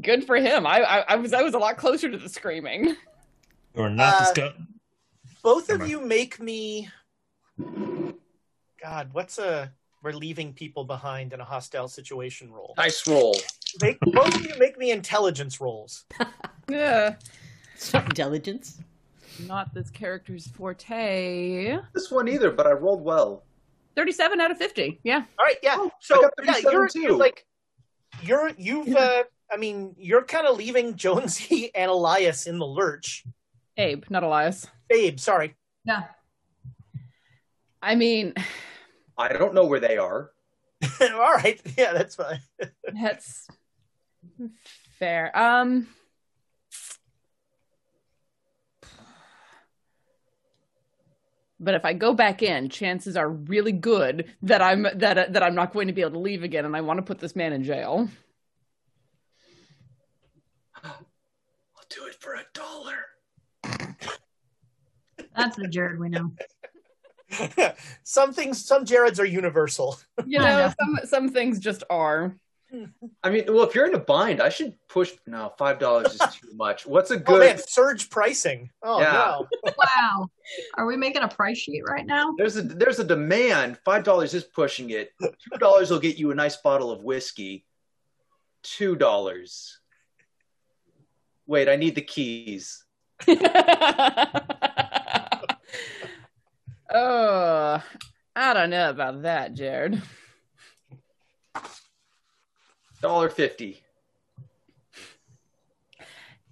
Good for him. I, I I was I was a lot closer to the screaming. Or not Uh, discuss. Both Never of mind. you make me. God, what's a we're leaving people behind in a hostile situation roll? Nice roll. Make, both of you make me intelligence rolls. Yeah, It's intelligence. not this character's forte. This one either, but I rolled well. Thirty-seven out of fifty. Yeah. All right, yeah. Oh, so I got yeah, you're, too. you're like you're you've uh I mean you're kind of leaving Jonesy and Elias in the lurch. Abe, not Elias. Babe, sorry. Yeah. I mean, I don't know where they are. All right, yeah, that's fine. that's fair. Um. But if I go back in, chances are really good that I'm that that I'm not going to be able to leave again, and I want to put this man in jail. I'll do it for a dollar. That's the Jared we know. some things, some Jareds are universal. You know, know. some some things just are. I mean, well, if you're in a bind, I should push. No, five dollars is too much. What's a Oh good? man, surge pricing. Oh Yeah. no. Wow. Are we making a price sheet right now? There's a there's a demand. Five dollars is pushing it. Two dollars will get you a nice bottle of whiskey. Two dollars. Wait, I need the keys. Oh, I don't know about that, Jared. Dollar fifty.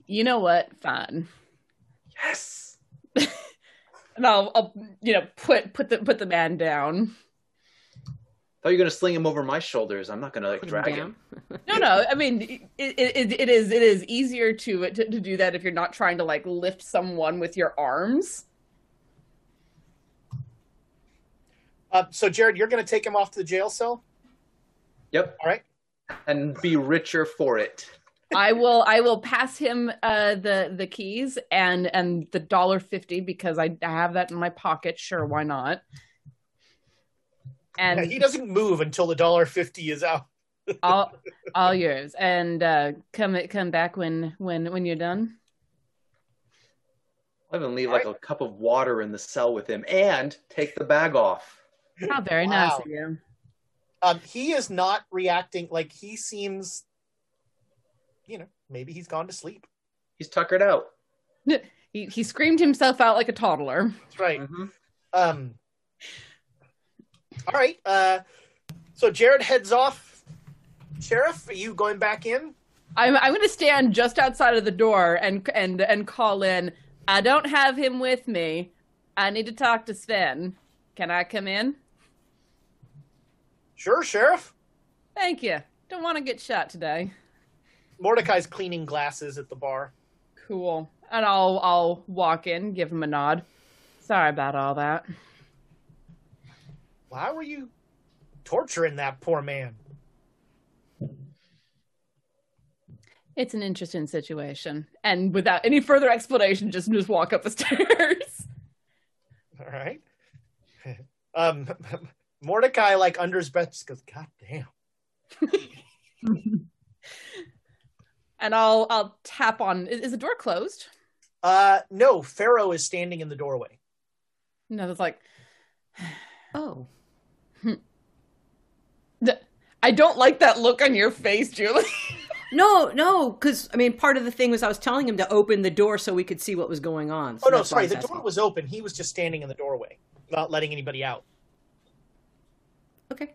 You know what? Fine. Yes. And I'll, I'll you know, put put the put the man down. Thought you were gonna sling him over my shoulders. I'm not gonna like Put him drag him. No, no. I mean, it, it, it is it is easier to, to to do that if you're not trying to like lift someone with your arms. Uh, so Jared, you're going to take him off to the jail cell. Yep. All right. And be richer for it. I will I will pass him uh, the the keys and and the dollar fifty because I have that in my pocket. Sure, why not? And Yeah, he doesn't move until the dollar fifty is out. all all yours. And uh, come come back when when when you're done. I'll even leave like a cup of water in the cell with him and take the bag off. Oh, very nice of you. Um, he is not reacting like he seems. You know, maybe he's gone to sleep. He's tuckered out. He he screamed himself out like a toddler. That's right. Mhm. Um. All right. Uh, so Jared heads off. Sheriff, are you going back in? I'm I'm going to stand just outside of the door and and and call in. I don't have him with me. I need to talk to Sven. Can I come in? Sure, Sheriff. Thank you. Don't want to get shot today. Mordecai's cleaning glasses at the bar. Cool. And I'll I'll walk in, give him a nod. Sorry about all that. Why were you torturing that poor man? It's an interesting situation. And without any further explanation, just just walk up the stairs. All right. Um, Mordecai, like under his breath, just goes, "God damn." and I'll I'll tap on is, is the door closed? Uh, no, Pharaoh is standing in the doorway. No, it's like Oh, I don't like that look on your face, Julie. no, no, because I mean, part of the thing was I was telling him to open the door so we could see what was going on. so Oh no, that's why I sorry, the asking. door was open. He was just standing in the doorway, not letting anybody out. Okay.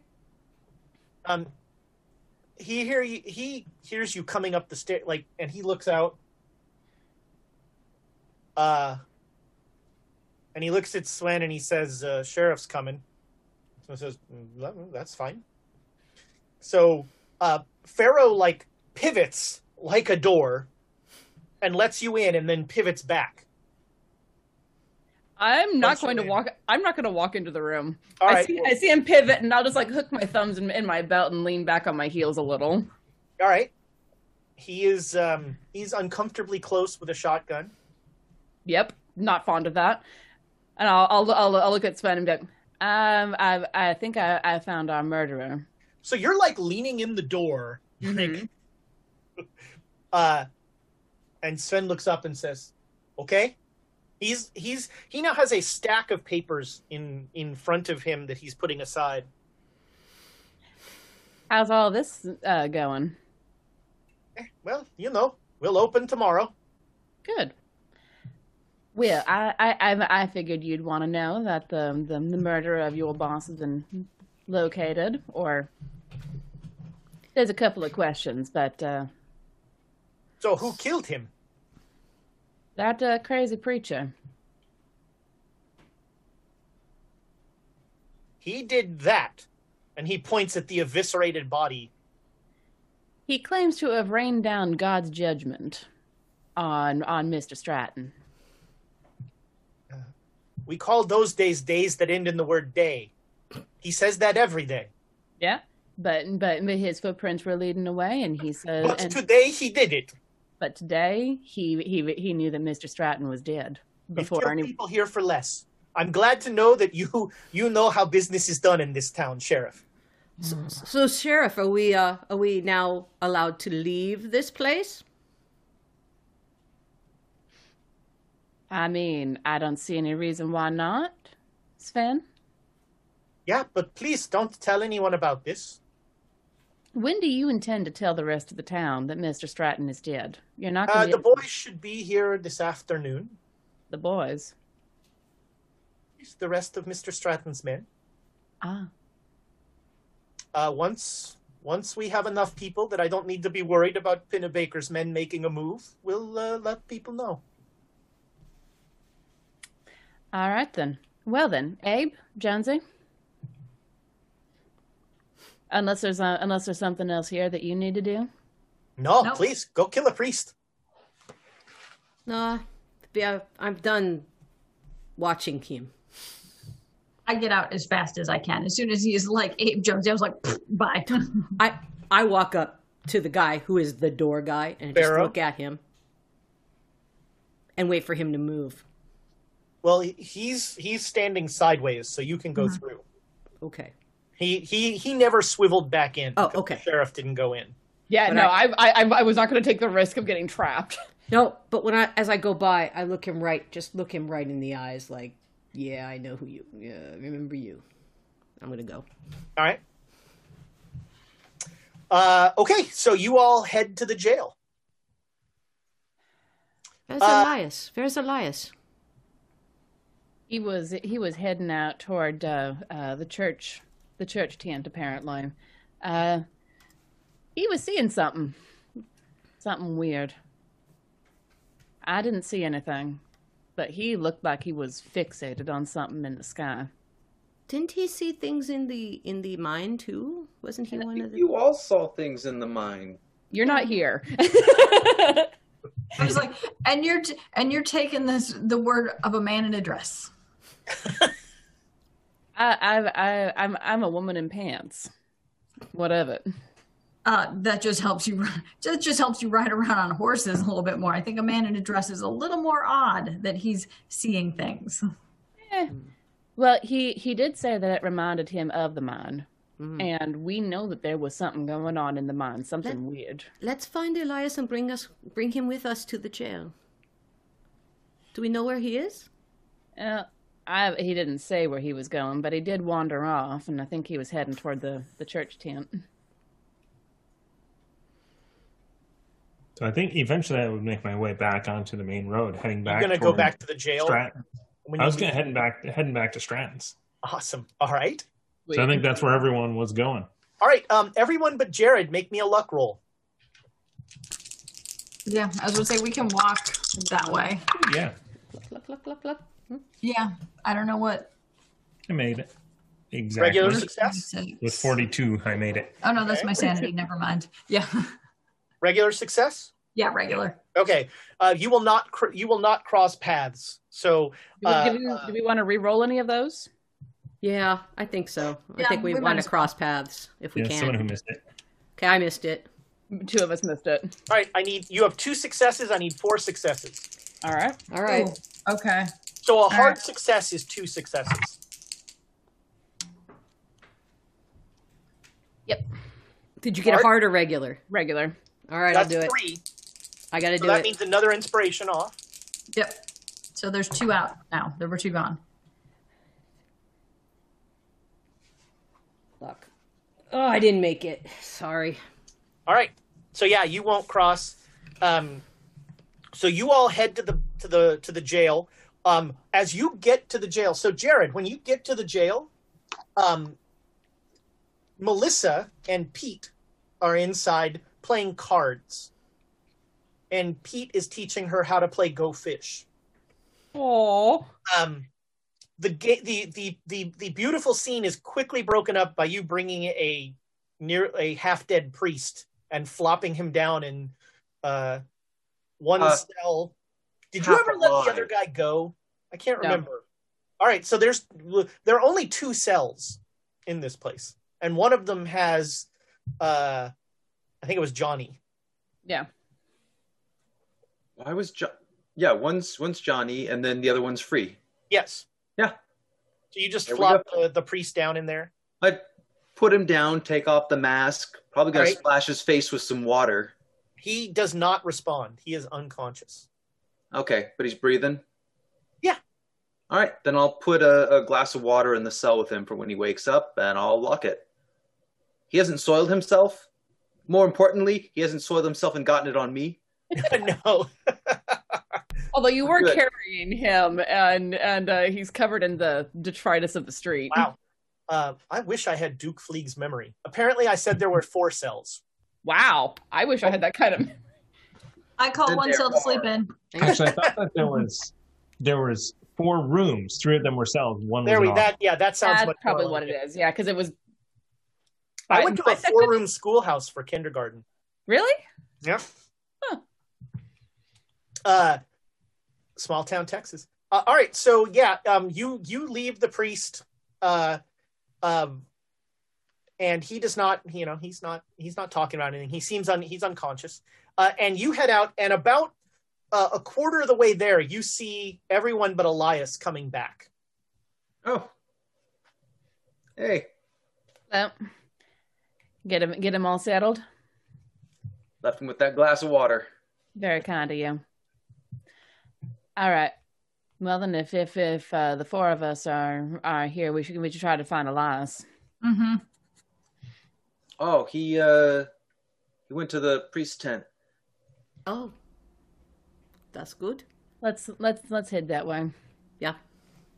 Um, he hear you, he hears you coming up the stair, like, and he looks out. Uh, and he looks at Sven and he says, uh, "Sheriff's coming." So says, "Mm, "That's fine." So, uh, Pharaoh like pivots like a door, and lets you in, and then pivots back. I'm not going to walk. I'm not going to walk into the room. All I right, see. well- I see him pivot, and I'll just like hook my thumbs in, in my belt and lean back on my heels a little. All right. He is um he's uncomfortably close with a shotgun. Yep, not fond of that. And I'll I'll, I'll, I'll look at Sven and be like, um, I I think I, I found our murderer. So you're like leaning in the door. Mhm. Uh and Sven looks up and says, "Okay?" He's he's he now has a stack of papers in in front of him that he's putting aside. How's all this uh, going? Eh, well, you know, we'll open tomorrow. Good. Well, I I I, I figured you'd want to know that the, the the murderer of your boss has been located, or there's a couple of questions, but uh, So who killed him? That uh, crazy preacher. He did that. And he points at the eviscerated body. He claims to have rained down God's judgment on on Mr. Stratton. We call those days days that end in the word day. He says that every day. Yeah, but but but his footprints were leading away, and he says, But and, today he did it. But today, he he he knew that Mr. Stratton was dead before killed any. people here for less. I'm glad to know that you you know how business is done in this town, Sheriff. So, sheriff, are we uh are we now allowed to leave this place? I mean, I don't see any reason why not, Sven. Yeah, but please don't tell anyone about this. When do you intend to tell the rest of the town that Mr. Stratton is dead? You're not Uh, going the to boys should be here this afternoon. the boys. The rest of Mr. Stratton's men. Ah, Uh, once once we have enough people that I don't need to be worried about Pinnabaker's men making a move, we'll uh, let people know. all right then. Well then, Abe, Jonesy. Unless there's uh, unless there's something else here that you need to do. No, Nope. please go kill a priest. No, yeah, I'm done watching him. I get out as fast as I can. As soon as he is like Abe Jones, I was like, bye. I I walk up to the guy who is the door guy and just look at him and wait for him to move. Well, he's he's standing sideways, so you can go Mhm. through. Okay. He he he never swiveled back in. Oh, okay. The sheriff didn't go in. Yeah, But no, I- I, I, I, I was not going to take the risk of getting trapped. No, but when I as I go by, I look him right, just look him right in the eyes, like, yeah, I know who you. Yeah, I remember you. I'm gonna go. All right. Uh, okay, so you all head to the jail. Where's Uh, Elias? Where's Elias? He was he was heading out toward uh, uh, the church the church tent apparently. Uh, he was seeing something, something weird. I didn't see anything, but he looked like he was fixated on something in the sky. Didn't he see things in the in the mine too? Wasn't he one of the? You all saw things in the mine. You're not here. I was like, and you're t- and you're taking this the word of a man in a dress. I, I, I, I'm, I'm a woman in pants. Whatever. Uh, that just helps you. Just just helps you ride around on horses a little bit more. I think a man in a dress is a little more odd that he's seeing things. Eh. Well, he he did say that it reminded him of the mine, Mhm. and we know that there was something going on in the mine, something weird. Let's find Elias and bring us bring him with us to the jail. Do we know where he is? Uh, I he didn't say where he was going, but he did wander off, and I think he was heading toward the the church tent. So I think eventually I would make my way back onto the main road, heading back. You're gonna go back to the jail. Stratton. when I was gonna leave? heading back, heading back to Stratton's. Awesome. All right. So I think that's where everyone was going. All right. Um, everyone but Jared, make me a luck roll. Yeah, I was gonna say we can walk that way. Yeah, Look, Look, look, look, look. Yeah, I don't know what. I made it. Exactly. Regular success. With 42, I made it. Oh no, that's Okay. my sanity. Never mind. Yeah, Regular success. yeah, regular. Okay. Uh, you will not. Cr- you will not cross paths. So Do we, Uh, do we, do we want to re-roll any of those? Yeah, I think so. I think we, we want to cross paths if we Yeah, someone who can. missed it. Okay, I missed it. Two of us missed it. all right. I need. You have two successes. I need four successes. All right. All right. Ooh, okay. So a hard right. success is two successes. Yep. Did you get Art? a hard or regular? Regular. All right, That's I'll do it. three. I got to So do that it. That means another inspiration off. Yep. So there's two out now. There were two gone. Luck. Oh, I didn't make it. Sorry. All right. So yeah, you won't cross. Um, so you all head to the to the to the jail. Um, as you get to the jail, so Jared, when you get to the jail, um, Melissa and Pete are inside playing cards, and Pete is teaching her how to play Go Fish. Oh, um, the, ga- the the the the beautiful scene is quickly broken up by you bringing a near a half dead priest and flopping him down in uh, one Uh, cell. Did you ever let alive. the other guy go? I can't No. remember. All right, so there's there are only two cells in this place, and one of them has, uh, I think it was Johnny. Yeah. Why was John? Yeah, one's one's Johnny, and then the other one's free. Yes. Yeah. So you just There flop the, the priest down in there. I put him down, take off the mask. Probably gonna Alright. splash his face with some water. He does not respond. He is unconscious. Okay, but he's breathing. Yeah. All right, then I'll put a, a glass of water in the cell with him for when he wakes up, and I'll lock it. He hasn't soiled himself. More importantly, he hasn't soiled himself and gotten it on me. no. Although you were Good. carrying him, and and uh, he's covered in the detritus of the street. Wow. Uh, I wish I had Duke Fleeg's memory. Apparently, I said there were four cells. Wow. I wish I had that kind of. I call Then one cell to sleep in. Actually, I thought that there was there was four rooms. Three of them were cells. One There was we that yeah that sounds That's probably more what like it is. Yeah, because it was. I went to a four room schoolhouse for kindergarten. Really? Yeah. Huh. Uh, small town Texas. Uh, all right, so yeah, um, you you leave the priest, uh, um, and he does not, you know, he's not he's not talking about anything. He seems un, he's unconscious. Uh, and you head out, and about uh, a quarter of the way there, you see everyone but Elias coming back. Oh. Hey, Well, get him get him all settled. left him with that glass of water. Very kind of you. All right. Well then, if if if uh, the four of us are are here, we should we should try to find Elias. Mm-hmm. Oh, he uh he went to the priest tent. Oh, that's good. Let's let's let's head that way. Yeah.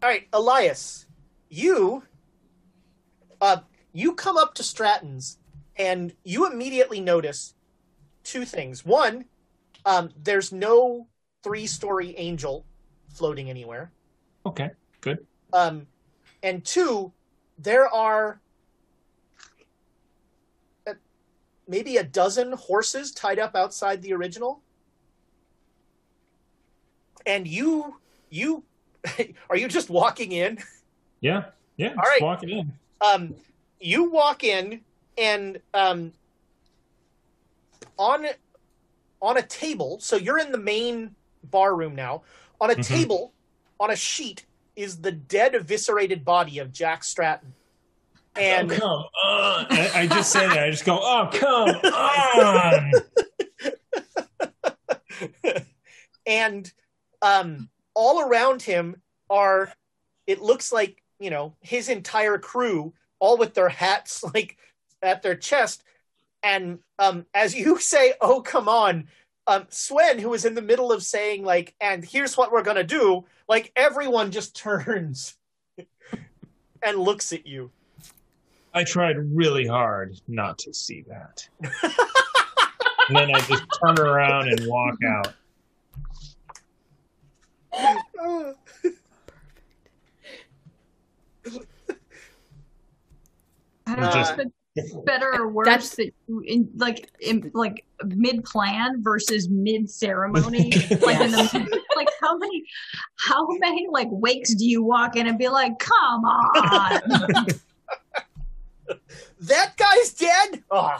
All right, Elias, you uh you come up to Stratton's and you immediately notice two things. One, um, there's no three-story angel floating anywhere. Okay, good. Um, and two, there are uh, maybe a dozen horses tied up outside the original. And you, you, are you just walking in? Yeah, yeah. All right. walking in. um, you walk in and um, on on a table. So you're in the main bar room now. On a Mhm. table, on a sheet, is the dead, eviscerated body of Jack Stratton. And oh, come on. I, I just say that. I just go, oh, come on. and um, all around him are it looks like you know his entire crew all with their hats like at their chest and um, as you say oh come on um, Sven who is in the middle of saying like and here's what we're gonna do like everyone just turns and looks at you I tried really hard not to see that. and then I just turn around and walk out. I don't know Just- if it's better or worse That's- that you in like in like mid plan versus mid ceremony. like in the like how many how many like wakes do you walk in and be like, come on? that guy's dead. Oh.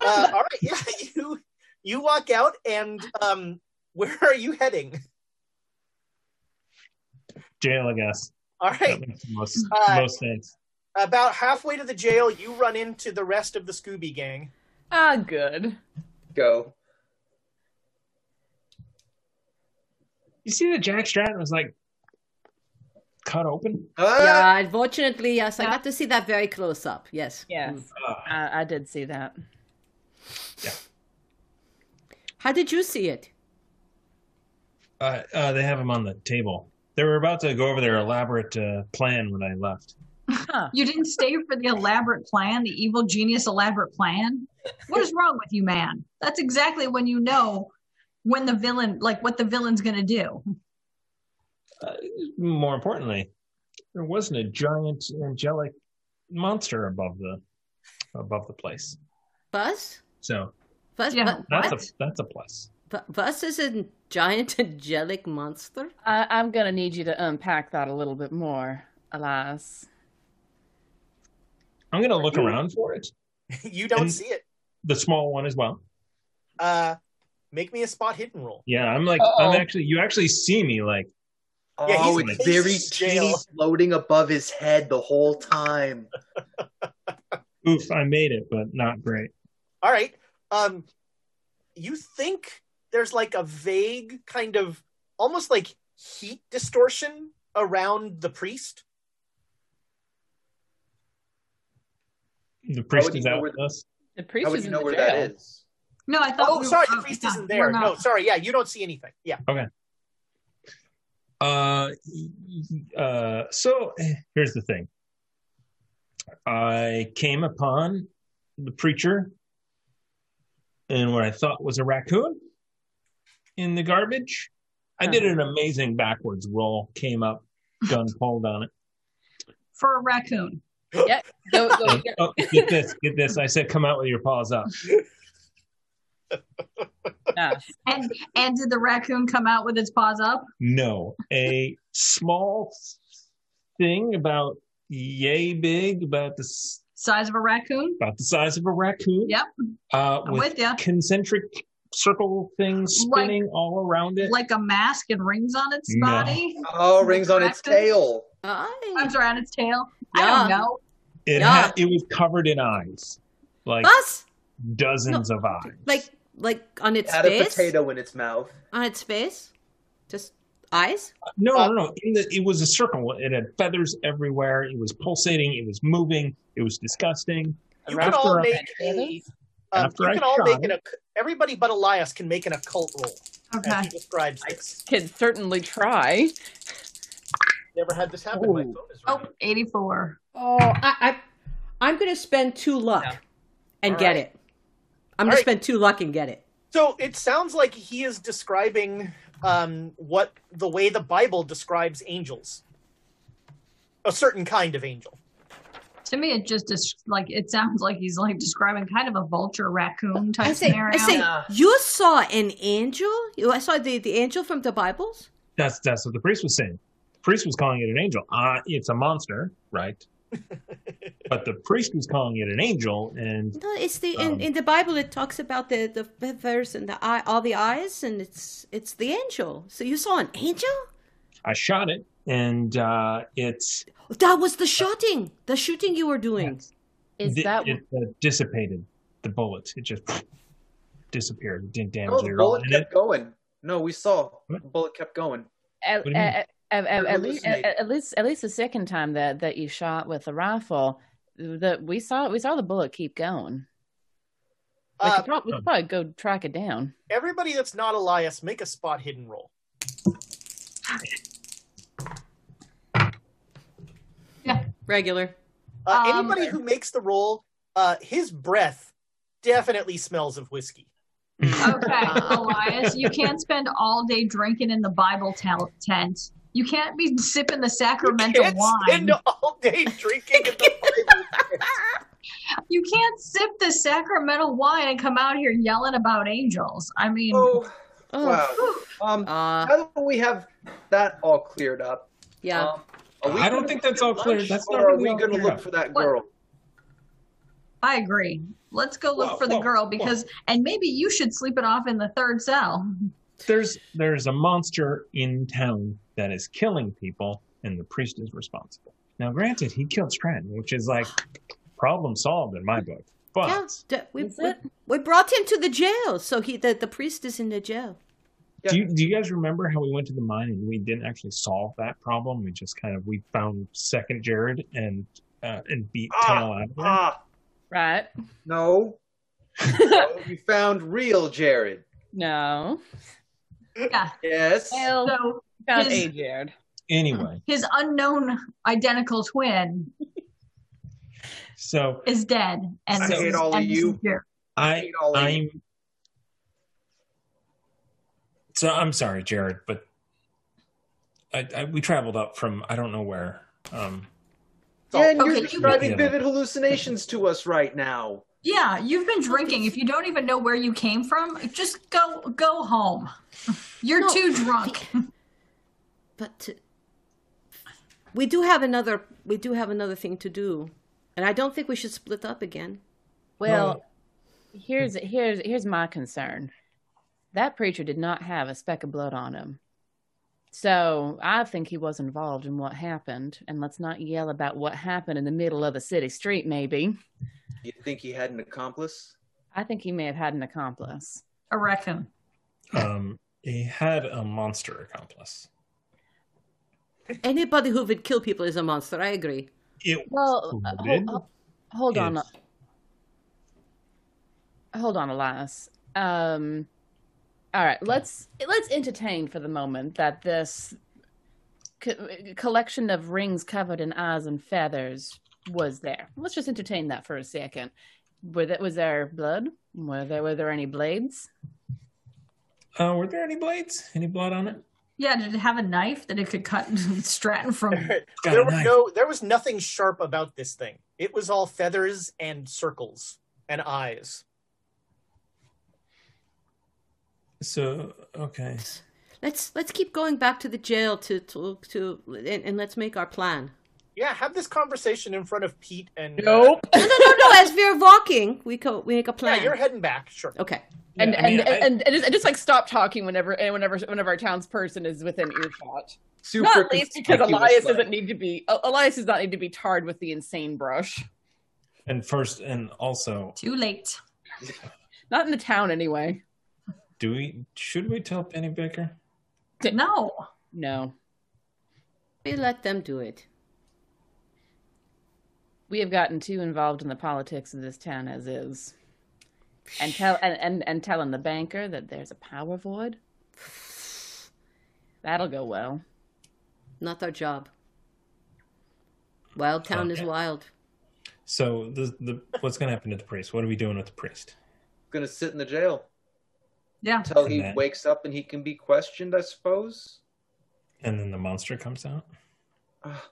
Uh, all right, yeah, you you walk out, and um, where are you heading? Jail, I guess. All That makes the most, Uh, most sense. about halfway to the jail, you run into the rest of the Scooby Gang. Ah, good. Go. You see that Jack Stratton was like cut open? Ah! Yeah, unfortunately, yes, I got to see that very close up. Yes. Yes, Mm. Ah. I, I did see that. Yeah. How did you see it? Uh, uh, they have him on the table. They were about to go over their elaborate uh, plan when I left. you didn't stay for the elaborate plan, the evil genius elaborate plan. What is wrong with you, man? That's exactly when you know when the villain, like what the villain's gonna do. Uh, more importantly, there wasn't a giant angelic monster above the above the place. Buzz? So Buzz, Yeah. That's what? a that's a plus. Bu- Buzz is a giant angelic monster? I, I'm gonna need you to unpack that a little bit more, alas. I'm gonna look around for it. you don't And- see it. The small one as well. Uh, Make me a spot hidden roll. Yeah, I'm like, Uh-oh. I'm actually, you actually see me like, Yeah, oh, he's- it's he's very in teeny floating above his head the whole time. oof, I made it, but not great. All right. Um, you think there's like a vague kind of almost like heat distortion around the priest? The priest is out where with us. The priest How would is you in know the where jail. that is? No, I thought. Oh, we were- sorry, the oh, priest yeah, isn't there. No, sorry. Yeah, you don't see anything. Yeah. Uh, uh, so eh, here's the thing. I came upon the preacher and what I thought was a raccoon in the garbage. I did an amazing backwards roll, came up, gun pulled on it. for a raccoon. Yeah. Go, go, Oh, oh, get this, get this. I said, come out with your paws up. yeah. And and did the raccoon come out with its paws up? No, a small thing about yay big, about the s- Size of a raccoon? about the size of a raccoon. Yep. Uh, I'm with with ya. concentric circle things Like- spinning all around it. Like a mask and rings on its No. body? Oh, rings on its Raccoon? tail. I'm I, sorry, on its tail. I don't know. it Yeah. had, it was covered in eyes, like us dozens of eyes. like like on its Had a potato in its mouth. on its face, just eyes. no, Uh, no, no. In the, it was a circle. It had feathers everywhere. It was pulsating. It was moving. It was disgusting. You After can all make a. Um, After you I can all shot make an. it- Everybody but Elias can make an occult roll. Okay. As he describes this. Could certainly try. Never had this happen. My Ooh. phone is Oh, ringing. Oh, I, I I'm gonna spend two luck Yeah. and All get right. it. I'm All gonna right. spend two luck and get it. So it sounds like he is describing um, what the way the Bible describes angels. A certain kind of angel. To me, it just is like it sounds like he's like describing kind of a vulture raccoon type I say, scenario. I say, Yeah. you saw an angel. You, I saw the the angel from the Bibles. That's that's what the priest was saying. The priest was calling it an angel. Uh, it's a monster, right? But the priest was calling it an angel, and No, it's the Um, in, in the Bible. It talks about the the feathers and the eye, all the eyes, and it's it's the angel. So you saw an angel. I shot it, and uh, it's That was the shooting, the shooting you were doing. Is it, that it uh, dissipated the bullet. It just disappeared. It didn't damage it the at all. bullet And kept it, going. No, we saw. The bullet kept going. at, What do you mean? At, at, at, least, at, at least at least the second time that that you shot with the rifle, that we saw we saw the bullet keep going. We Uh, could, prob- we could probably go track it down. everybody that's not Elias, make a spot hidden roll. Yeah regular. Uh, Um, anybody who makes the roll, uh, his breath definitely smells of whiskey. Okay, Elias, you can't spend all day drinking in the Bible tel- tent. You can't be sipping the sacramental Can't wine. spend all day drinking the You can't sip the Sacramento wine and come out here yelling about angels. I mean, Oh, Oh, wow. Um, uh, now that we have that all cleared up, yeah. um, are we I don't think that's all clear. lunch, That's or not are really we going to look for that What? girl? I agree. Let's go look Whoa, for the whoa, girl whoa. because, and maybe you should sleep it off in the third cell. there's there's a monster in town that is killing people, and the priest is responsible. Now, granted, he killed Stratton, which is like problem solved in my book. But yeah, d- we, Is we, we brought him to the jail, so he the, the priest is in the jail. do you, do you guys remember how we went to the mine and we didn't actually solve that problem? We just kind of we found second Jared and uh, and beat Ah, tail out of him. Ah, Right? no. No, you found real Jared. No. Yeah. Yes. Well, So found his- a Jared. Anyway, his unknown identical twin so is dead, and I hate all of you. I, hate all of you. so I'm sorry, Jared, but I, I we traveled up from I don't know where. Um, Yeah, and Okay, you're you- describing Yeah. vivid hallucinations to us right now. Yeah, you've been drinking. If you don't even know where you came from, just go go home. You're No. too drunk. But to, we do have another we do have another thing to do, and I don't think we should split up again. Well, here's here's here's my concern. That preacher did not have a speck of blood on him. So I think he was involved in what happened. And let's not yell about what happened in the middle of a city street, maybe. You think he had an accomplice? I think he may have had an accomplice. A raccoon. Um, he had a monster accomplice. Anybody who would kill people is a monster. I agree. It Well, uh, Did? hold, hold on. Hold on, Elias. Um, all right, let's let's entertain for the moment that this co- collection of rings covered in eyes and feathers was there. Let's just entertain that for a second. Were that was there blood? Were there were there any blades? Uh, were there any blades? Any blood on it? Yeah, did it have a knife that it could cut Stratton from? There a were no there was nothing sharp about this thing. It was all feathers and circles and eyes. So okay. Let's let's keep going back to the jail to to to and, and let's make our plan. Yeah, have this conversation in front of Pete and uh, Nope. No, no, no, no. As we're walking, we go we make a plan. Yeah, plan. you're heading back. Sure. Okay. And Yeah, I mean, and, I- and and just, and just like stop talking whenever and whenever whenever our townsperson is within earshot. Super Not least because Elias light. doesn't need to be Elias does not need to be tarred with the insane brush. And first, and also, Too late. Not in the town anyway. do we should we tell Penny Baker? No. No. We let them do it. We have gotten too involved in the politics of this town as is. And tell and, and, and telling the banker that there's a power void. That'll go well. Not our job. Wild town is wild. So the the what's going to happen to the priest? What are we doing with the priest? Gonna sit in the jail Yeah. until he then- wakes up and he can be questioned, I suppose. And then the monster comes out. Ah,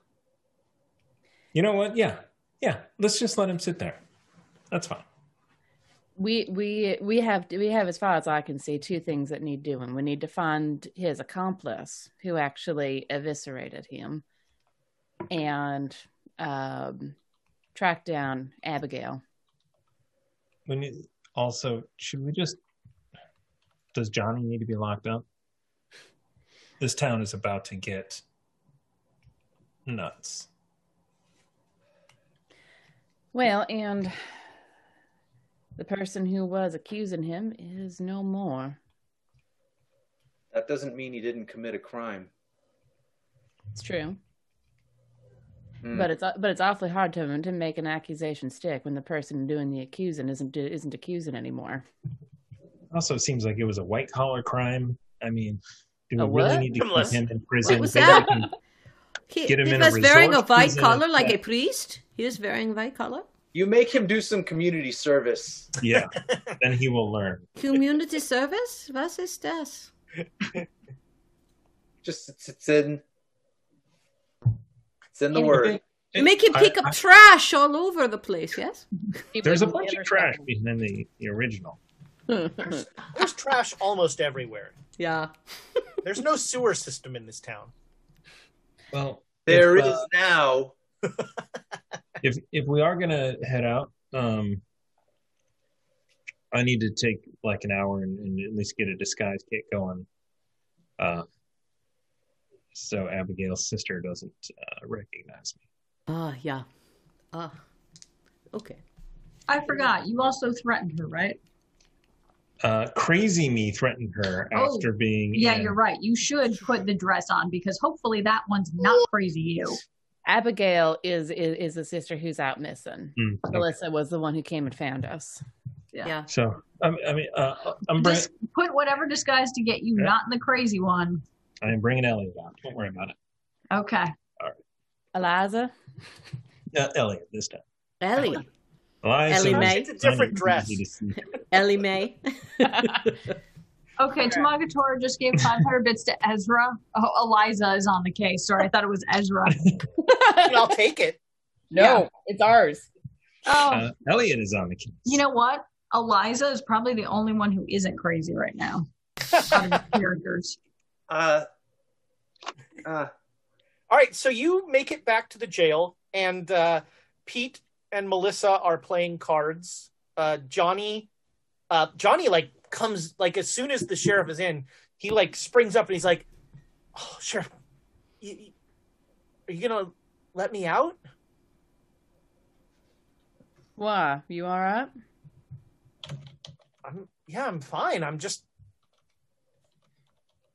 You know what? Yeah, yeah. Let's just let him sit there. That's fine. We we we have we have as far as I can see two things that need doing. We need to find his accomplice who actually eviscerated him and um track down Abigail. We need, also, should we just? Does Johnny need to be locked up? This town is about to get nuts. Well, and the person who was accusing him is no more. that doesn't mean he didn't commit a crime. It's true, Hmm. but it's but it's awfully hard to to make an accusation stick when the person doing the accusing isn't isn't accusing anymore. Also, it seems like it was a white collar crime. I mean, do we A really need to keep him in prison? He, Get him he in a was wearing a white collar like a priest. He was wearing white collar. You make him do some community service. Yeah, then he will learn. Community service? Was ist das? Just it's, it's in. It's in the Anyway. word. You make him I- pick up I- trash all over the place, yes? There's a bunch of trash behind the, the original. There's trash almost everywhere. Yeah. There's no sewer system in this town. Well, There if, is uh, now. if if we are gonna head out, um, I need to take like an hour and, and at least get a disguise kit going, uh, so Abigail's sister doesn't uh, recognize me. Ah, yeah. Ah. Okay. I forgot. You also threatened her, right? Uh, Crazy Me threatened her Oh, after being Yeah, in- you're right. You should put the dress on because hopefully that one's not crazy you. Abigail is, is is the sister who's out missing. Mm, okay. Melissa was the one who came and found us. Yeah. Yeah. So I, I mean, uh, I'm bring, Just put whatever disguise to get you, Yeah. not in the crazy one. I am bringing Elliot out. Don't worry about it. Okay. All right. Eliza, Uh, Elliot this time. Ellie. Elias Ellie is Mae. It's a different easy dress. to. Ellie Mae. Okay, Tamago Tora just gave 500 bits to Ezra. Oh, Eliza is on the case. Sorry, I thought it was Ezra. And I'll take it. no, Yeah. it's ours. Oh, Uh, Elliot is on the case. you know what? Eliza is probably the only one who isn't crazy right now out of the characters. Uh, uh, All right, so you make it back to the jail, and uh, Pete and Melissa are playing cards. Uh, Johnny, uh, Johnny, like comes like as soon as the sheriff is in, he like springs up and he's like, "Oh, sheriff, you, you- are you gonna let me out?" Why? You all right? I'm yeah, I'm fine. I'm just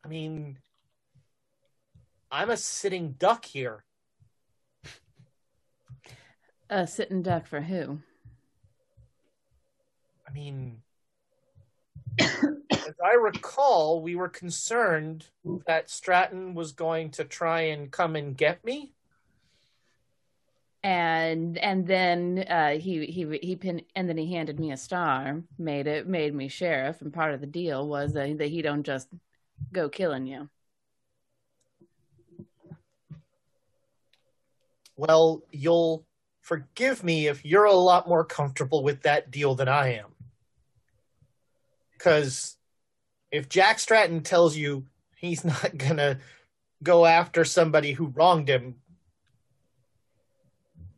I mean I'm a sitting duck here. A sitting duck for who? I mean as I recall, we were concerned that Stratton was going to try and come and get me. and and then uh, he he he pin and then he handed me a star, made it made me sheriff, and part of the deal was that, that he don't just go killing you. Well, you'll forgive me if you're a lot more comfortable with that deal than I am. Because if Jack Stratton tells you he's not going to go after somebody who wronged him,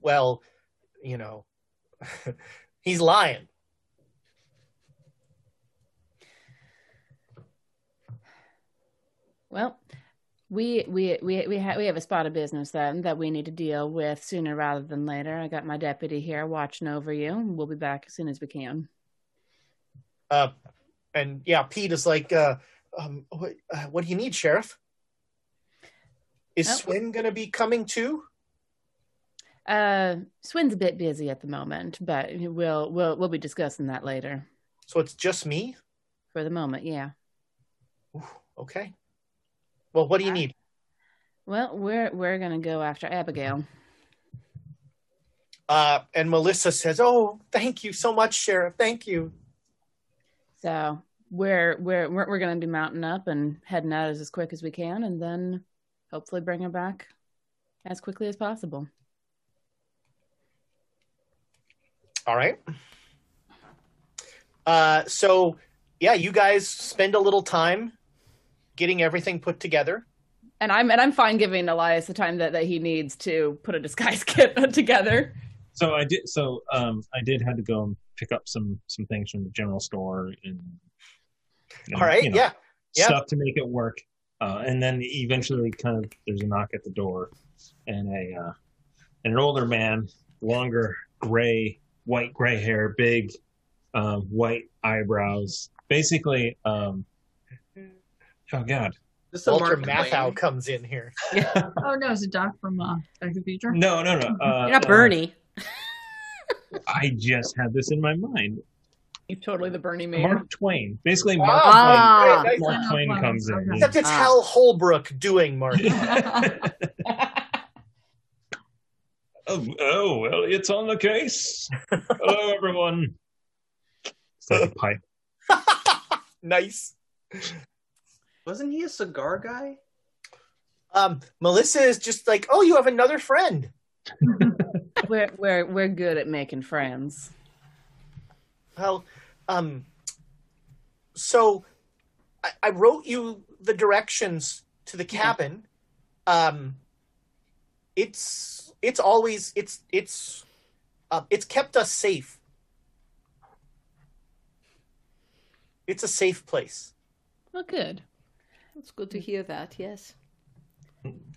well, you know, he's lying. Well, we we we we, ha- we have a spot of business then that we need to deal with sooner rather than later. I got my deputy here watching over you. We'll be back as soon as we can. Uh, and yeah, Pete is like, uh, um, what, uh, what do you need, Sheriff? Is Oh. Sven going to be coming too? Uh, Sven's a bit busy at the moment, but we'll we'll we'll be discussing that later. So it's just me? For the moment, yeah. Okay. Well, what do you need? Well, we're we're gonna go after Abigail. Uh, and Melissa says, "Oh, thank you so much, Sheriff. Thank you." So we're we're we're, we're gonna be mounting up and heading out as, as quick as we can, and then hopefully bring her back as quickly as possible. All right. Uh, so yeah, you guys spend a little time getting everything put together. And I'm and I'm fine giving Elias the time that, that he needs to put a disguise kit together. So I did. So um, I did have to go and pick up some some things from the general store and. you know, All right. you know, yeah. Yeah. Stuff to make it work, uh, and then eventually, kind of, there's a knock at the door, and a uh, and an older man, longer gray, white gray hair, big, uh, white eyebrows, basically. Um, oh God. This is a Walter Matthau Twain. comes in here. Oh no, is it Doc from uh, Back to the Future? No, no, no. Uh, You're not uh, Bernie. I just had this in my mind. You're totally the Bernie man. Mark Twain. Basically, Mark Ah. Great, Twain. nice. Mark Twain comes in. Okay. Except it's Ah. Hal Holbrook doing Mark. Oh, oh, well, it's on the case. Hello, everyone. It's like a pipe. nice. Wasn't he a cigar guy? Um, Melissa is just like, "Oh, you have another friend." We're we're we're good at making friends. Well, um, so I, I wrote you the directions to the cabin. Um, it's it's always it's it's uh, it's kept us safe. It's a safe place. Well, good. It's good to hear that. Yes.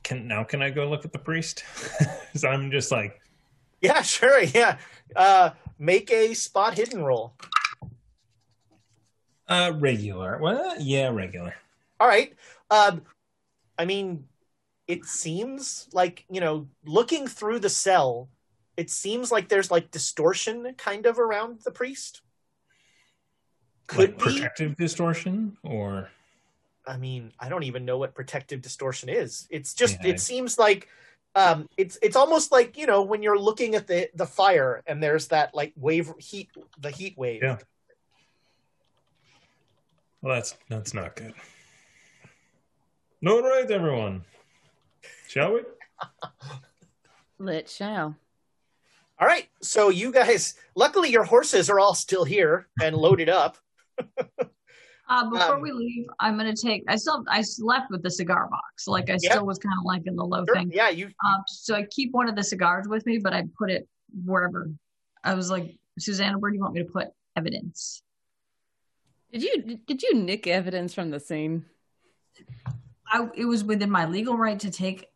Can now can I go look at the priest? 'Cause I'm just like, Yeah, sure. Yeah. Uh, make a spot hidden roll. uh, regular. Well, yeah, regular. All right. Um, I mean, it seems like you know, looking through the cell, it seems like there's like distortion kind of around the priest. Could like be. protective distortion, or I mean, I don't even know what protective distortion is. It's just Yeah. it seems like um it's it's almost like, you know, when you're looking at the the fire and there's that like wave heat the heat wave. Yeah. well, that's that's not good. All right, everyone. Shall we? Let's shall. All right. So you guys luckily your horses are all still here and loaded up. Uh, before Um, we leave, I'm gonna take. I still I left with the cigar box. Like I Yeah. still was kind of like in the low Sure. thing. Yeah, you Um, so I keep one of the cigars with me, but I put it wherever. I was like, Susanna, where do you want me to put evidence? Did you did you nick evidence from the scene? I, it was within my legal right to take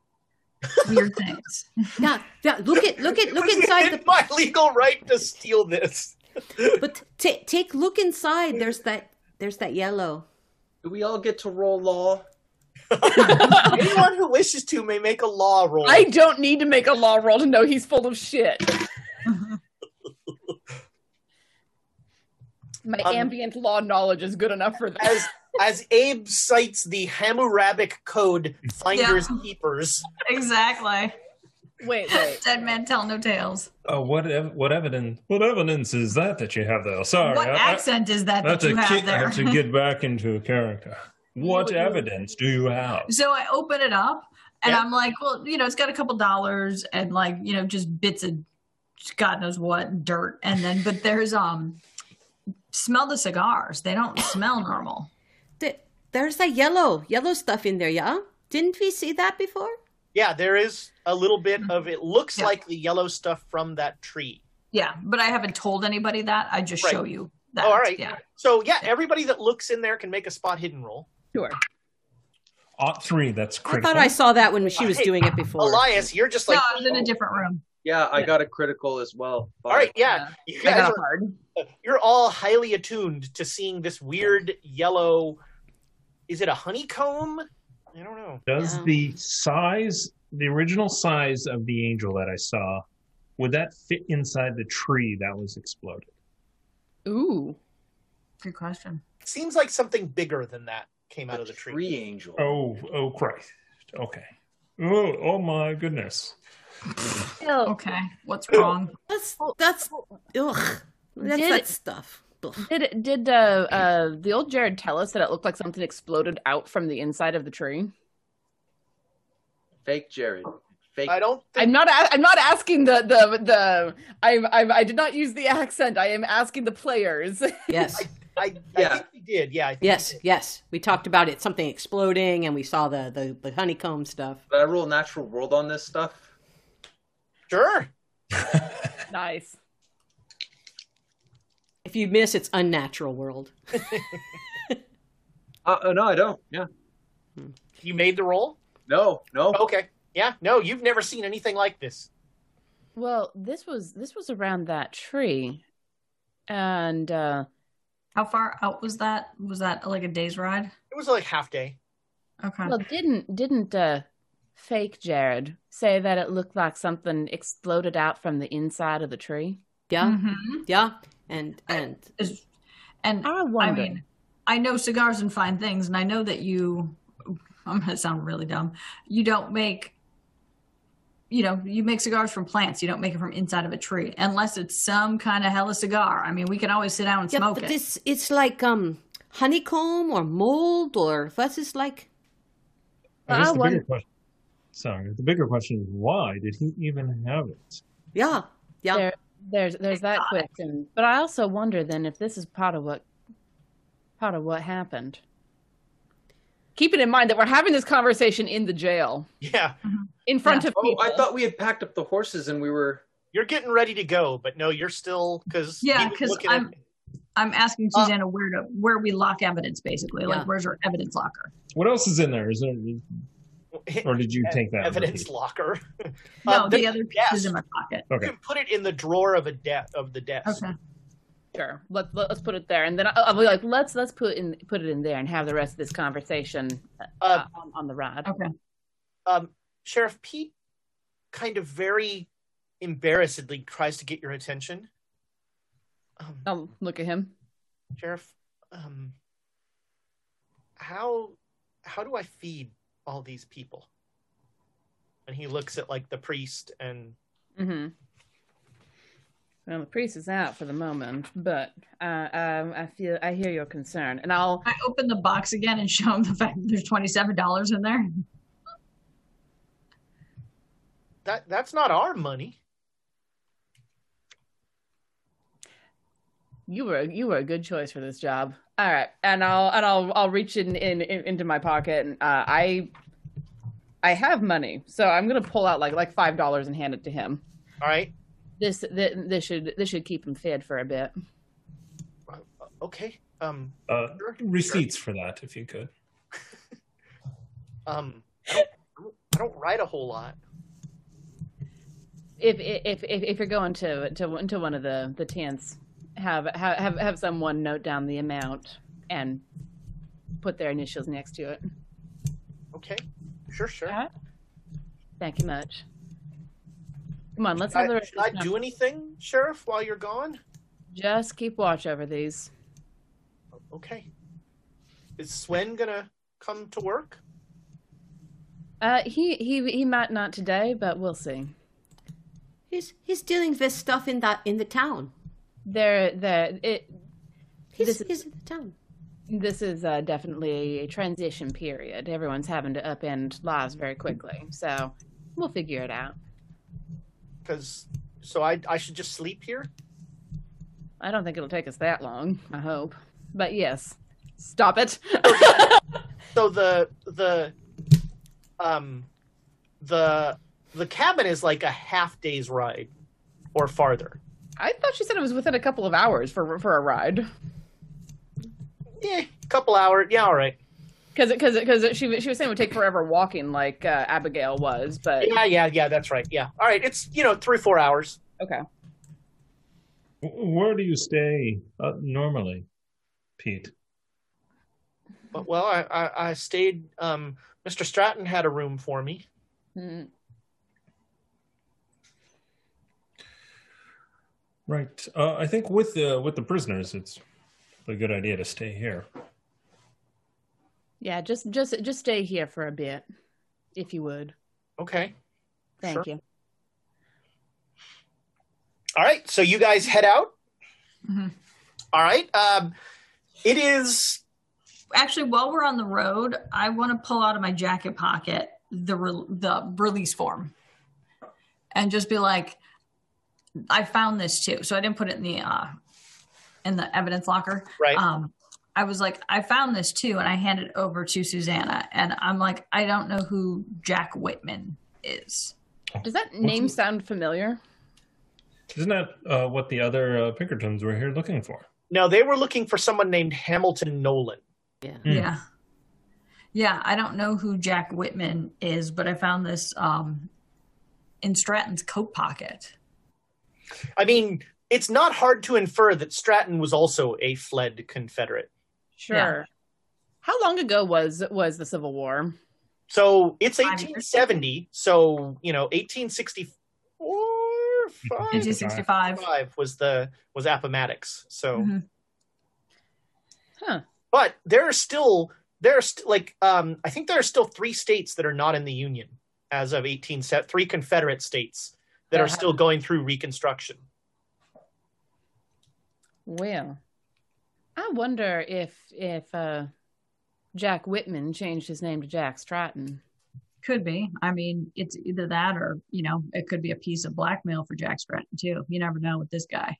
weird things. Yeah, yeah. Look at look at look inside the. my legal right to steal this. But ta take look inside. There's that. There's that yellow. Do we all get to roll law? Anyone who wishes to may make a law roll. I don't need to make a law roll to know he's full of shit. My Um, ambient law knowledge is good enough for that. as as Abe cites the Hammurabic Code, finders keepers. exactly. Wait, wait. Dead man tell no tales. Oh, what ev- what evidence? What evidence is that that you have there? Sorry, what I- I- accent is that I have that you to have ki- I there? have to get back into character. What evidence do you have? So I open it up and Yeah. I'm like, well, you know, it's got a couple dollars and like, you know, just bits of God knows what dirt. And then, but there's, um, smell the cigars. They don't smell normal. There's that yellow yellow stuff in there. Yeah. Didn't we see that before? Yeah, there is a little bit of it. Looks Yeah. like the yellow stuff from that tree. Yeah. But I haven't told anybody that. I just Right. show you that. Oh, all right. Yeah. So yeah, everybody that looks in there can make a spot hidden roll. Sure. Ought three. That's critical. I thought I saw that when she was Hey, doing it before. Elias, you're just like no, I was in a different room. Yeah, I got a critical as well. all right. Yeah, you guys are, hard. you're all highly attuned to seeing this weird yellow. Is it a honeycomb? I don't know. Does Yeah. the size, the original size of the angel that I saw, would that fit inside the tree that was exploded? Ooh. Good question. Seems like something bigger than that came out of the tree. tree angel. Oh, oh Christ. Okay. Oh, oh my goodness. Okay. What's wrong? That's that's ugh. That's Did- that stuff. Ugh. Did did uh, uh the old Jared tell us that it looked like something exploded out from the inside of the tree? Fake Jared. Fake. I don't. Think, I'm not. A- I'm not asking the the the. I'm, I'm. I did not use the accent. I am asking the players. Yes. I, Yeah. I think we did. Yeah. I think Yes, yes. We talked about it, something exploding, and we saw the, the, the honeycomb stuff. Did I roll natural world on this stuff? Sure. nice. If you miss, it's unnatural world. Uh, uh, no, I don't. Yeah. You made the roll. No, no. Okay. Yeah. No, you've never seen anything like this. Well, this was this was around that tree, and uh How far out was that? Was that like a day's ride? It was like half day. Okay. well, didn't didn't uh fake Jared say that it looked like something exploded out from the inside of the tree? Yeah, Mhm. yeah. And and And I I mean, I know cigars and fine things, and I know that you. I'm gonna sound really dumb. You don't make. You know, you make cigars from plants. You don't make it from inside of a tree, unless it's some kind of hella cigar. I mean, we can always sit down and yeah, smoke but it. this it's like um honeycomb or mold or what is like I guess I the wonder- bigger question. Sorry, the bigger question is why did he even have it? yeah yeah There, there's there's that question, but I also wonder then if this is part of what part of what happened. Keeping in mind that we're having this conversation in the jail Yeah. in front Yeah. of Oh. I thought we had packed up the horses and we were. You're getting ready to go, but no, you're still because Yeah, 'cause I'm- I'm asking Uh, Susanna where to where we lock evidence, basically. Yeah. Like, where's our evidence locker? What else is in there? Is there, or did you take that? evidence locker. No, Um, the there- other piece yes. is in my pocket. You Okay. can put it in the drawer of a de- of the desk. Okay. Sure. Let, let, us put it there, and then I'll, I'll be like, let's let's put in put it in there and have the rest of this conversation uh, Uh, on, on the rod. Okay. um, Sheriff Pete kind of very embarrassedly tries to get your attention. Um, I'll look at him. Sheriff, um, how how do I feed all these people? And he looks at like the priest and Mm-hmm. Well, the priest is out for the moment, but uh, um, I feel I hear your concern, and I'll I open the box again and show him the fact that there's twenty seven dollars in there. that that's not our money. You were you were a good choice for this job. All right, and I'll and I'll I'll reach in, in, in into my pocket and uh, I I have money, so I'm gonna pull out like like five dollars and hand it to him. All right. This, this this should this should keep him fed for a bit. Okay. Um, Uh, Sure, receipts for that, if you could. um, I don't, I don't write a whole lot. If if if if you're going to to to one of the the tents, have have have someone note down the amount and put their initials next to it. Okay, sure, sure. Alright. Thank you much. Come on, let's I, have the rest should of I do anything, Sheriff, while you're gone? Just keep watch over these. Okay. Is Sven gonna come to work? Uh, he he he might not today, but we'll see. He's he's dealing with stuff in that in the town. There, there. It. He's, This is- he's in the town. This is uh, definitely a transition period. Everyone's having to upend lives very quickly, so we'll figure it out. Because so I I should just sleep here. I don't think it'll take us that long. I hope, but yes, stop it. So the the um the the cabin is like a half day's ride or farther. I thought she said it was within a couple of hours for for a ride. Yeah, couple hours. Yeah, all right. Because because because she she was saying it would take forever walking, like uh, Abigail was. But Yeah, yeah, yeah. That's right. Yeah. All right. It's you know three four hours. okay, Where do you stay uh, normally, Pete? But well, I I, I stayed. Um, Mr. Stratton had a room for me. Mm, Right. Uh, I think with the with the prisoners, it's a good idea to stay here. Yeah, just just just stay here for a bit, if you would. Okay. Thank Sure. you. All right. So you guys head out. Mhm. All right. Um, it is. Actually, while we're on the road, I want to pull out of my jacket pocket the re- the release form, and just be like, "I found this too." So I didn't put it in the uh, in the evidence locker. Right. Um, I was like, "I found this too," and I handed it over to Susanna, and I'm like, "I don't know who Jack Whitman is." Does that name sound familiar? Isn't that uh, what the other uh, Pinkertons were here looking for? No, they were looking for someone named Hamilton Nolan. Yeah. Hmm. Yeah. Yeah, I don't know who Jack Whitman is, but I found this um, in Stratton's coat pocket. I mean, it's not hard to infer that Stratton was also a fled Confederate. Sure. How long ago was was the Civil War? So it's 1870. So you know, 1864, five, 1865. five was the was Appomattox. So, Mhm. Huh. but there are still there are st- like um, I think there are still three states that are not in the Union as of 18 se- three Confederate states that are still going through Reconstruction. Well, I wonder if if uh, Jack Whitman changed his name to Jack Stratton. Could be. I mean, it's either that or, you know, it could be a piece of blackmail for Jack Stratton, too. You never know with this guy.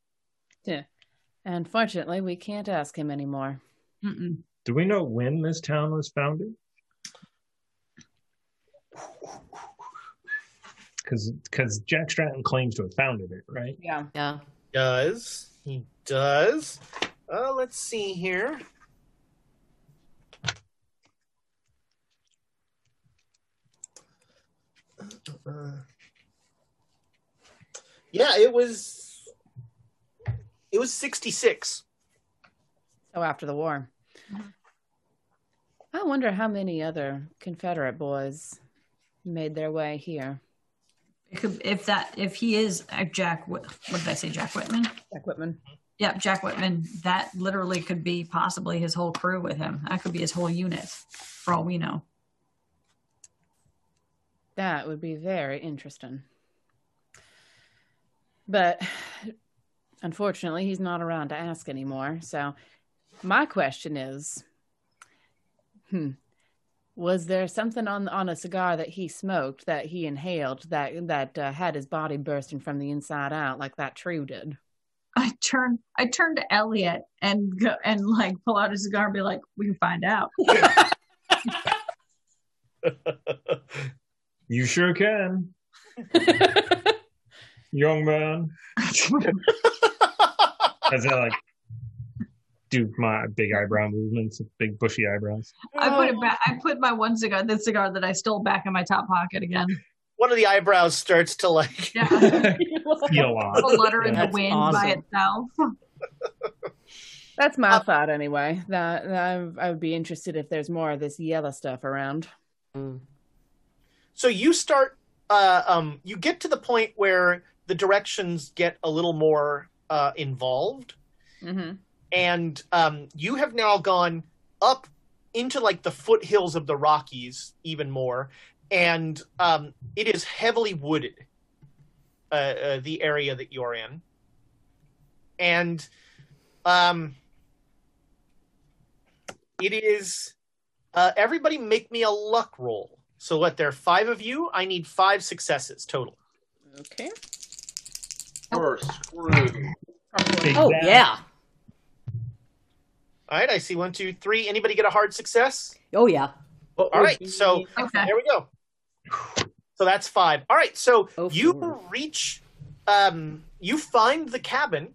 Yeah. Unfortunately, we can't ask him anymore. Mm-mm. Do we know when this town was founded? Because Jack Stratton claims to have founded it, right? Yeah. Yeah. Does he does? Uh, let's see here. Uh, yeah, it was. It was sixty six. Oh, after the war. Mhm. I wonder how many other Confederate boys made their way here. If that, if he is Jack, what did I say, Jack Whitman? Jack Whitman. Yeah, Jack Whitman. That literally could be possibly his whole crew with him. That could be his whole unit, for all we know. That would be very interesting. But unfortunately, he's not around to ask anymore. So, my question is hmm, was there something on on a cigar that he smoked that he inhaled that that uh, had his body bursting from the inside out like that true did? I turn, I turn to Elliot and go and like pull out a cigar and be like, "We can find out." You sure can, young man. As I like do my big eyebrow movements, big bushy eyebrows. I put it back. I put my one cigar, the cigar that I stole back in my top pocket again. One of the eyebrows starts to like. Yeah, Feel letter flutter in the That's wind by itself. That's my thought anyway. That, that I would be interested if there's more of this yellow stuff around. So you start. Uh, um, you get to the point where the directions get a little more uh, involved. Mm-hmm. and um, you have now gone up into like the foothills of the Rockies even more, and um, it is heavily wooded. Uh, uh, the area that you're in, and um, it is. Uh, everybody, make me a luck roll. So what? There are five of you. I need five successes total. Okay. We're screwed. Oh yeah. All right, I see one, two, three. Anybody get a hard success? Oh yeah. What All would right, be- so Okay. There we go. So that's five. All right, so Oh, you four. reach, um, you find the cabin.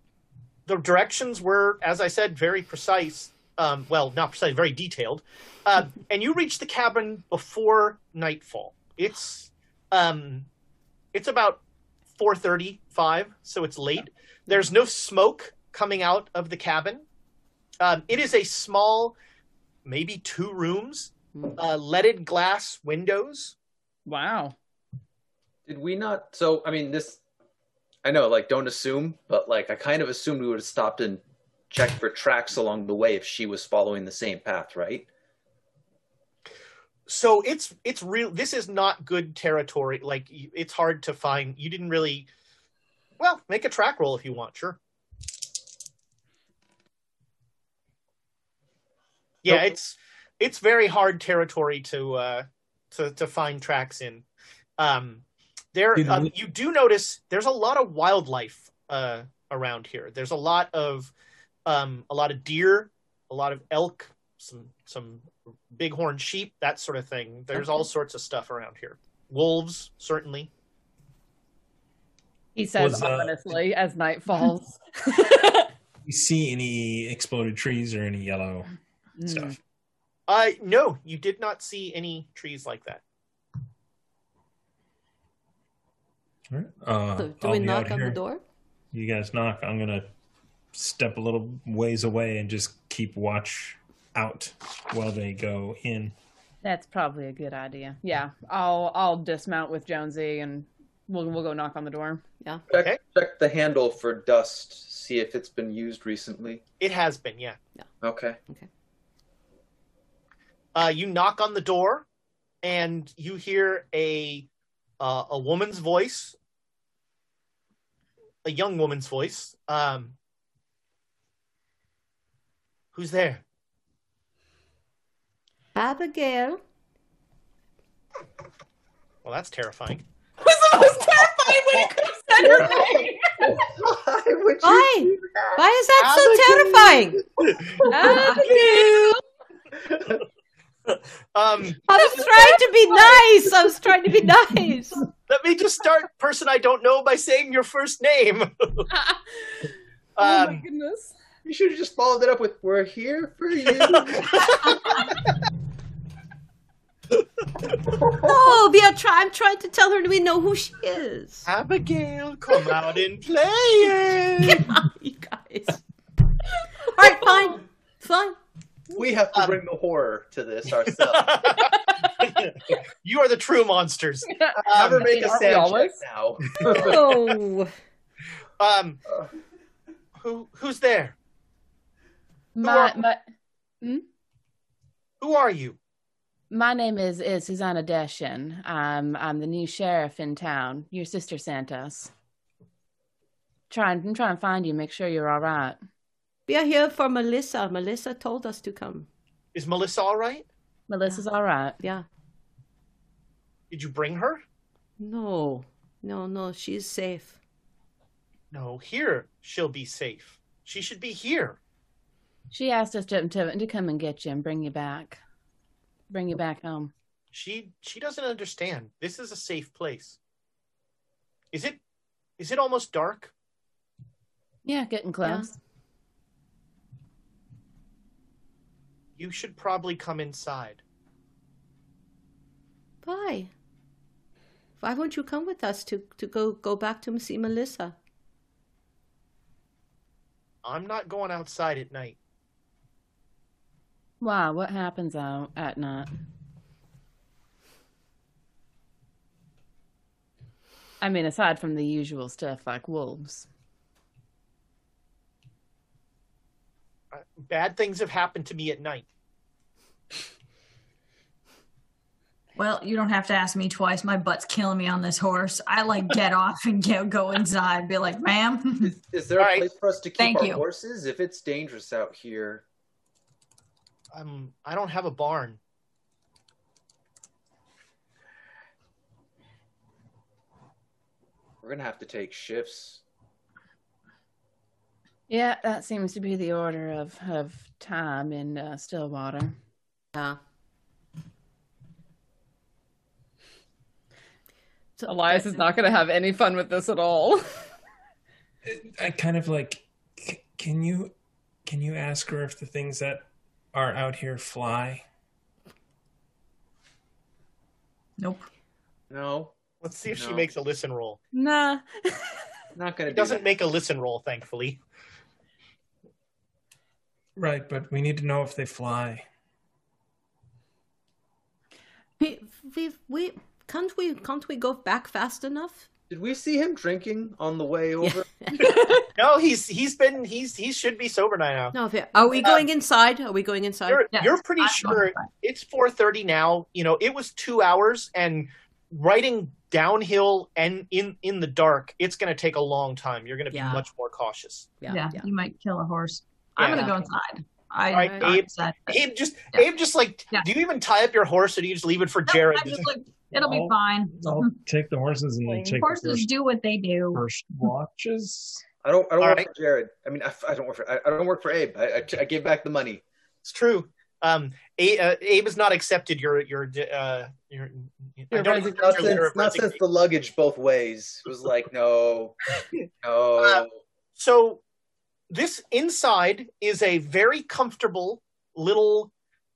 The directions were, as I said, very precise. Um, well, not precise, very detailed. Uh, and you reach the cabin before nightfall. It's, um, it's about four thirty-five, so it's late. There's no smoke coming out of the cabin. Um, it is a small, maybe two rooms, uh, leaded glass windows. Wow. Did we not? So, I mean, this. I know, like, don't assume, but like, I kind of assumed we would have stopped and checked for tracks along the way if she was following the same path, right? so it's it's real this is not good territory like it's hard to find you didn't really well make a track roll if you want sure yeah Nope. it's it's very hard territory to uh to to find tracks in um there um, you do notice there's a lot of wildlife uh around here there's a lot of um a lot of deer a lot of elk some some bighorn sheep, that sort of thing. There's all sorts of stuff around here. Wolves, certainly. He says Was, uh, ominously as night falls. You see any exploded trees or any yellow Mm. stuff? Uh, no, you did not see any trees like that. All right. Uh, So, do I'll we knock out on the door? You guys knock. I'm gonna step a little ways away and just keep watch out while they go in. That's probably a good idea. Yeah, I'll I'll dismount with Jonesy and we'll we'll go knock on the door. Yeah. Check, Okay. check the handle for dust, see if it's been used recently. It has been, yeah. Yeah. Okay. Okay. Uh, you knock on the door, and you hear a uh, a woman's voice, a young woman's voice. Um, who's there? Abigail. Well, that's terrifying. Was the most terrifying when it could have said her name. Why would Why? Why is that so terrifying? Um, I was trying to be nice. I was trying to be nice. let me just start, person I don't know, by saying your first name. oh my um, goodness. You should have just followed it up with "We're here for you." Oh, we are try- I'm trying to tell her we know who she is. Abigail, come out and play it. Come on, you guys. All right, fine, fine. We have to bring the horror to this ourselves. you are the true monsters. Have her Um, make a aren't we SAN check always? now. Oh, um, who who's there? My are- my Who are you? my name is is Susanna Deshin. I'm I'm the new sheriff in town. Your sister sent us. Trying I'm trying to find you, make sure you're all right. We are here for Melissa. Melissa told us to come. Is Melissa all right? Melissa's all right. Yeah. Did you bring her? No, no, no. She's safe. No, here she'll be safe. She should be here. She asked us to, to to come and get you and bring you back, bring you back home. She she doesn't understand. This is a safe place. Is it is it almost dark? Yeah, getting close. You should probably come inside. Why? Why won't you come with us to, to go, go back to see Melissa? I'm not going outside at night. Wow, what happens out at night? I mean, aside from the usual stuff like wolves. Bad things have happened to me at night. Well, you don't have to ask me twice. My butt's killing me on this horse. I like get off and get, go inside. Be like, ma'am. Is, is there All a right. place for us to keep Thank our you. horses? If it's dangerous out here, Um, I don't have a barn. we're gonna have to take shifts. Yeah, that seems to be the order of, of time in uh, Stillwater. Yeah. So, Elias is not going to have any fun with this at all. I kind of like. c- Can you, can you ask her if the things that are out here fly? Nope. No, Let's see if she No. makes a listen roll. Nah. not gonna. It do doesn't that. make a listen roll, thankfully. Right, but we need to know if they fly. we, we, we, can't we, can't we go back fast enough? Did we see him drinking on the way over? No, he's he's been he's he should be sober now. No, if- are we going inside? Are we going inside? You're Yes, you're pretty I'm sure it's 4:30 now. You know, it was 2 hours and riding downhill and in in the dark, it's going to take a long time. You're going to be Yeah. much more cautious. yeah, Yeah, yeah. you might kill a horse. I'm Yeah. gonna go inside. I, All right, I Abe. said- Abe just Yeah. Abe just like Yeah. do you even tie up your horse or do you just leave it for No, Jared? I just like it'll be fine. I'll take the horses and then take Horses the first, do what they do. first watches. I don't. I don't All work right. for Jared. I mean, I, I don't work for. I, I don't work for Abe. I, I, I gave back the money. It's true. Um, A, uh, Abe has not accepted your your uh your. I Your don't resignation. accept Not your letter since, of not since resignation. the luggage both ways. It was like no, no. Uh, So this inside is a very comfortable little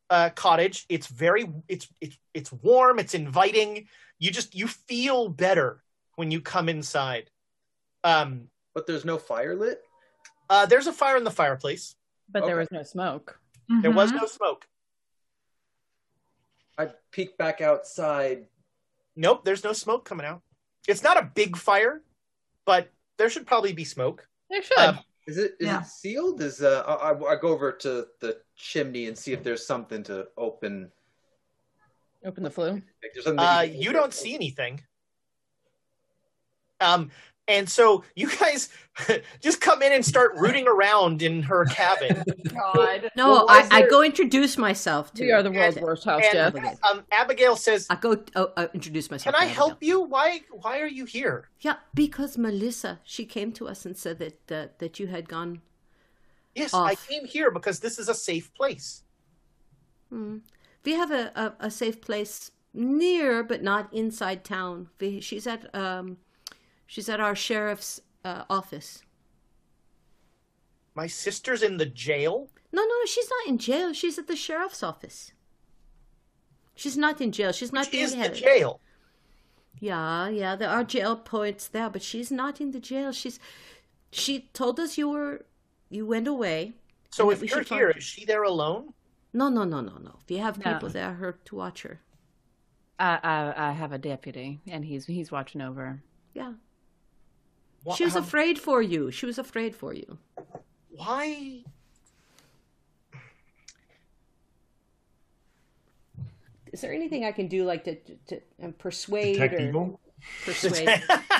uh, cottage. It's very it's it's it's warm. It's inviting. You just you feel better when you come inside. Um, but there's no fire lit. uh, there's a fire in the fireplace. But there was no smoke. There was Mhm. no smoke. I peek back outside. Nope, there's no smoke coming out. It's not a big fire, but there should probably be smoke. There should. Um, Is it is Yeah. it sealed? Is uh I, I I go over to the chimney and see if there's something to open. Open the flue. There's something Uh, that you don't see anything. Um, and so you guys just come in and start rooting around in her cabin. God. No, Well, I, is I go introduce myself to. We are the world's And- worst house, and Jeff. um, Abigail says, I go oh, uh, introduce myself. "Can I to help you? Why? Why are you here?" Yeah, because Melissa, she came to us and said that uh, that you had gone. Yes, Off. I came here because this is a safe place. Hmm. We have a, a, a safe place near, but not inside town. We, she's at um, she's at our sheriff's uh, office. My sister's in the jail. No, no, she's not in jail. She's at the sheriff's office. She's not in jail. She's not Which being is the jail? Yeah, yeah, there are jail points there, but she's not in the jail. She's she told us you were you went away. So if you're should here, find is she there alone? No, no, no, no, no. We have No. people there her to watch her. I, I I have a deputy, and he's he's watching over. her. Yeah. Why, She was um, afraid for you. She was afraid for you. Why? Is there anything I can do like to to, to um, persuade Detect or evil. persuade?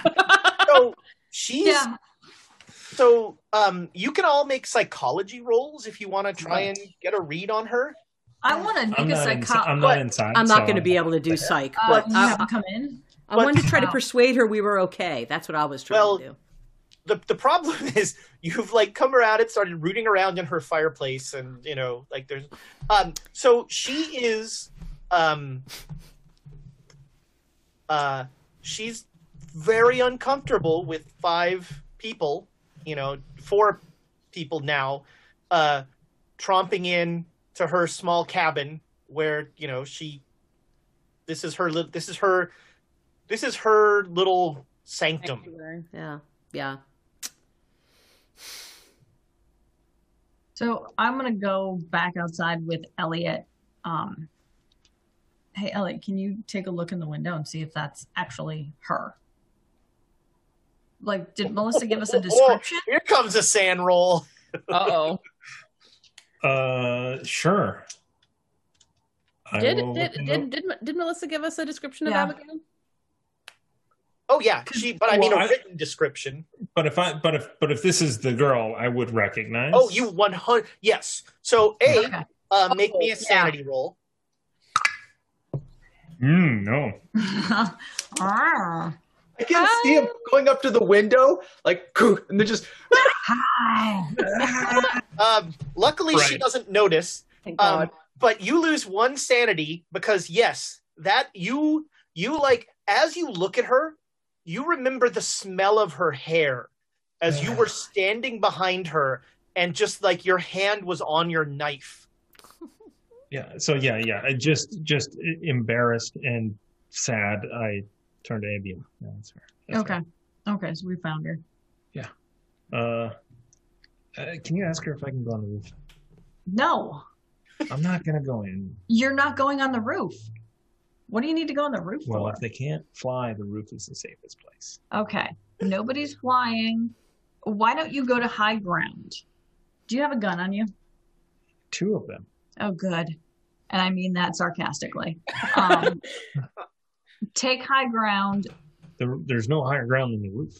so she's Yeah. so um you can all make psychology rolls if you want to try and get a read on her. I want to I'm a not. I'm but not inside. I'm not so- going to be able to do psych, Uh, but you I, have them come in. I, wanted to try to persuade her we were okay. That's what I was trying Well, to do. The the problem is you've like come around and started rooting around in her fireplace and you know like there's um so she is um uh she's very uncomfortable with five people, you know, four people now uh tromping in to her small cabin where you know she. This is her. This is her. This is her little sanctum. Yeah. Yeah. So I'm gonna go back outside with Elliot. Um, hey, Elliot, can you take a look in the window and see if that's actually her? Like, did Melissa give us a description? Here comes a SAN roll. Uh oh. Uh, sure. I Did did, did did did Melissa give us a description of Abigail? Oh yeah, she. But I mean Well, a I- written description. But if I, but if, but if this is the girl, I would recognize. Oh, you one hundred. Yes. So a Okay. uh, make me a Oh, yeah. sanity roll. Mm, no. Ah, I can see him going up to the window, like, and then just Hi. Um, luckily, she doesn't notice. Thank God. Um, but you lose one sanity because yes, that you you like as you look at her, you remember the smell of her hair as you were standing behind her, and just like your hand was on your knife. Yeah. So yeah, yeah. I just, just embarrassed and sad. I turned to Abby. Yeah, that's fair. That's okay. Okay, so we found her. yeah Uh, uh, can you ask her if I can go on the roof? No, I'm not gonna go in. you're not going on the roof. What do you need to go on the roof for? Well, for? if they can't fly, the roof is the safest place. Okay. Nobody's flying. Why don't you go to high ground? Do you have a gun on you? Two of them. Oh, good. And I mean that sarcastically. Um, take high ground. There, there's no higher ground than the roof.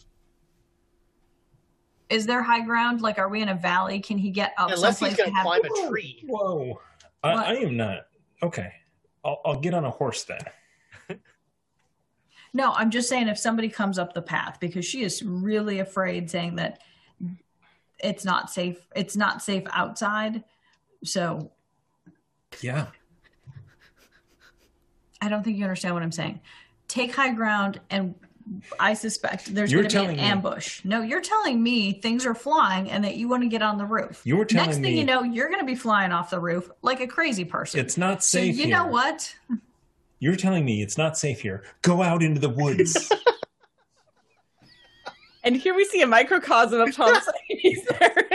Is there high ground? Like, are we in a valley? Can he get up Unless he's someplace going to to have? climb a tree. Whoa. I, I am not. Okay. I'll, I'll get on a horse then. No, I'm just saying if somebody comes up the path because she is really afraid, saying that it's not safe. It's not safe outside. So Yeah. I don't think you understand what I'm saying. Take high ground, and I suspect there's going to be an telling me- ambush. No, you're telling me things are flying and that you want to get on the roof. You're telling Next thing you know, you're going to be flying off the roof like a crazy person. it's not so safe you here. know what? You're telling me it's not safe here. Go out into the woods. And here we see a microcosm of Tom saying he's there.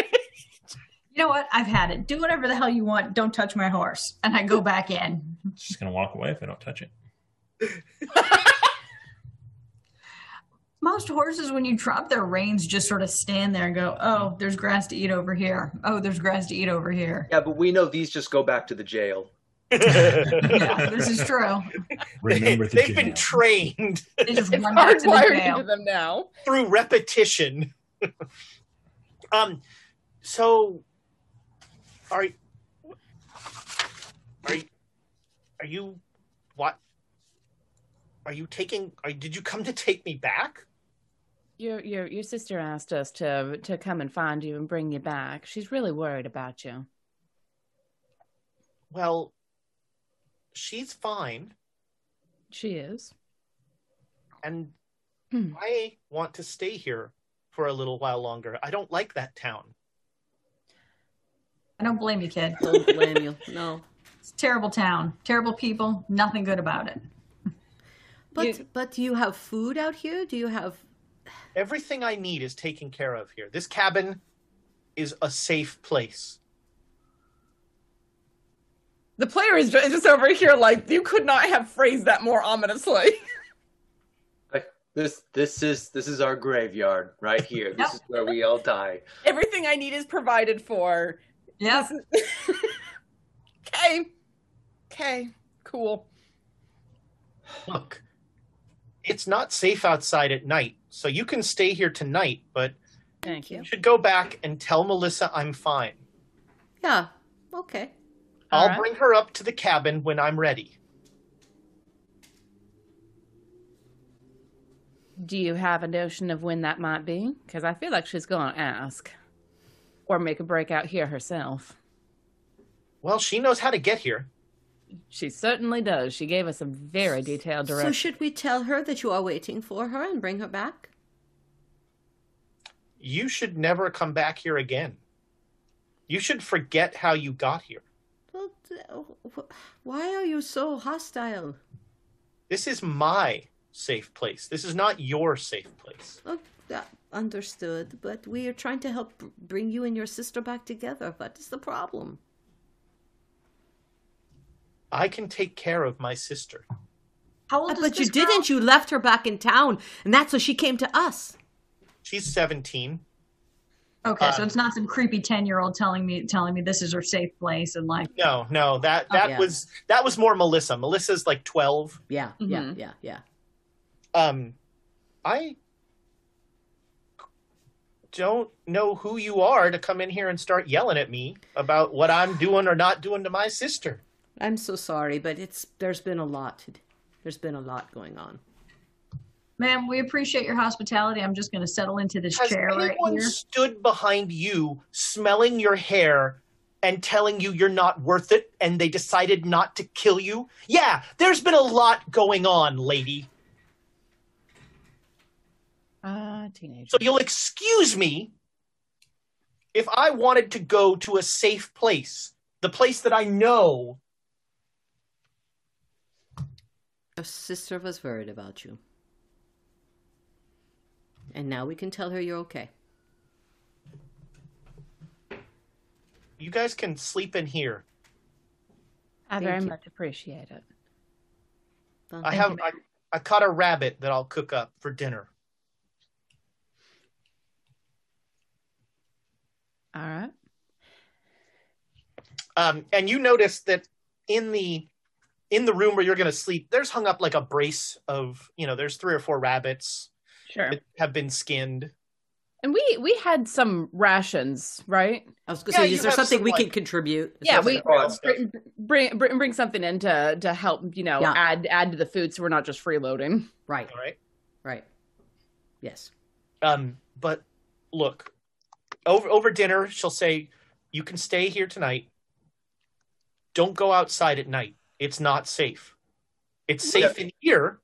You know what? I've had it. Do whatever the hell you want. Don't touch my horse. And I go back in. She's gonna walk away if I don't touch it. Most horses, when you drop their reins, just sort of stand there and go, oh, there's grass to eat over here. Oh, there's grass to eat over here. yeah, but we know these just go back to the jail. Yeah, this is true. Remember the They've been trained They just It's run back to the jail. into them now. through repetition. um, so are are you are you what? Are you taking? Are, did you come to take me back? Your your your sister asked us to to come and find you and bring you back. She's really worried about you. Well, she's fine, She is. and Hmm. I want to stay here for a little while longer. I don't like that town. I don't blame you, kid. Don't blame you. No. It's a terrible town. Terrible people. Nothing good about it. But You- but do you have food out here? Do you have Everything I need is taken care of here. This cabin is a safe place. The player is just over here like you could not have phrased that more ominously. Like this, this is this is our graveyard right here. This is where we all die. Everything I need is provided for. Yeah. Okay. Okay. Cool. Look, it's not safe outside at night, so you can stay here tonight, but Thank you. you should go back and tell Melissa I'm fine. Yeah. Okay. I'll All right. bring her up to the cabin when I'm ready. Do you have a notion of when that might be? Because I feel like she's going to ask. Or make a break out here herself. Well, she knows how to get here. She certainly does. She gave us a very detailed So should we tell her that you are waiting for her and bring her back? You should never come back here again. You should forget how you got here. Well, Why are you so hostile? This is my safe place. This is not your safe place. Oh, uh, understood. But we are trying to help bring you and your sister back together. What is the problem? I can take care of my sister. How old Uh, is but you girl? didn't. You left her back in town, and that's why she came to us. She's 17. Okay, so Um, it's not some creepy ten year old telling me telling me this is her safe place and like No, no, that Oh, that yeah. was that was more Melissa. Melissa's like 12. Yeah, yeah, Mhm. yeah, yeah. Um I don't know who you are to come in here and start yelling at me about what I'm doing or not doing to my sister. I'm so sorry, but it's there's been a lot. There's been a lot going on. Ma'am, we appreciate your hospitality. I'm just gonna settle into this Has chair right anyone here. stood behind you smelling your hair and telling you you're not worth it and they decided not to kill you? Yeah, there's been a lot going on, lady. Ah, teenager. So you'll excuse me if I wanted to go to a safe place, the place that I know. Your sister was worried about you. And now we can tell her you're okay. You guys can sleep in here. I Thank very you. much appreciate it. Well, I have. I, I caught a rabbit that I'll cook up for dinner. All right. Um, and you notice that in the in the room where you're going to sleep, there's hung up like a brace of you know, there's three or four rabbits Sure. that have been skinned. And we we had some rations, right? I was going Yeah, say, is there something some, we like- can contribute? Yeah, we something- all that stuff. bring, bring bring bring something in to to help you know Yeah. add add to the food, so we're not just freeloading. Right, All right. right. Yes. Um, but look, over over dinner, she'll say, "You can stay here tonight. Don't go outside at night. It's not safe. It's safe in here.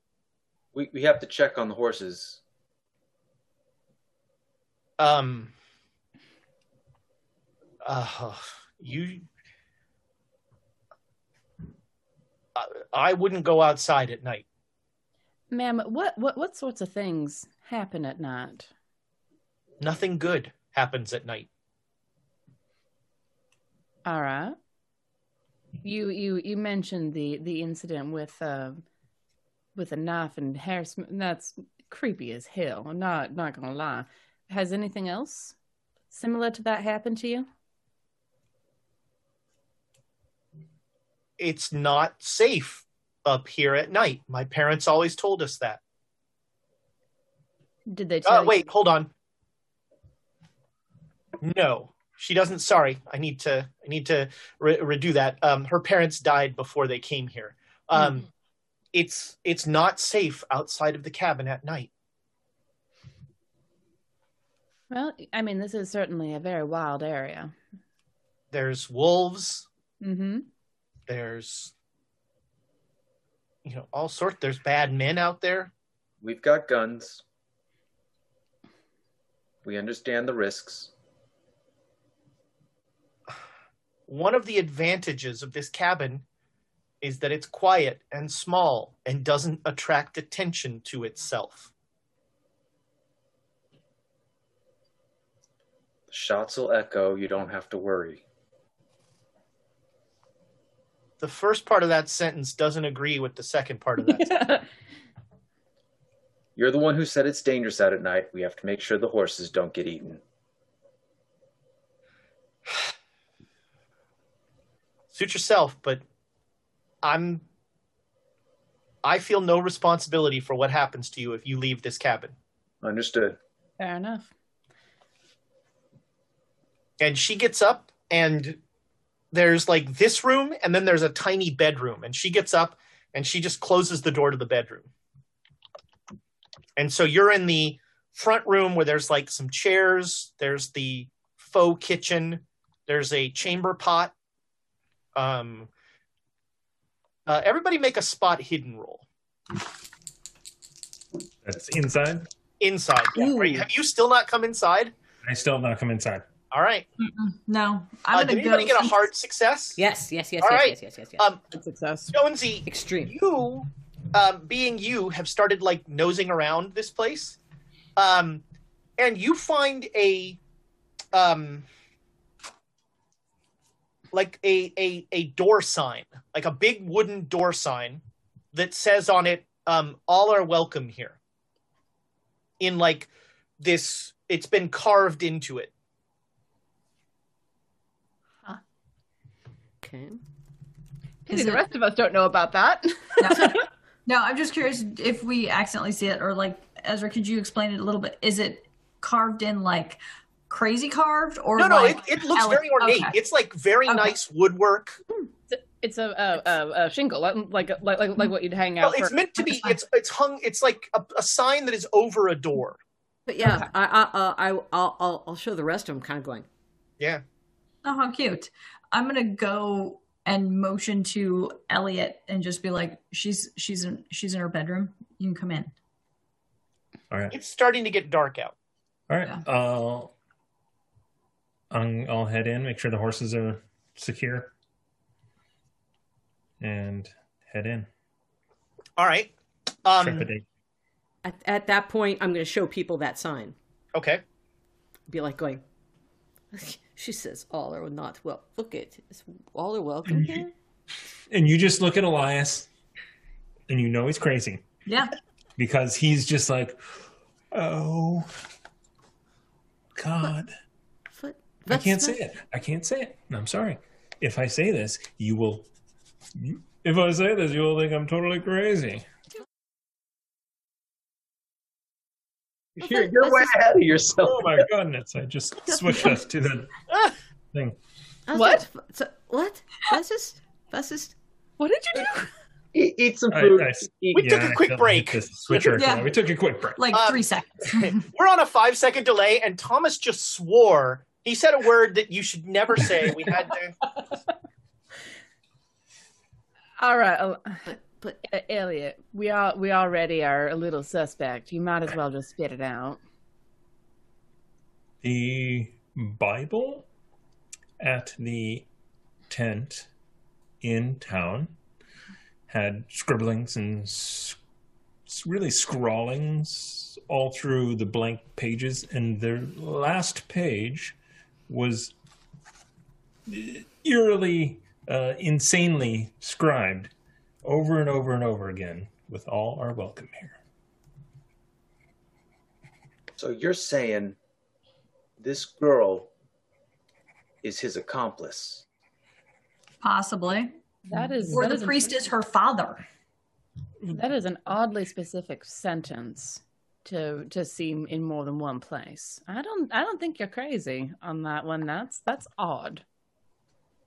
We we have to check on the horses. Um, uh, you, I, I wouldn't go outside at night. Ma'am, what what what sorts of things happen at night? Nothing good happens at night. All right. You you you mentioned the the incident with uh, with a knife and hair. Sm- that's creepy as hell. I'm not not gonna lie. Has anything else similar to that happened to you? It's not safe up here at night. My parents always told us that. Did they tell Oh, wait, hold on. No, she doesn't. Sorry, I need to. I need to re- redo that. Um, her parents died before they came here. Um, it's it's not safe outside of the cabin at night. Well, I mean, this is certainly a very wild area. There's wolves. Mm-hmm. There's you know all sorts. There's bad men out there. We've got guns. We understand the risks. One of the advantages of this cabin is that it's quiet and small and doesn't attract attention to itself. The shots will echo. You don't have to worry. The first part of that sentence doesn't agree with the second part of that. sentence. You're the one who said it's dangerous out at night. We have to make sure the horses don't get eaten. Suit yourself, but I'm. I feel no responsibility for what happens to you if you leave this cabin. Understood. Fair enough. And she gets up, and there's like this room, and then there's a tiny bedroom. And she gets up, and she just closes the door to the bedroom. And so you're in the front room where there's like some chairs, there's the faux kitchen, there's a chamber pot. Um, uh, everybody make a spot hidden roll That's inside. inside. Yeah, Ooh. Are you- have you still not come inside? I still have not come inside. All right. Mm-mm. No, I'm Uh, gonna did go. anybody get a hard success? Yes, yes, yes, All yes, right. yes, yes, yes, yes. Um, Good success. Jonesy, Extreme. you, um, being you, have started like nosing around this place, um, and you find a, um, like a a a door sign, like a big wooden door sign that says on it, um, "All are welcome here." In like this, it's been carved into it. Okay. Is the it- rest of us don't know about that. No. no, I'm just curious if we accidentally see it, or like Ezra, could you explain it a little bit? Is it carved in like crazy carved, or No, no, like it, it looks ele- very ornate. okay. It's like very Okay. nice woodwork. It's a, a, a, a shingle, like like like like what you'd hang Well, out. it's for- meant to be. It's it's hung. It's like a, a sign that is over a door. But yeah, Okay. I, I, uh, I, I'll, I'll, I'll show the rest of them. Kind of going. Yeah. Oh, how cute! I'm gonna go and motion to Elliot and just be like, "She's she's in she's in her bedroom. You can come in." All right. It's starting to get dark out. All right. Yeah. I'll, I'll I'll head in, make sure the horses are secure, and head in. All right. Um. At, at that point, I'm going to show people that sign. Okay. Be like going. She says, "All are not well. Look at it's all are welcome here." And you just look at Elias, and you know he's crazy Yeah, because he's just like, oh, God. But I can't not- say it. I can't say it. I'm sorry. If I say this, you will. If I say this, you will think I'm totally crazy. You're, you're way ahead of yourself. Oh my goodness! I just switched us to the thing. What? like, so, what? Was this? Was this? what did you do? Eat, eat some food. I- Eat- We took a I quick break. switcher. Yeah. We took a quick break. like Um, three seconds. We're on a five second delay, and Thomas just swore. He said a word that you should never say. We had to. All right, uh, But but uh, Elliot, we all we already are a little suspect. You might as well just spit it out. The Bible at the tent in town had scribblings and s- s- really scrawlings all through the blank pages, and the last page was eerily, uh, insanely scribed over and over and over again with all are welcome here. So you're saying this girl is his accomplice? Possibly, That is or that the is an- priest is her father. That is an oddly specific sentence to to seem in more than one place. I don't I don't think you're crazy on that one. That's that's odd.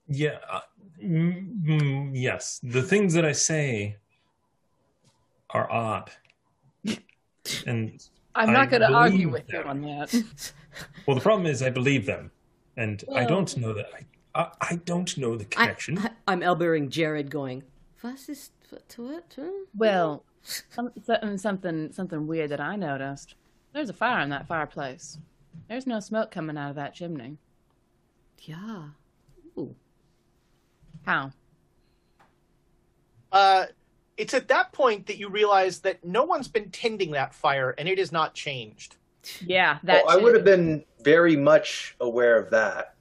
Yeah. Uh, mm, mm, yes. The things that I say are odd. And I'm not going to argue believe with you on that. well, the problem is I believe them, and I don't know that. I, I I don't know the connection. I, I'm elbowing Jared, going. Was this to what? Huh? Well, some, some- something something weird that I noticed. There's a fire in that fireplace. There's no smoke coming out of that chimney. Yeah. Ooh. How? Uh, it's at that point that you realize that no one's been tending that fire, and it has not changed. Yeah, that. oh, I would have been very much aware of that.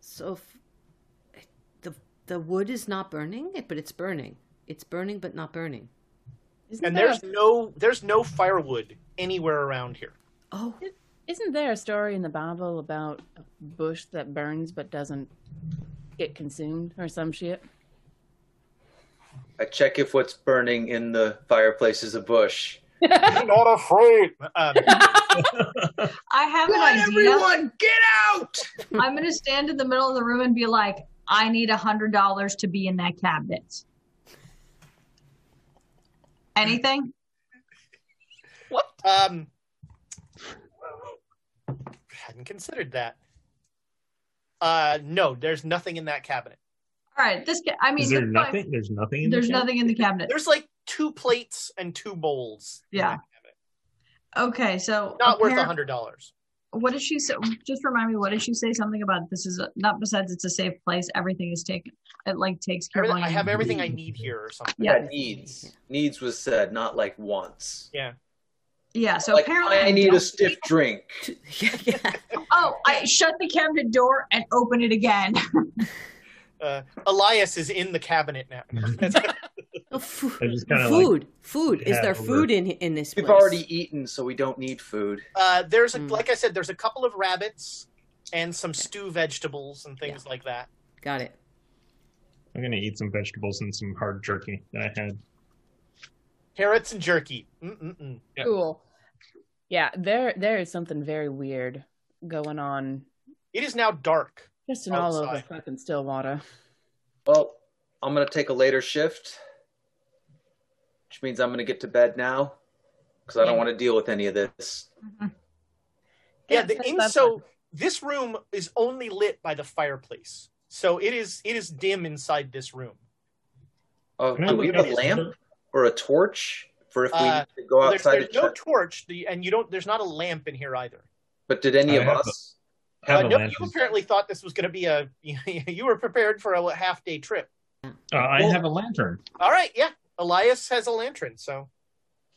So if, the the wood is not burning, but it's burning. It's burning, but not burning. Isn't And there there's no there's no firewood anywhere around here. Oh, Isn't there a story in the Bible about a bush that burns but doesn't get consumed or some shit? I check if what's burning in the fireplace is a bush. Be not afraid. Um, I have an idea. Everyone get out! I'm going to stand in the middle of the room and be like, I need a hundred dollars to be in that cabinet. Anything? What? Um, hadn't considered that. Uh, no, there's nothing in that cabinet. All right. This. Ca- I mean, Is there the- nothing? There's nothing. In There's the cabinet? nothing in the cabinet. There's like two plates and two bowls. in Yeah. cabinet. Okay, so Not worth a hundred dollars. What did she say? Just remind me. What did she say? Something about this is a, not besides it's a safe place. Everything is taken. It like takes care of all I your have everything I need here or something. Yeah. Yeah, needs. Needs was said, not like wants. Yeah. Yeah. So like, apparently, I need a don't- stiff drink. yeah, yeah. Oh, I shut the cabinet door and open it again. Uh, Elias is in the cabinet now. Oh, fu- I just kinda, like, food, food. Is there over- food in in this We've place? already eaten, so we don't need food. uh, there's a, Mm. like I said, there's a couple of rabbits and some stew vegetables and things like that. got it. I'm gonna eat some vegetables and some hard jerky that I had. Carrots and jerky. Mm-mm-mm. Yeah. Cool. Yeah, there there is something very weird going on It is now dark. just in all over Outside. fucking Stillwater. Well, I'm gonna take a later shift, which means I'm gonna get to bed now because I don't want to deal with any of this. Yeah, the, in, so this room is only lit by the fireplace. So it is it is dim inside this room. Oh, do we have a lamp or a torch for if we Uh, need to go there's outside there's to no check? torch, the, and you don't. There's not a lamp in here either. But did any I of have us? Have Uh, a no, lantern. you apparently thought this was going to be a. You were prepared for a half day trip. Uh, I Well- have a lantern. All right, yeah. Elias has a lantern. So,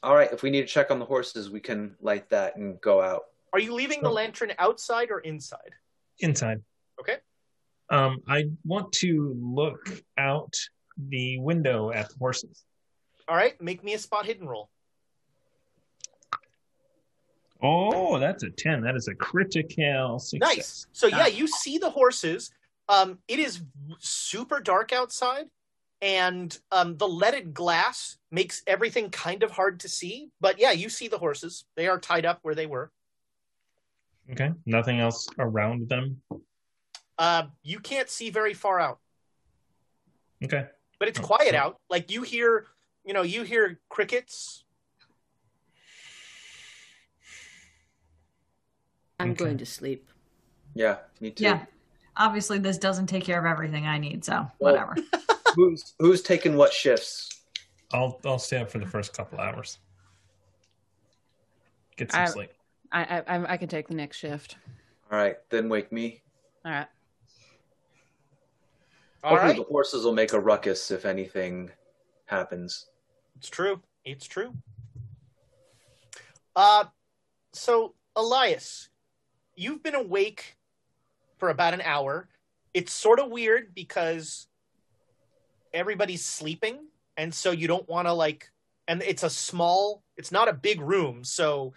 All right, if we need to check on the horses, we can light that and go out. are you leaving the lantern outside or inside? inside. Okay. Um, I want to look out the window at the horses. All right, make me a spot hidden roll. Oh, that's a ten. That is a critical success. Nice. So yeah, you see the horses. Um, it is super dark outside, and um, the leaded glass makes everything kind of hard to see. But yeah, you see the horses. They are tied up where they were. Okay. Nothing else around them. Uh, you can't see very far out, Okay. but it's Oh, quiet so- out. Like you hear, you know, you hear crickets. I'm Okay. going to sleep. Yeah, me too. yeah. Obviously, this doesn't take care of everything I need. So Well- whatever. Who's who's taking what shifts? I'll I'll stay up for the first couple hours. Get some I- sleep. I, I I- I can take the next shift. All right, then wake me. All right. All Hopefully right, the horses will make a ruckus if anything happens. it's true. It's true. Uh, so Elias, you've been awake for about an hour. It's sort of weird because everybody's sleeping, and so you don't want to like. And it's a small. It's not a big room, so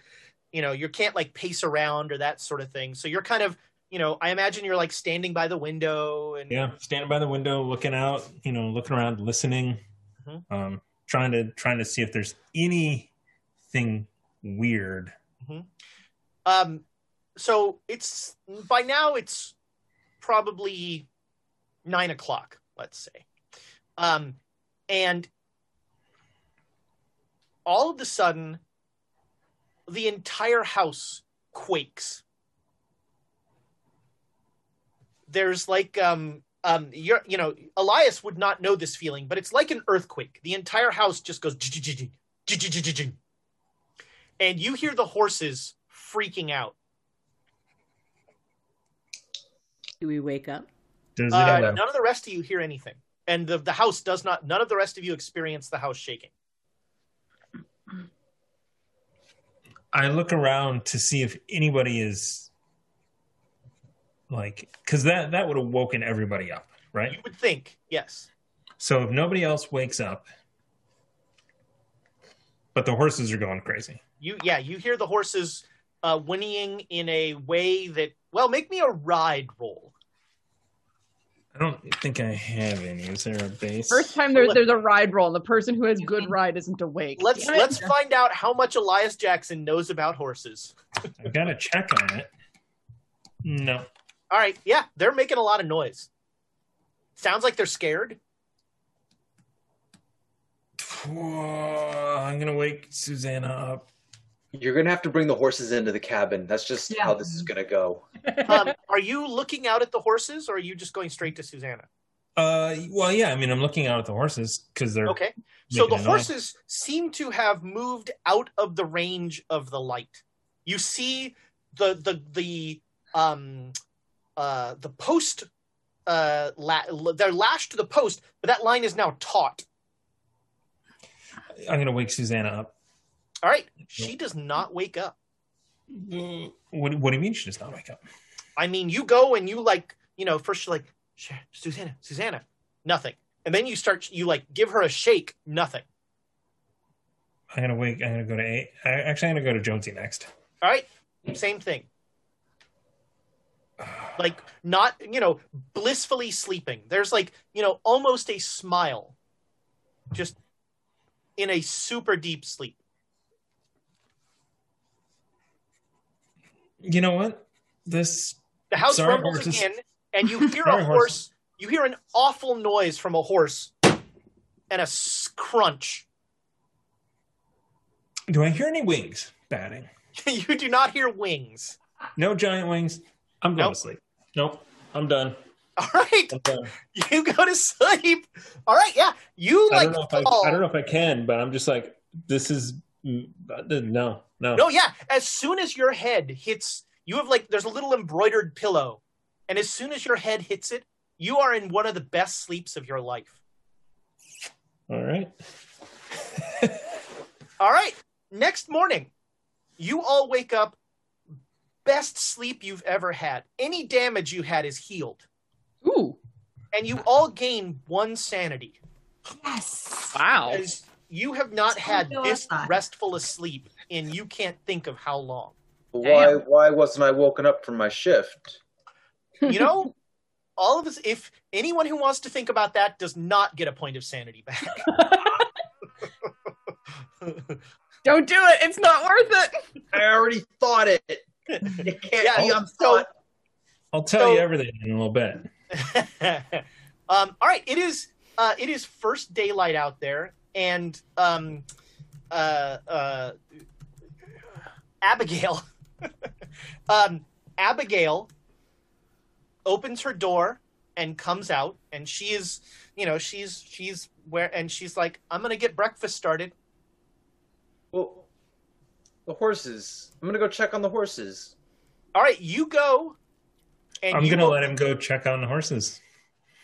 you know you can't like pace around or that sort of thing. So you're kind of, you know, I imagine you're like standing by the window and Yeah, standing by the window, looking out, you know, looking around, listening, Mhm. um, trying to trying to see if there's anything weird. Um, so it's by now it's probably nine o'clock, let's say. Um, and all of a sudden, the entire house quakes. There's like um um you're you know Elias would not know this feeling, but it's like an earthquake. The entire house just goes and you hear the horses freaking out. Do we wake up? Does Uh, none of the rest of you hear anything, and the the house does not. None of the rest of you experience the house shaking. I look around to see if anybody is like because that that would have woken everybody up, right? You would think, yes. So if nobody else wakes up, but the horses are going crazy. You yeah, you hear the horses uh, whinnying in a way that well, make me a ride roll. I don't think I have any. Is there a base? First time there's there's a ride roll, and the person who has good ride isn't awake. Let's Damn it. let's find out how much Elias Jackson knows about horses. I've got to check on it. No. All right, yeah, they're making a lot of noise. Sounds like they're scared. Whoa, I'm gonna wake Susanna up. You're gonna have to bring the horses into the cabin. That's just Yeah. how this is gonna go. Um, are you looking out at the horses, or are you just going straight to Susanna? Uh, well, yeah. I mean, I'm looking out at the horses because they're Okay, So the a noise. horses seem to have moved out of the range of the light. You see the the the um uh the post uh la- they're lashed to the post, but that line is now taut. I'm gonna wake Susanna up. All right, she does not wake up. Uh, what, what do you mean she does not wake up? I mean, you go and you like, you know, first you're like, Susanna, Susanna, nothing, and then you start, you like give her a shake, nothing. I'm gonna wake. I'm gonna go to A. I, actually, I'm gonna go to Jonesy next. All right, same thing. Like not, you know, blissfully sleeping. There's like, you know, almost a smile, just in a super deep sleep. You know what? This The house Sorry, rumbles horses. again, and you hear Sorry, a horses. horse. You hear an awful noise from a horse, and a crunch. do I hear any wings batting? you do not hear wings. No giant wings. I'm going Nope. to sleep. Nope. I'm done. All right, I'm done. you go to sleep. All right, yeah, you I like don't know if I, fall. I don't know if I can, but I'm just like this is mm, no no. No, yeah. As soon as your head hits, you have like there's a little embroidered pillow, and as soon as your head hits it, you are in one of the best sleeps of your life. All right. All right. Next morning, you all wake up. Best sleep you've ever had. Any damage you had is healed, Ooh. and you all gain one sanity. Yes. Wow. As you have not had this restful a sleep in you can't think of how long. Why why wasn't I woken up from my shift? you know all of us if anyone who wants to think about that does not get a point of sanity back Don't do it. It's not worth it. I already thought it. You can't Yeah, be on so- thought. I'll tell So- you everything in a little bit. um all right it is uh it is first daylight out there and um uh uh abigail um abigail opens her door and comes out and she is you know she's she's where and she's like i'm gonna get breakfast started Well, the horses. I'm gonna go check on the horses. All right, you go. And I'm you gonna will- let him go check on the horses.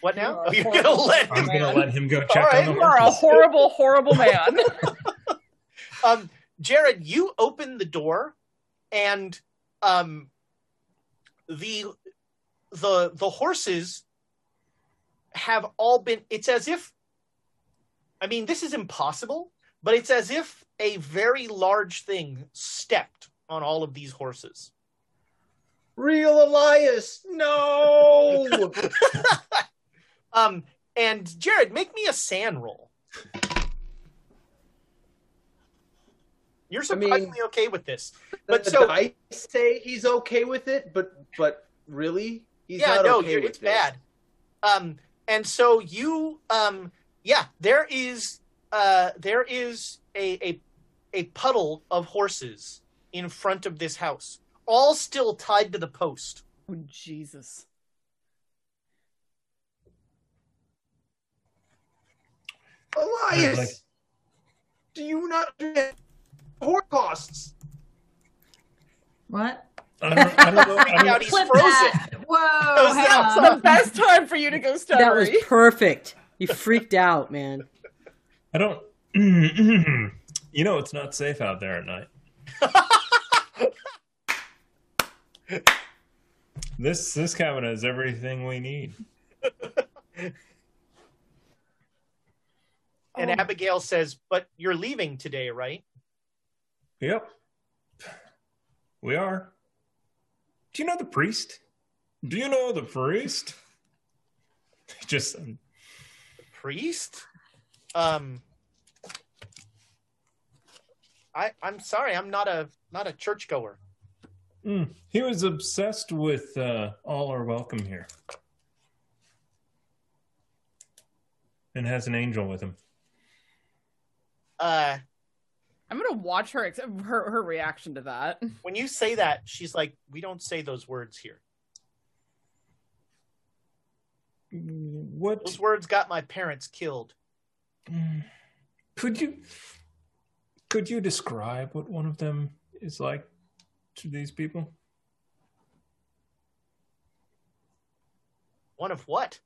What now? You are Oh, you're gonna let him. I'm him. gonna let him go check All right, on the horses. You are a horrible, horrible man. Um, Jared, you open the door, and um, the the the horses have all been. It's as if. I mean, this is impossible, but it's as if a very large thing stepped on all of these horses. Real Elias, no. Um, and Jared, make me a SAN roll. You're surprisingly okay with this. But so- I say he's okay with it, but but really, he's yeah, not no, okay you're, with it's this. bad. Um, and so you, um, yeah, there is, uh, there is a, a a puddle of horses in front of this house, all still tied to the post. oh, Jesus. Elias, Like- do you not understand costs? What? I don't, I don't know. I Freaked don't- out, he's frozen. that. Whoa. that was the best time for you to go That was perfect. You freaked out, man. I don't. you know, it's not safe out there at night. this this cabin has everything we need. And oh. Abigail says, "But you're leaving today, right?" Yep, we are. Do you know the priest? Do you know the priest? Just um, Priest. Um, I I'm sorry, I'm not a not a churchgoer. mm, he was obsessed with uh, all are welcome here, and has an angel with him. Uh, I'm gonna watch her ex- her her reaction to that. when you say that, she's like, "We don't say those words here. What? Those words got my parents killed." Could you could you describe what one of them is like to these people? One of what?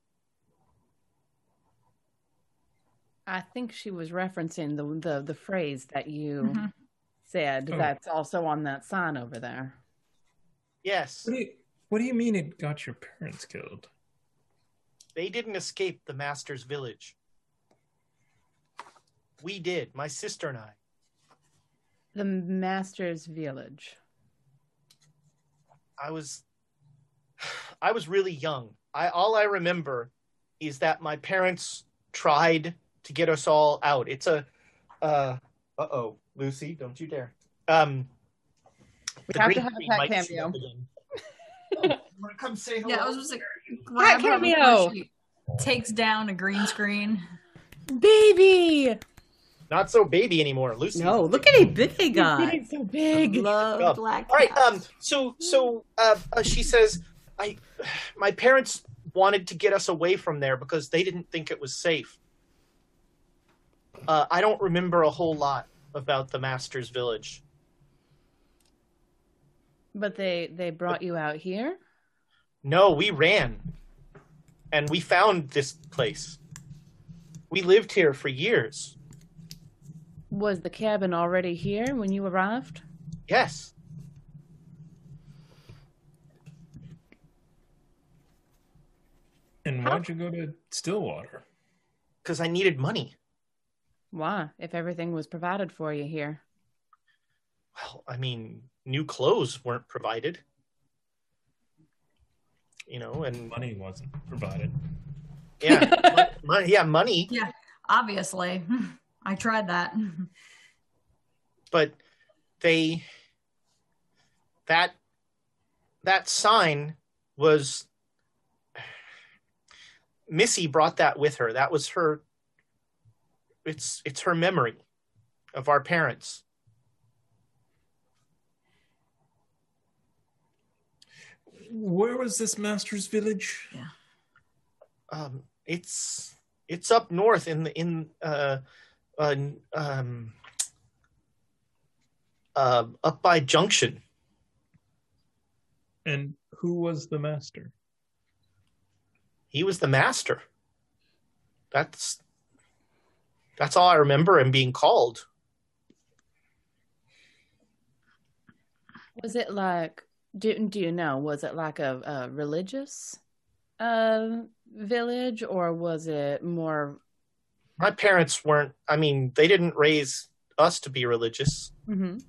I think she was referencing the the, the phrase that you Mhm. said Oh. that's also on that sign over there. Yes, What do you What do you mean it got your parents killed? they didn't escape the master's village. We did, my sister and I. The master's village. I was I was really young. I all I remember is that my parents tried to get us all out. It's a uh uh-oh, Lucy, don't you dare. Um We have to have a screen cat might show cameo. Oh, wanna come say hello? Yeah, I was just like, grab her before cameo. takes down a green screen. Baby! Not so baby anymore, Lucy. No, look at a big guy. Getting so big. Love Oh, black All right. Um. So so uh, uh, she says, I, my parents wanted to get us away from there because they didn't think it was safe. Uh, I don't remember a whole lot about the master's village. But they they brought you out here? No, we ran, and we found this place. We lived here for years. Was the cabin already here when you arrived? Yes. And why'd you go to Stillwater? Because I needed money. Why? If everything was provided for you here. Well, I mean, new clothes weren't provided. You know, and Money wasn't provided. yeah, mon- mon- yeah, money. Yeah, obviously, I tried that. but they that that sign was Missy brought that with her. That was her it's it's her memory of our parents. Where was this master's village? Um it's it's up north in the in uh uh um uh up by Junction. And who was the master? he was the master. That's that's all I remember him being called. Was it like do do you know, was it like a, a religious uh village or was it more My parents weren't I mean, they didn't raise us to be religious. Mhm.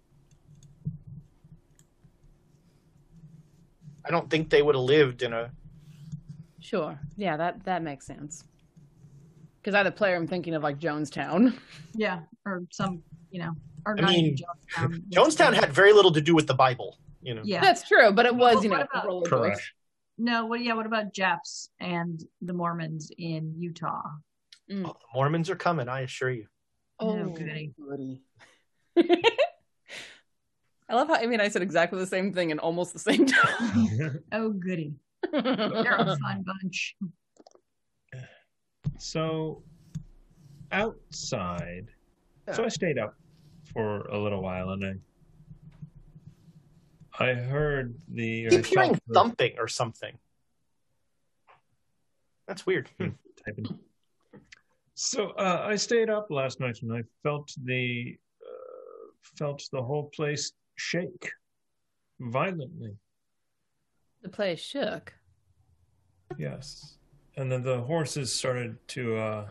I don't think they would have lived in a Sure. Yeah, that that makes sense. Because I, the player, I'm thinking of like Jonestown. yeah, or some, you know, or I not mean, Jonestown. Jonestown had very little to do with the Bible, you know. Yeah. That's true, but it was, Well, you know, what about- religious. Correct. No, what? Yeah, what about Japs and the Mormons in Utah? Mm. Oh, the Mormons are coming, I assure you. Oh, goody. goody. I love how Amy and I said exactly the same thing in almost the same time. Oh, goody. They're a fun bunch. So outside, so I stayed up for a little while, and I I heard the. I I keep hearing the- thumping or something. That's weird. Hmm. typing. So uh, I stayed up last night, and I felt the uh, felt the whole place shake violently. the place shook. Yes, and then the horses started to uh,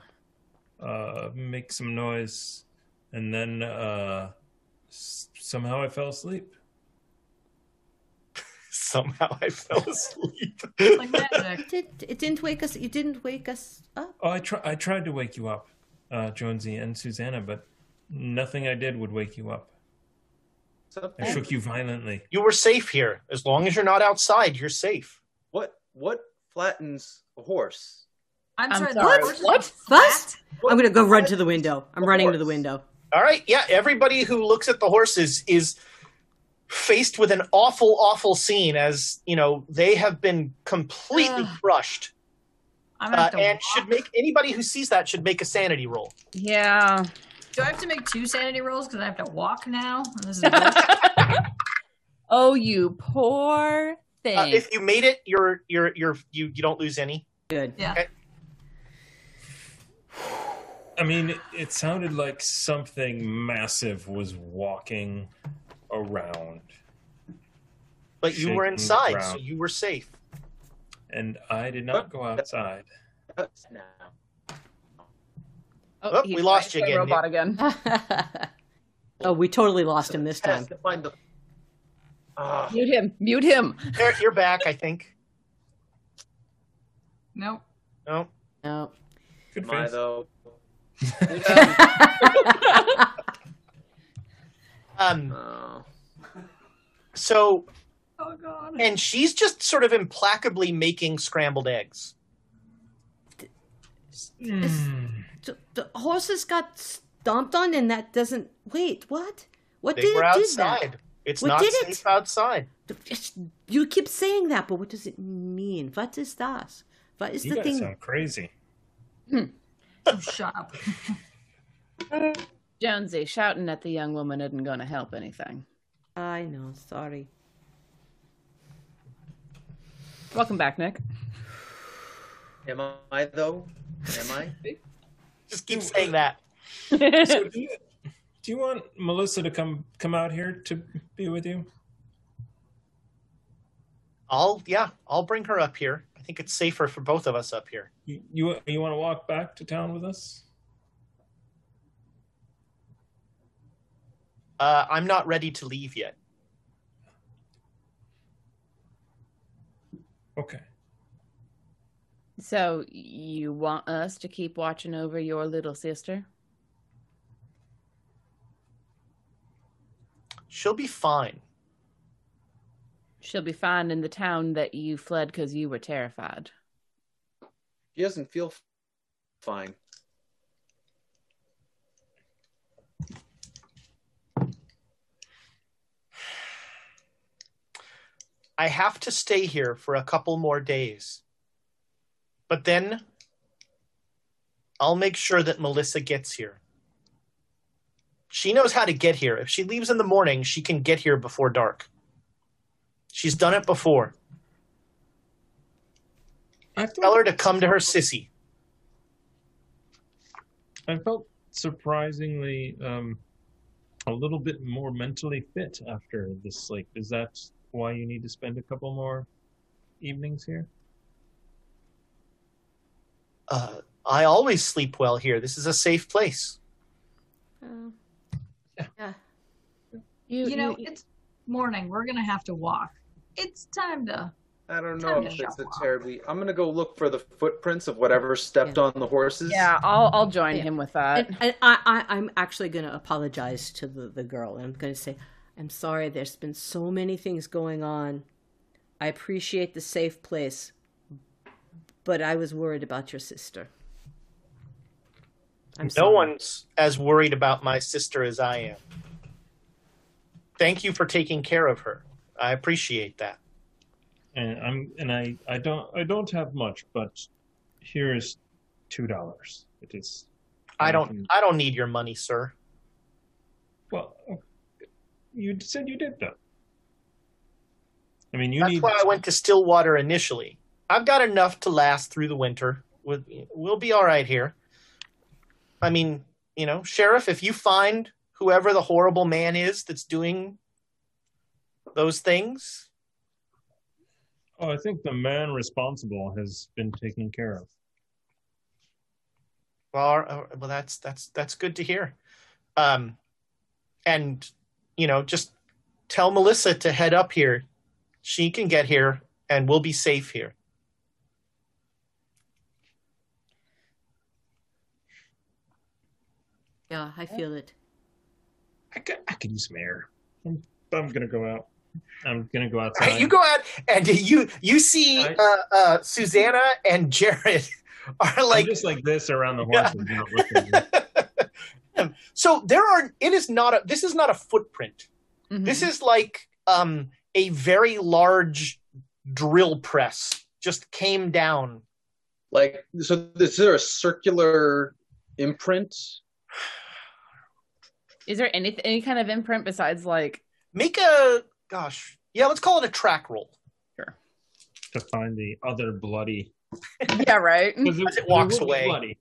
uh, make some noise, and then uh, s- somehow I fell asleep. Somehow I fell asleep. It's like magic. It, it didn't wake us. It didn't wake us up. Oh, I try I tried to wake you up, uh, Jonesy and Susanna, but nothing I did would wake you up. I shook you violently. you were safe here. As long as you're not outside, you're safe. What what flattens a horse? I'm, I'm sorry. sorry, The horse what? is What? I'm gonna go run to the window. I'm Of running to the window. All right. Yeah. Everybody who looks at the horses is faced with an awful, awful scene as, you know, they have been completely Ugh. crushed. I'm gonna Uh, and walk. should make anybody who sees that should make a sanity roll. Yeah. Do I have to make two sanity rolls because I have to walk now? This is oh, you poor thing. Uh, if you made it, you're you're you're you you don't lose any. Good. yeah. Okay. I mean, it, it sounded like something massive was walking around, But you were inside, so you were safe. and I did not go outside. now. Oh, he's we lost you again, Robot again. oh, we totally lost him this time. To find the. Ah, Mute him. Mute him. There, you're back, I think. Nope. No. No. Good am I face. though? Um. Oh. So, Oh god. and she's just sort of implacably making scrambled eggs. The, the horses got stomped on, and that doesn't. Wait, what? What They did were it do outside. That? It's What not did it? safe outside. It's- You keep saying that, but what does it mean? What is that? What is You the guys thing? sound crazy. Oh, shut up. Jonesy, shouting at the young woman isn't going to help anything. I know. Sorry. Welcome back, Nick. Am I though? Am I? Just keep saying that. So do you, do you want Melissa to come come out here to be with you? I'll yeah, I'll bring her up here. I think it's safer for both of us up here. You you, you want to walk back to town with us? Uh, I'm not ready to leave yet. Okay. So, you want us to keep watching over your little sister? She'll be fine. She'll be fine in the town that you fled because you were terrified. He doesn't feel fine. I have to stay here for a couple more days. But then I'll make sure that Melissa gets here. She knows how to get here. If she leaves in the morning, she can get here before dark. She's done it before. I Tell her to come to her sissy. I felt surprisingly um, a little bit more mentally fit after this sleep. Is that why you need to spend a couple more evenings here? Uh, I always sleep well here. This is a safe place. Uh, yeah. You, You know, it's morning. We're gonna have to walk. It's time to. I don't know if it's a shop. terribly. I'm gonna go look for the footprints of whatever stepped Yeah. on the horses. yeah, I'll I'll join Yeah. him with that. And, and I, I, I'm actually going to apologize to the, the girl. I'm going to say, I'm sorry. There's been so many things going on. I appreciate the safe place, but I was worried about your sister. I'm no sorry. one's as worried about my sister as I am. Thank you for taking care of her. I appreciate that. And I'm and I I don't I don't have much, but here is two dollars. It is. I don't I don't need your money, sir. Well, uh, you said you did though. I mean, you That's need. why I went to Stillwater initially. I've got enough to last through the winter. We'll, we'll be all right here. I mean, you know, Sheriff, if you find whoever the horrible man is that's doing those things, Oh, I think the man responsible has been taken care of. well, uh, well, that's that's that's good to hear. Um, and you know, just tell Melissa to head up here. She can get here, and we'll be safe here. Yeah, I feel it. I could, I could use some air. I'm, I'm gonna go out. I'm gonna go Right, outside. you go out and you you see Right. uh, uh, Susanna and Jared are I'm like just like this around the Yeah. horses. not so there are it is not a this is not a footprint Mhm. this is like um a very large drill press just came down Like, so is there a circular imprint? Is there any any kind of imprint besides like Make a gosh, yeah, let's call it a track roll. to find the other bloody. Yeah, right. 'cause As it walks would away. bloody.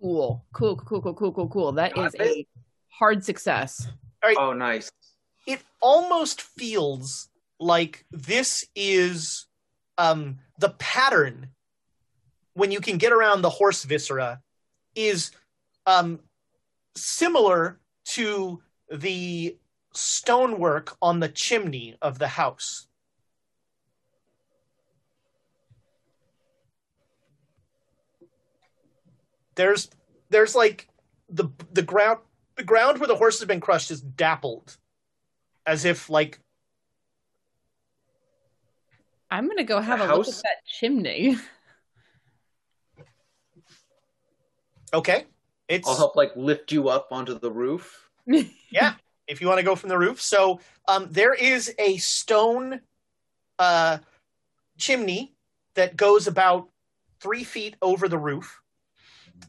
Cool. Cool, cool, cool, cool, cool, cool. That is Got it. a hard success. Oh, nice. It almost feels like this is um, the pattern when you can get around the horse viscera is um, similar to the stonework on the chimney of the house. There's there's like the the ground the ground where the horse has been crushed is dappled as if like I'm gonna go have a look at that chimney. okay it's I'll help like lift you up onto the roof. yeah if you want to go from the roof. So um, there is a stone uh, chimney that goes about three feet over the roof.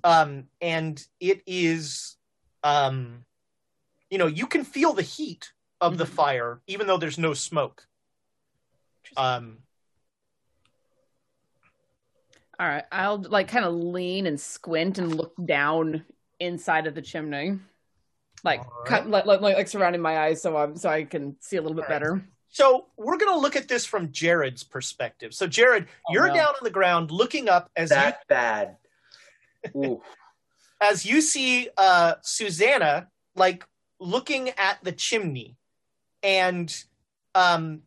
Um, and it is um, you know you can feel the heat of the fire even though there's no smoke. Um, All right, I'll like kind of lean and squint and look down inside of the chimney, like All cut, like, like like surrounding my eyes so I'm so I can see a little bit All right. better. So we're going to look at this from Jared's perspective. So Jared, Oh, you're no. down on the ground looking up as you bad. Ooh. as you see uh, Susanna like looking at the chimney, and um,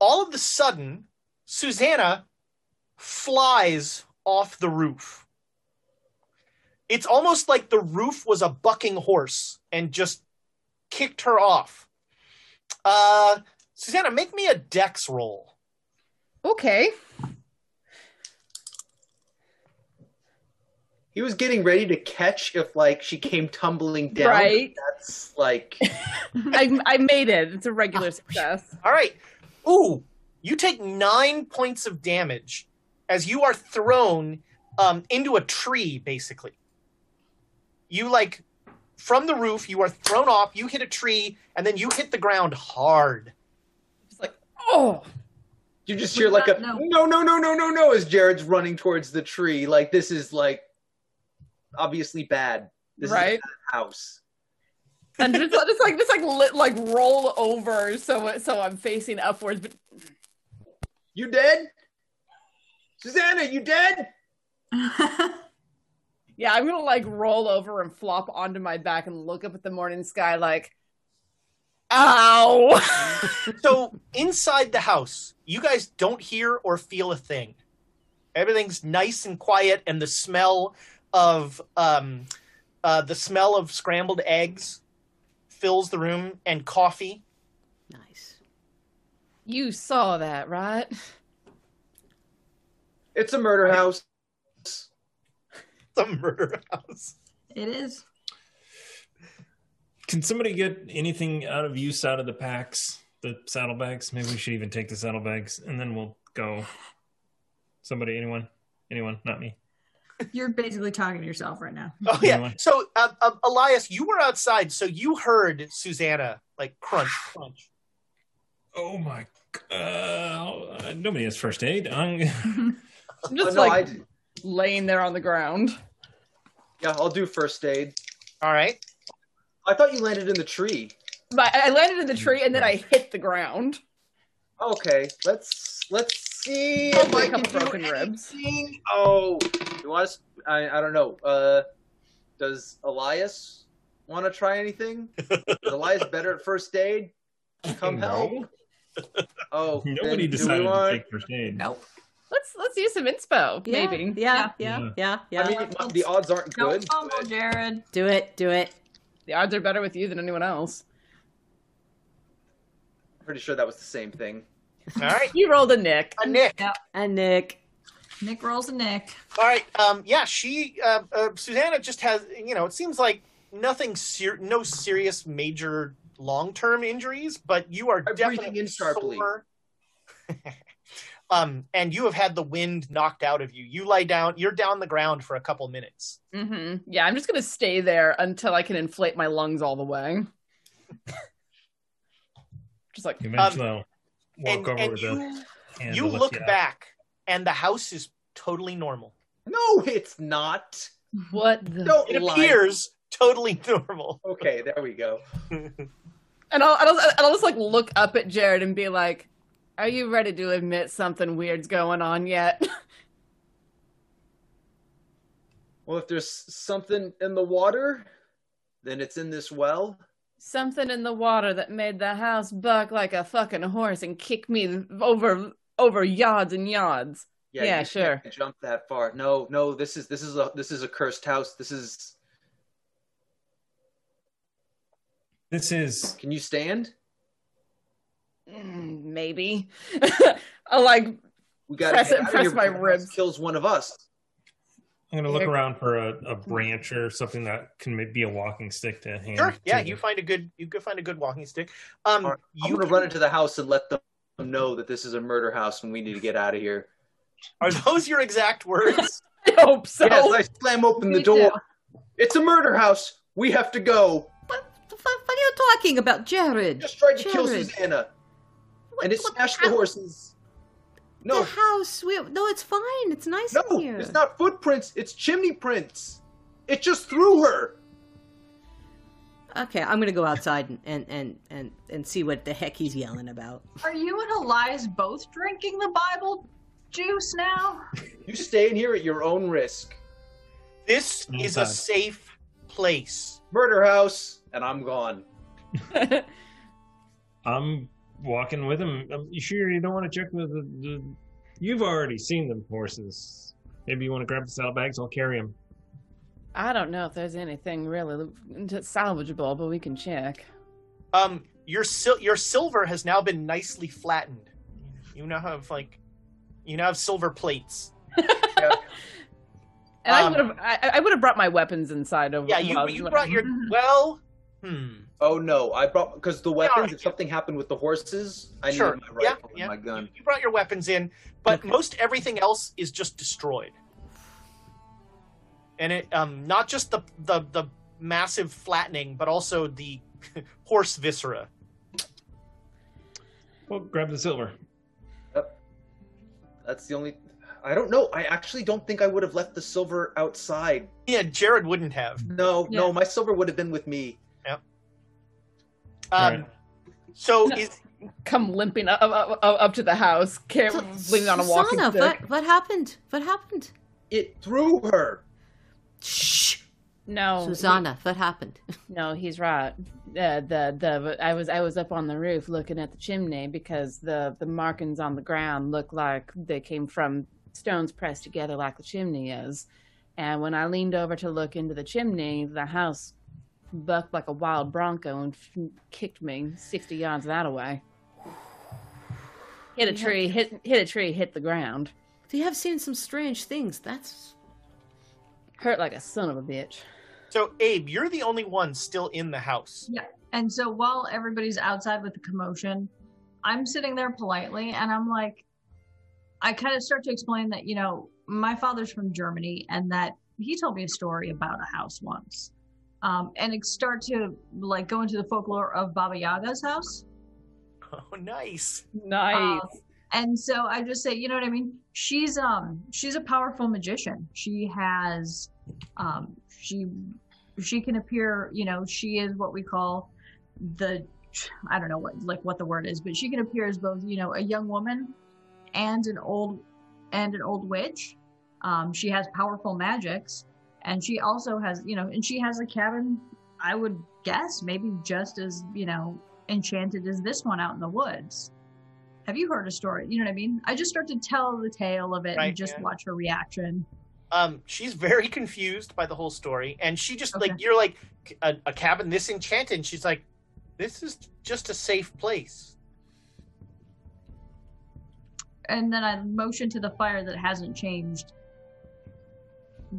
all of the sudden, Susanna flies off the roof. It's almost like the roof was a bucking horse and just kicked her off. Uh, Susanna, make me a dex roll. Okay, He was getting ready to catch if like she came tumbling down. Right. That's like I I made it. It's a regular success. All right. Ooh, you take nine points of damage as you are thrown um, into a tree, basically. You like from the roof, you are thrown off, you hit a tree, and then you hit the ground hard. It's like oh, you just hear like a No. no no no no no no as Jared's running towards the tree. Like this is like obviously bad. This right. is a bad house. and just, just like just like lit, like roll over so so I'm facing upwards. But You dead? Susanna, you dead? yeah, I'm gonna like roll over and flop onto my back and look up at the morning sky like, ow. So inside the house, you guys don't hear or feel a thing. Everything's nice and quiet, and the smell of um, uh, the smell of scrambled eggs fills the room, and coffee. Nice. You saw that, right? It's a murder house. The murder house. it is. Can somebody get anything out of use out of the packs, the saddlebags? Maybe we should even take the saddlebags, and then we'll go. Somebody, anyone, anyone, not me. You're basically talking to yourself right now. Oh yeah. Anyway. So, uh, uh, Elias, you were outside, so you heard Susanna like crunch, crunch. Oh my! Uh, nobody has first aid. I'm, I'm Oh, just no, like laying there on the ground. Yeah, I'll do first aid. All right. I thought you landed in the tree. But I landed in the tree and then I hit the ground. Okay, let's let's see Oh, if I a can couple do broken ribs. anything. Oh, you want us? I I don't know. Uh, does Elias want to try anything? Is Elias better at first aid? Come help. No. Oh, Nobody do we decided to take first aid. Nope. Let's let's use some inspo, Yeah, maybe. Yeah, Yeah. yeah, yeah, yeah. I mean, the odds aren't Don't good. fumble, but- Jared. do it, do it. The odds are better with you than anyone else. Pretty sure that was the same thing. All right. You rolled a Nick. A Nick. And Nick. Nick rolls a Nick. All right. Um, yeah, she, uh, uh, Susanna just has, you know, it seems like nothing, ser- no serious major long term injuries, but you are I'm definitely in sharply. sore. Um, and you have had the wind knocked out of you. You lie down. You're down the ground for a couple minutes. hmm Yeah, I'm just gonna stay there until I can inflate my lungs all the way. just like Eventually, I'll walk And, over and with you, the you look you back, and the house is totally normal. No, it's not. what the Don't It lie. appears totally normal. Okay, there we go. And I'll, I'll, I'll just like look up at Jared and be like, "Are you ready to admit something weird's going on yet?" Well, if there's something in the water, then it's in this well. something in the water that made the house buck like a fucking horse and kick me over over yards and yards. Yeah, you sure. Jump that far? No, no. This is this is a this is a cursed house. This is. This is Can you stand? Mm, maybe. I like We got Press to it- press my ribs. Kills one of us. I'm gonna look Here. around for a, a branch or something that can be a walking stick to hand. Sure. Yeah, to you them. find a good you could find a good walking stick. Um, All right, I'm you gonna run into the house and let them know that this is a murder house and we need to get out of here. are those your exact words? I hope so. Yes, I slam open the Me door. too. It's a murder house. We have to go. You talking about, Jared? Just tried to kill Jared. Susanna, What- and it what smashed the the horses. No, The house. We, no, it's fine. It's nice no, in here. it's not footprints. It's chimney prints. It just threw her. Okay, I'm gonna go outside and, and, and, and, and see what the heck he's yelling about. Are you and Elias both drinking the Bible juice now? You stay in here at your own risk. This oh, is a Inside. safe place. Murder house, and I'm gone. I'm walking with him. Um, you sure you don't want to check the, the, the? You've already seen them horses. Maybe you want to grab the saddlebags. I'll carry them. I don't know if there's anything really salvageable, but we can check. Um, your sil- your silver has now been nicely flattened. You now have like, you now have silver plates. And I Um, would have I, I would have brought my weapons inside over. Yeah, you you brought your well. Hmm. Oh no, I brought because the weapons. Yeah. If something happened with the horses, I Sure. need my Yeah, rifle yeah. and my gun. You brought your weapons in, but Okay. most everything else is just destroyed. And it um not just the the the massive flattening, but also the horse viscera. Well, grab the silver. That's the only. I don't know. I actually don't think I would have left the silver outside. Yeah, Jared wouldn't have. No, no, my silver would have been with me. Um, Right. So No. is come limping up, up, up, up to the house, car- leaning on a walking Susanna, stick. what, what happened? What happened? It threw her. Shh. No, Susanna, what happened? No, he's right. Uh, the the I was I was up on the roof looking at the chimney because the the markings on the ground look like they came from stones pressed together like the chimney is. And when I leaned over to look into the chimney, the house bucked like a wild bronco and f- kicked me sixty yards that away. Hit a tree, hit hit a tree, hit the ground. You have seen some strange things. That's Hurt like a son of a bitch. so Abe, you're the only one still in the house. Yeah. And so while everybody's outside with the commotion, I'm sitting there politely and I'm like, I kind of start to explain that, you know, my father's from Germany and that he told me a story about a house once. Um, and start to like go into the folklore of Baba Yaga's house. Oh, nice. Nice. Um, and so I just say, you know what I mean? She's um she's a powerful magician. She has um she she can appear, you know, she is what we call the I don't know what like what the word is, but she can appear as both, you know, a young woman and an old and an old witch. Um she has powerful magics and she also has, you know, and she has a cabin I would guess maybe just as, you know, enchanted as this one out in the woods have you heard a story? You know what I mean? I just start to tell the tale of it Right, and just yeah. watch her reaction. Um, she's very confused by the whole story, and she just Okay. like you're like a, a cabin this enchanted. And she's like, this is just a safe place. And then I motion to the fire that hasn't changed.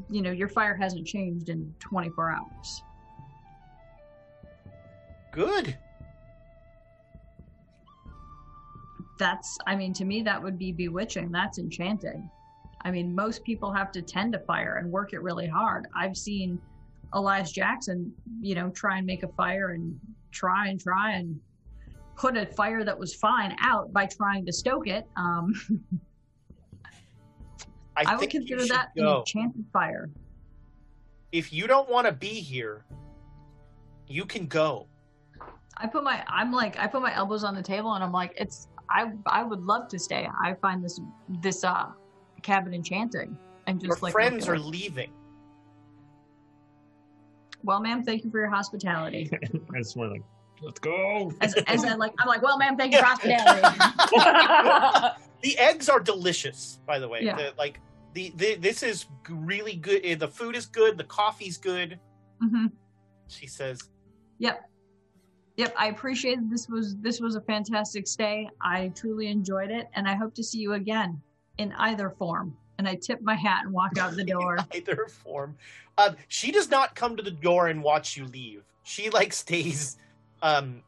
You know, your fire hasn't changed in 24 hours. Good. that's I mean to me that would be bewitching. That's enchanting. I mean, most people have to tend to fire and work it really hard. I've seen Elias Jackson, you know, try and make a fire and try and try and put a fire that was fine out by trying to stoke it. Um, I, I, would think you consider should that an go. enchanted fire. If you don't want to be here, you can go. I put my I'm like I put my elbows on the table and I'm like it's I I would love to stay. I find this this uh cabin enchanting and just Your like friends are leaving. well, ma'am. Thank you for your hospitality. I just want like, let's go. As, as I like, I'm like, well, ma'am. Thank you for hospitality. The eggs are delicious, by the way. Yeah. The- like the, the this is really good. eh, The food is good. The coffee's good. hmm She says, Yep. Yep, I appreciate it. This was this was a fantastic stay. I truly enjoyed it, and I hope to see you again in either form. And I tip my hat and walk out the door. either form. Um, she does not come to the door and watch you leave. She like stays um,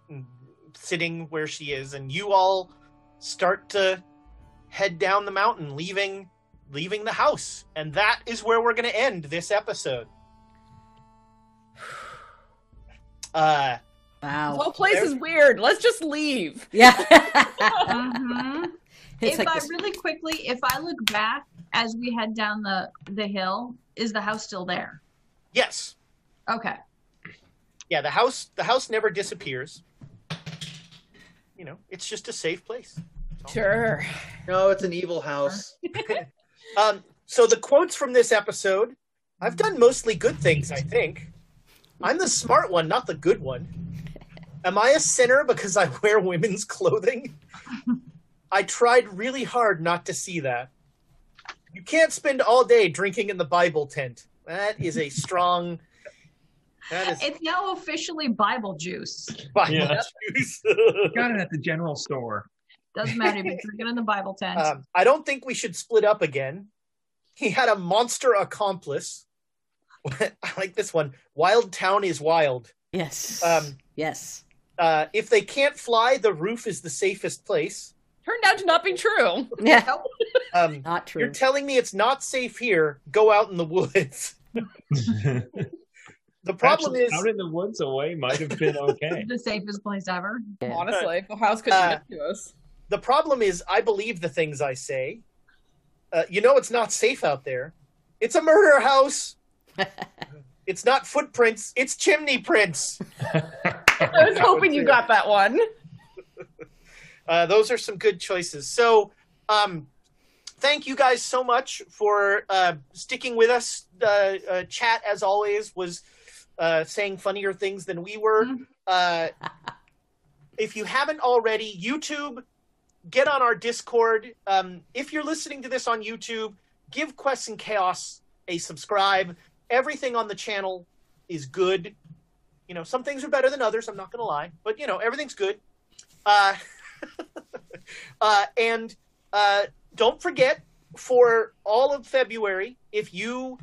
sitting where she is, and you all start to head down the mountain, leaving leaving the house. And that is where we're going to end this episode. Uh, The Wow. whole place is weird. Let's just leave. Yeah. hmm It's if like I this- really quickly, if I look back as we head down the the hill, is the house still there? yes, Okay. yeah. The house the house never disappears. You know, it's just a safe place. Sure. No, it's an evil house. Um, so the quotes from this episode, I've done mostly good things, I think. I'm the smart one, not the good one. Am I a sinner because I wear women's clothing? I tried really hard not to see that. You can't spend all day drinking in the Bible tent. That is a strong. That is It's now officially Bible juice. Bible Yeah. juice. Got it at the general store. Doesn't matter if you drink in the Bible tent. um, I don't think we should split up again. He had a monster accomplice. I like this one. Wild town is wild. yes. Um, yes. Uh, if they can't fly, the roof is the safest place. Turned out to not be true. Yeah. Um, Not true. you're telling me it's not safe here. Go out in the woods. The problem Actually, is, out in the woods away might have been okay. the safest place ever. Honestly, the house could Uh, do it to us. The problem is, I believe the things I say. Uh, you know, it's not safe out there. It's a murder house. it's not footprints. It's chimney prints. I was hoping you got that one. Uh, those are some good choices. So, um, thank you guys so much for uh, sticking with us. Uh, uh, chat, as always, was uh, saying funnier things than we were. Uh, if you haven't already, YouTube, get on our Discord. Um, if you're listening to this on YouTube, give Quests and Chaos a subscribe. Everything on the channel is good. You know, some things are better than others. I'm not going to lie, but you know, everything's good. Uh, uh, and uh, don't forget for all of February, if you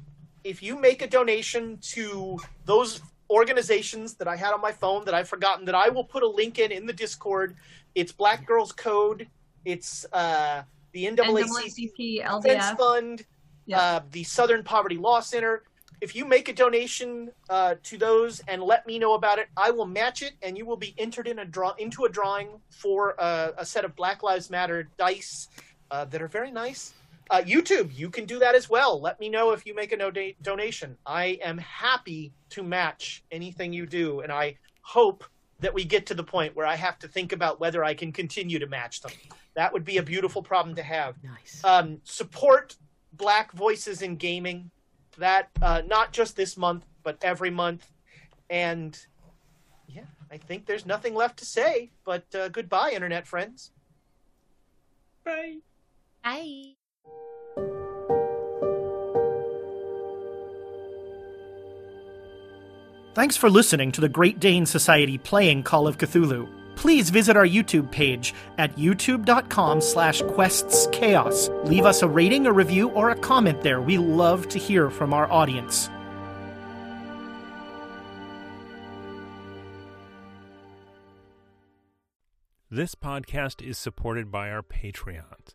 if you make a donation to those organizations that I had on my phone that I've forgotten, that I will put a link in in the Discord. It's Black Girls Code. It's uh, the NAACP NAACP, Defense Fund, Yeah. uh, the Southern Poverty Law Center. If you make a donation uh, to those and let me know about it, I will match it, and you will be entered in a draw into a drawing for uh, a set of Black Lives Matter dice uh, that are very nice. Uh, YouTube, you can do that as well. Let me know if you make a no- donation. I am happy to match anything you do, and I hope that we get to the point where I have to think about whether I can continue to match them. That would be a beautiful problem to have Nice. um, support black voices in gaming that uh, not just this month but every month and yeah i think there's nothing left to say but uh, goodbye internet friends Bye. Bye. Thanks for listening to the Great Dane Society playing Call of Cthulhu. Please visit our YouTube page at youtube.com slash questschaos. Leave us a rating, a review, or a comment there. We love to hear from our audience. This podcast is supported by our Patreons,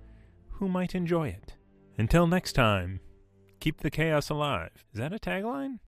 who might enjoy it. Until next time, keep the chaos alive. Is that a tagline?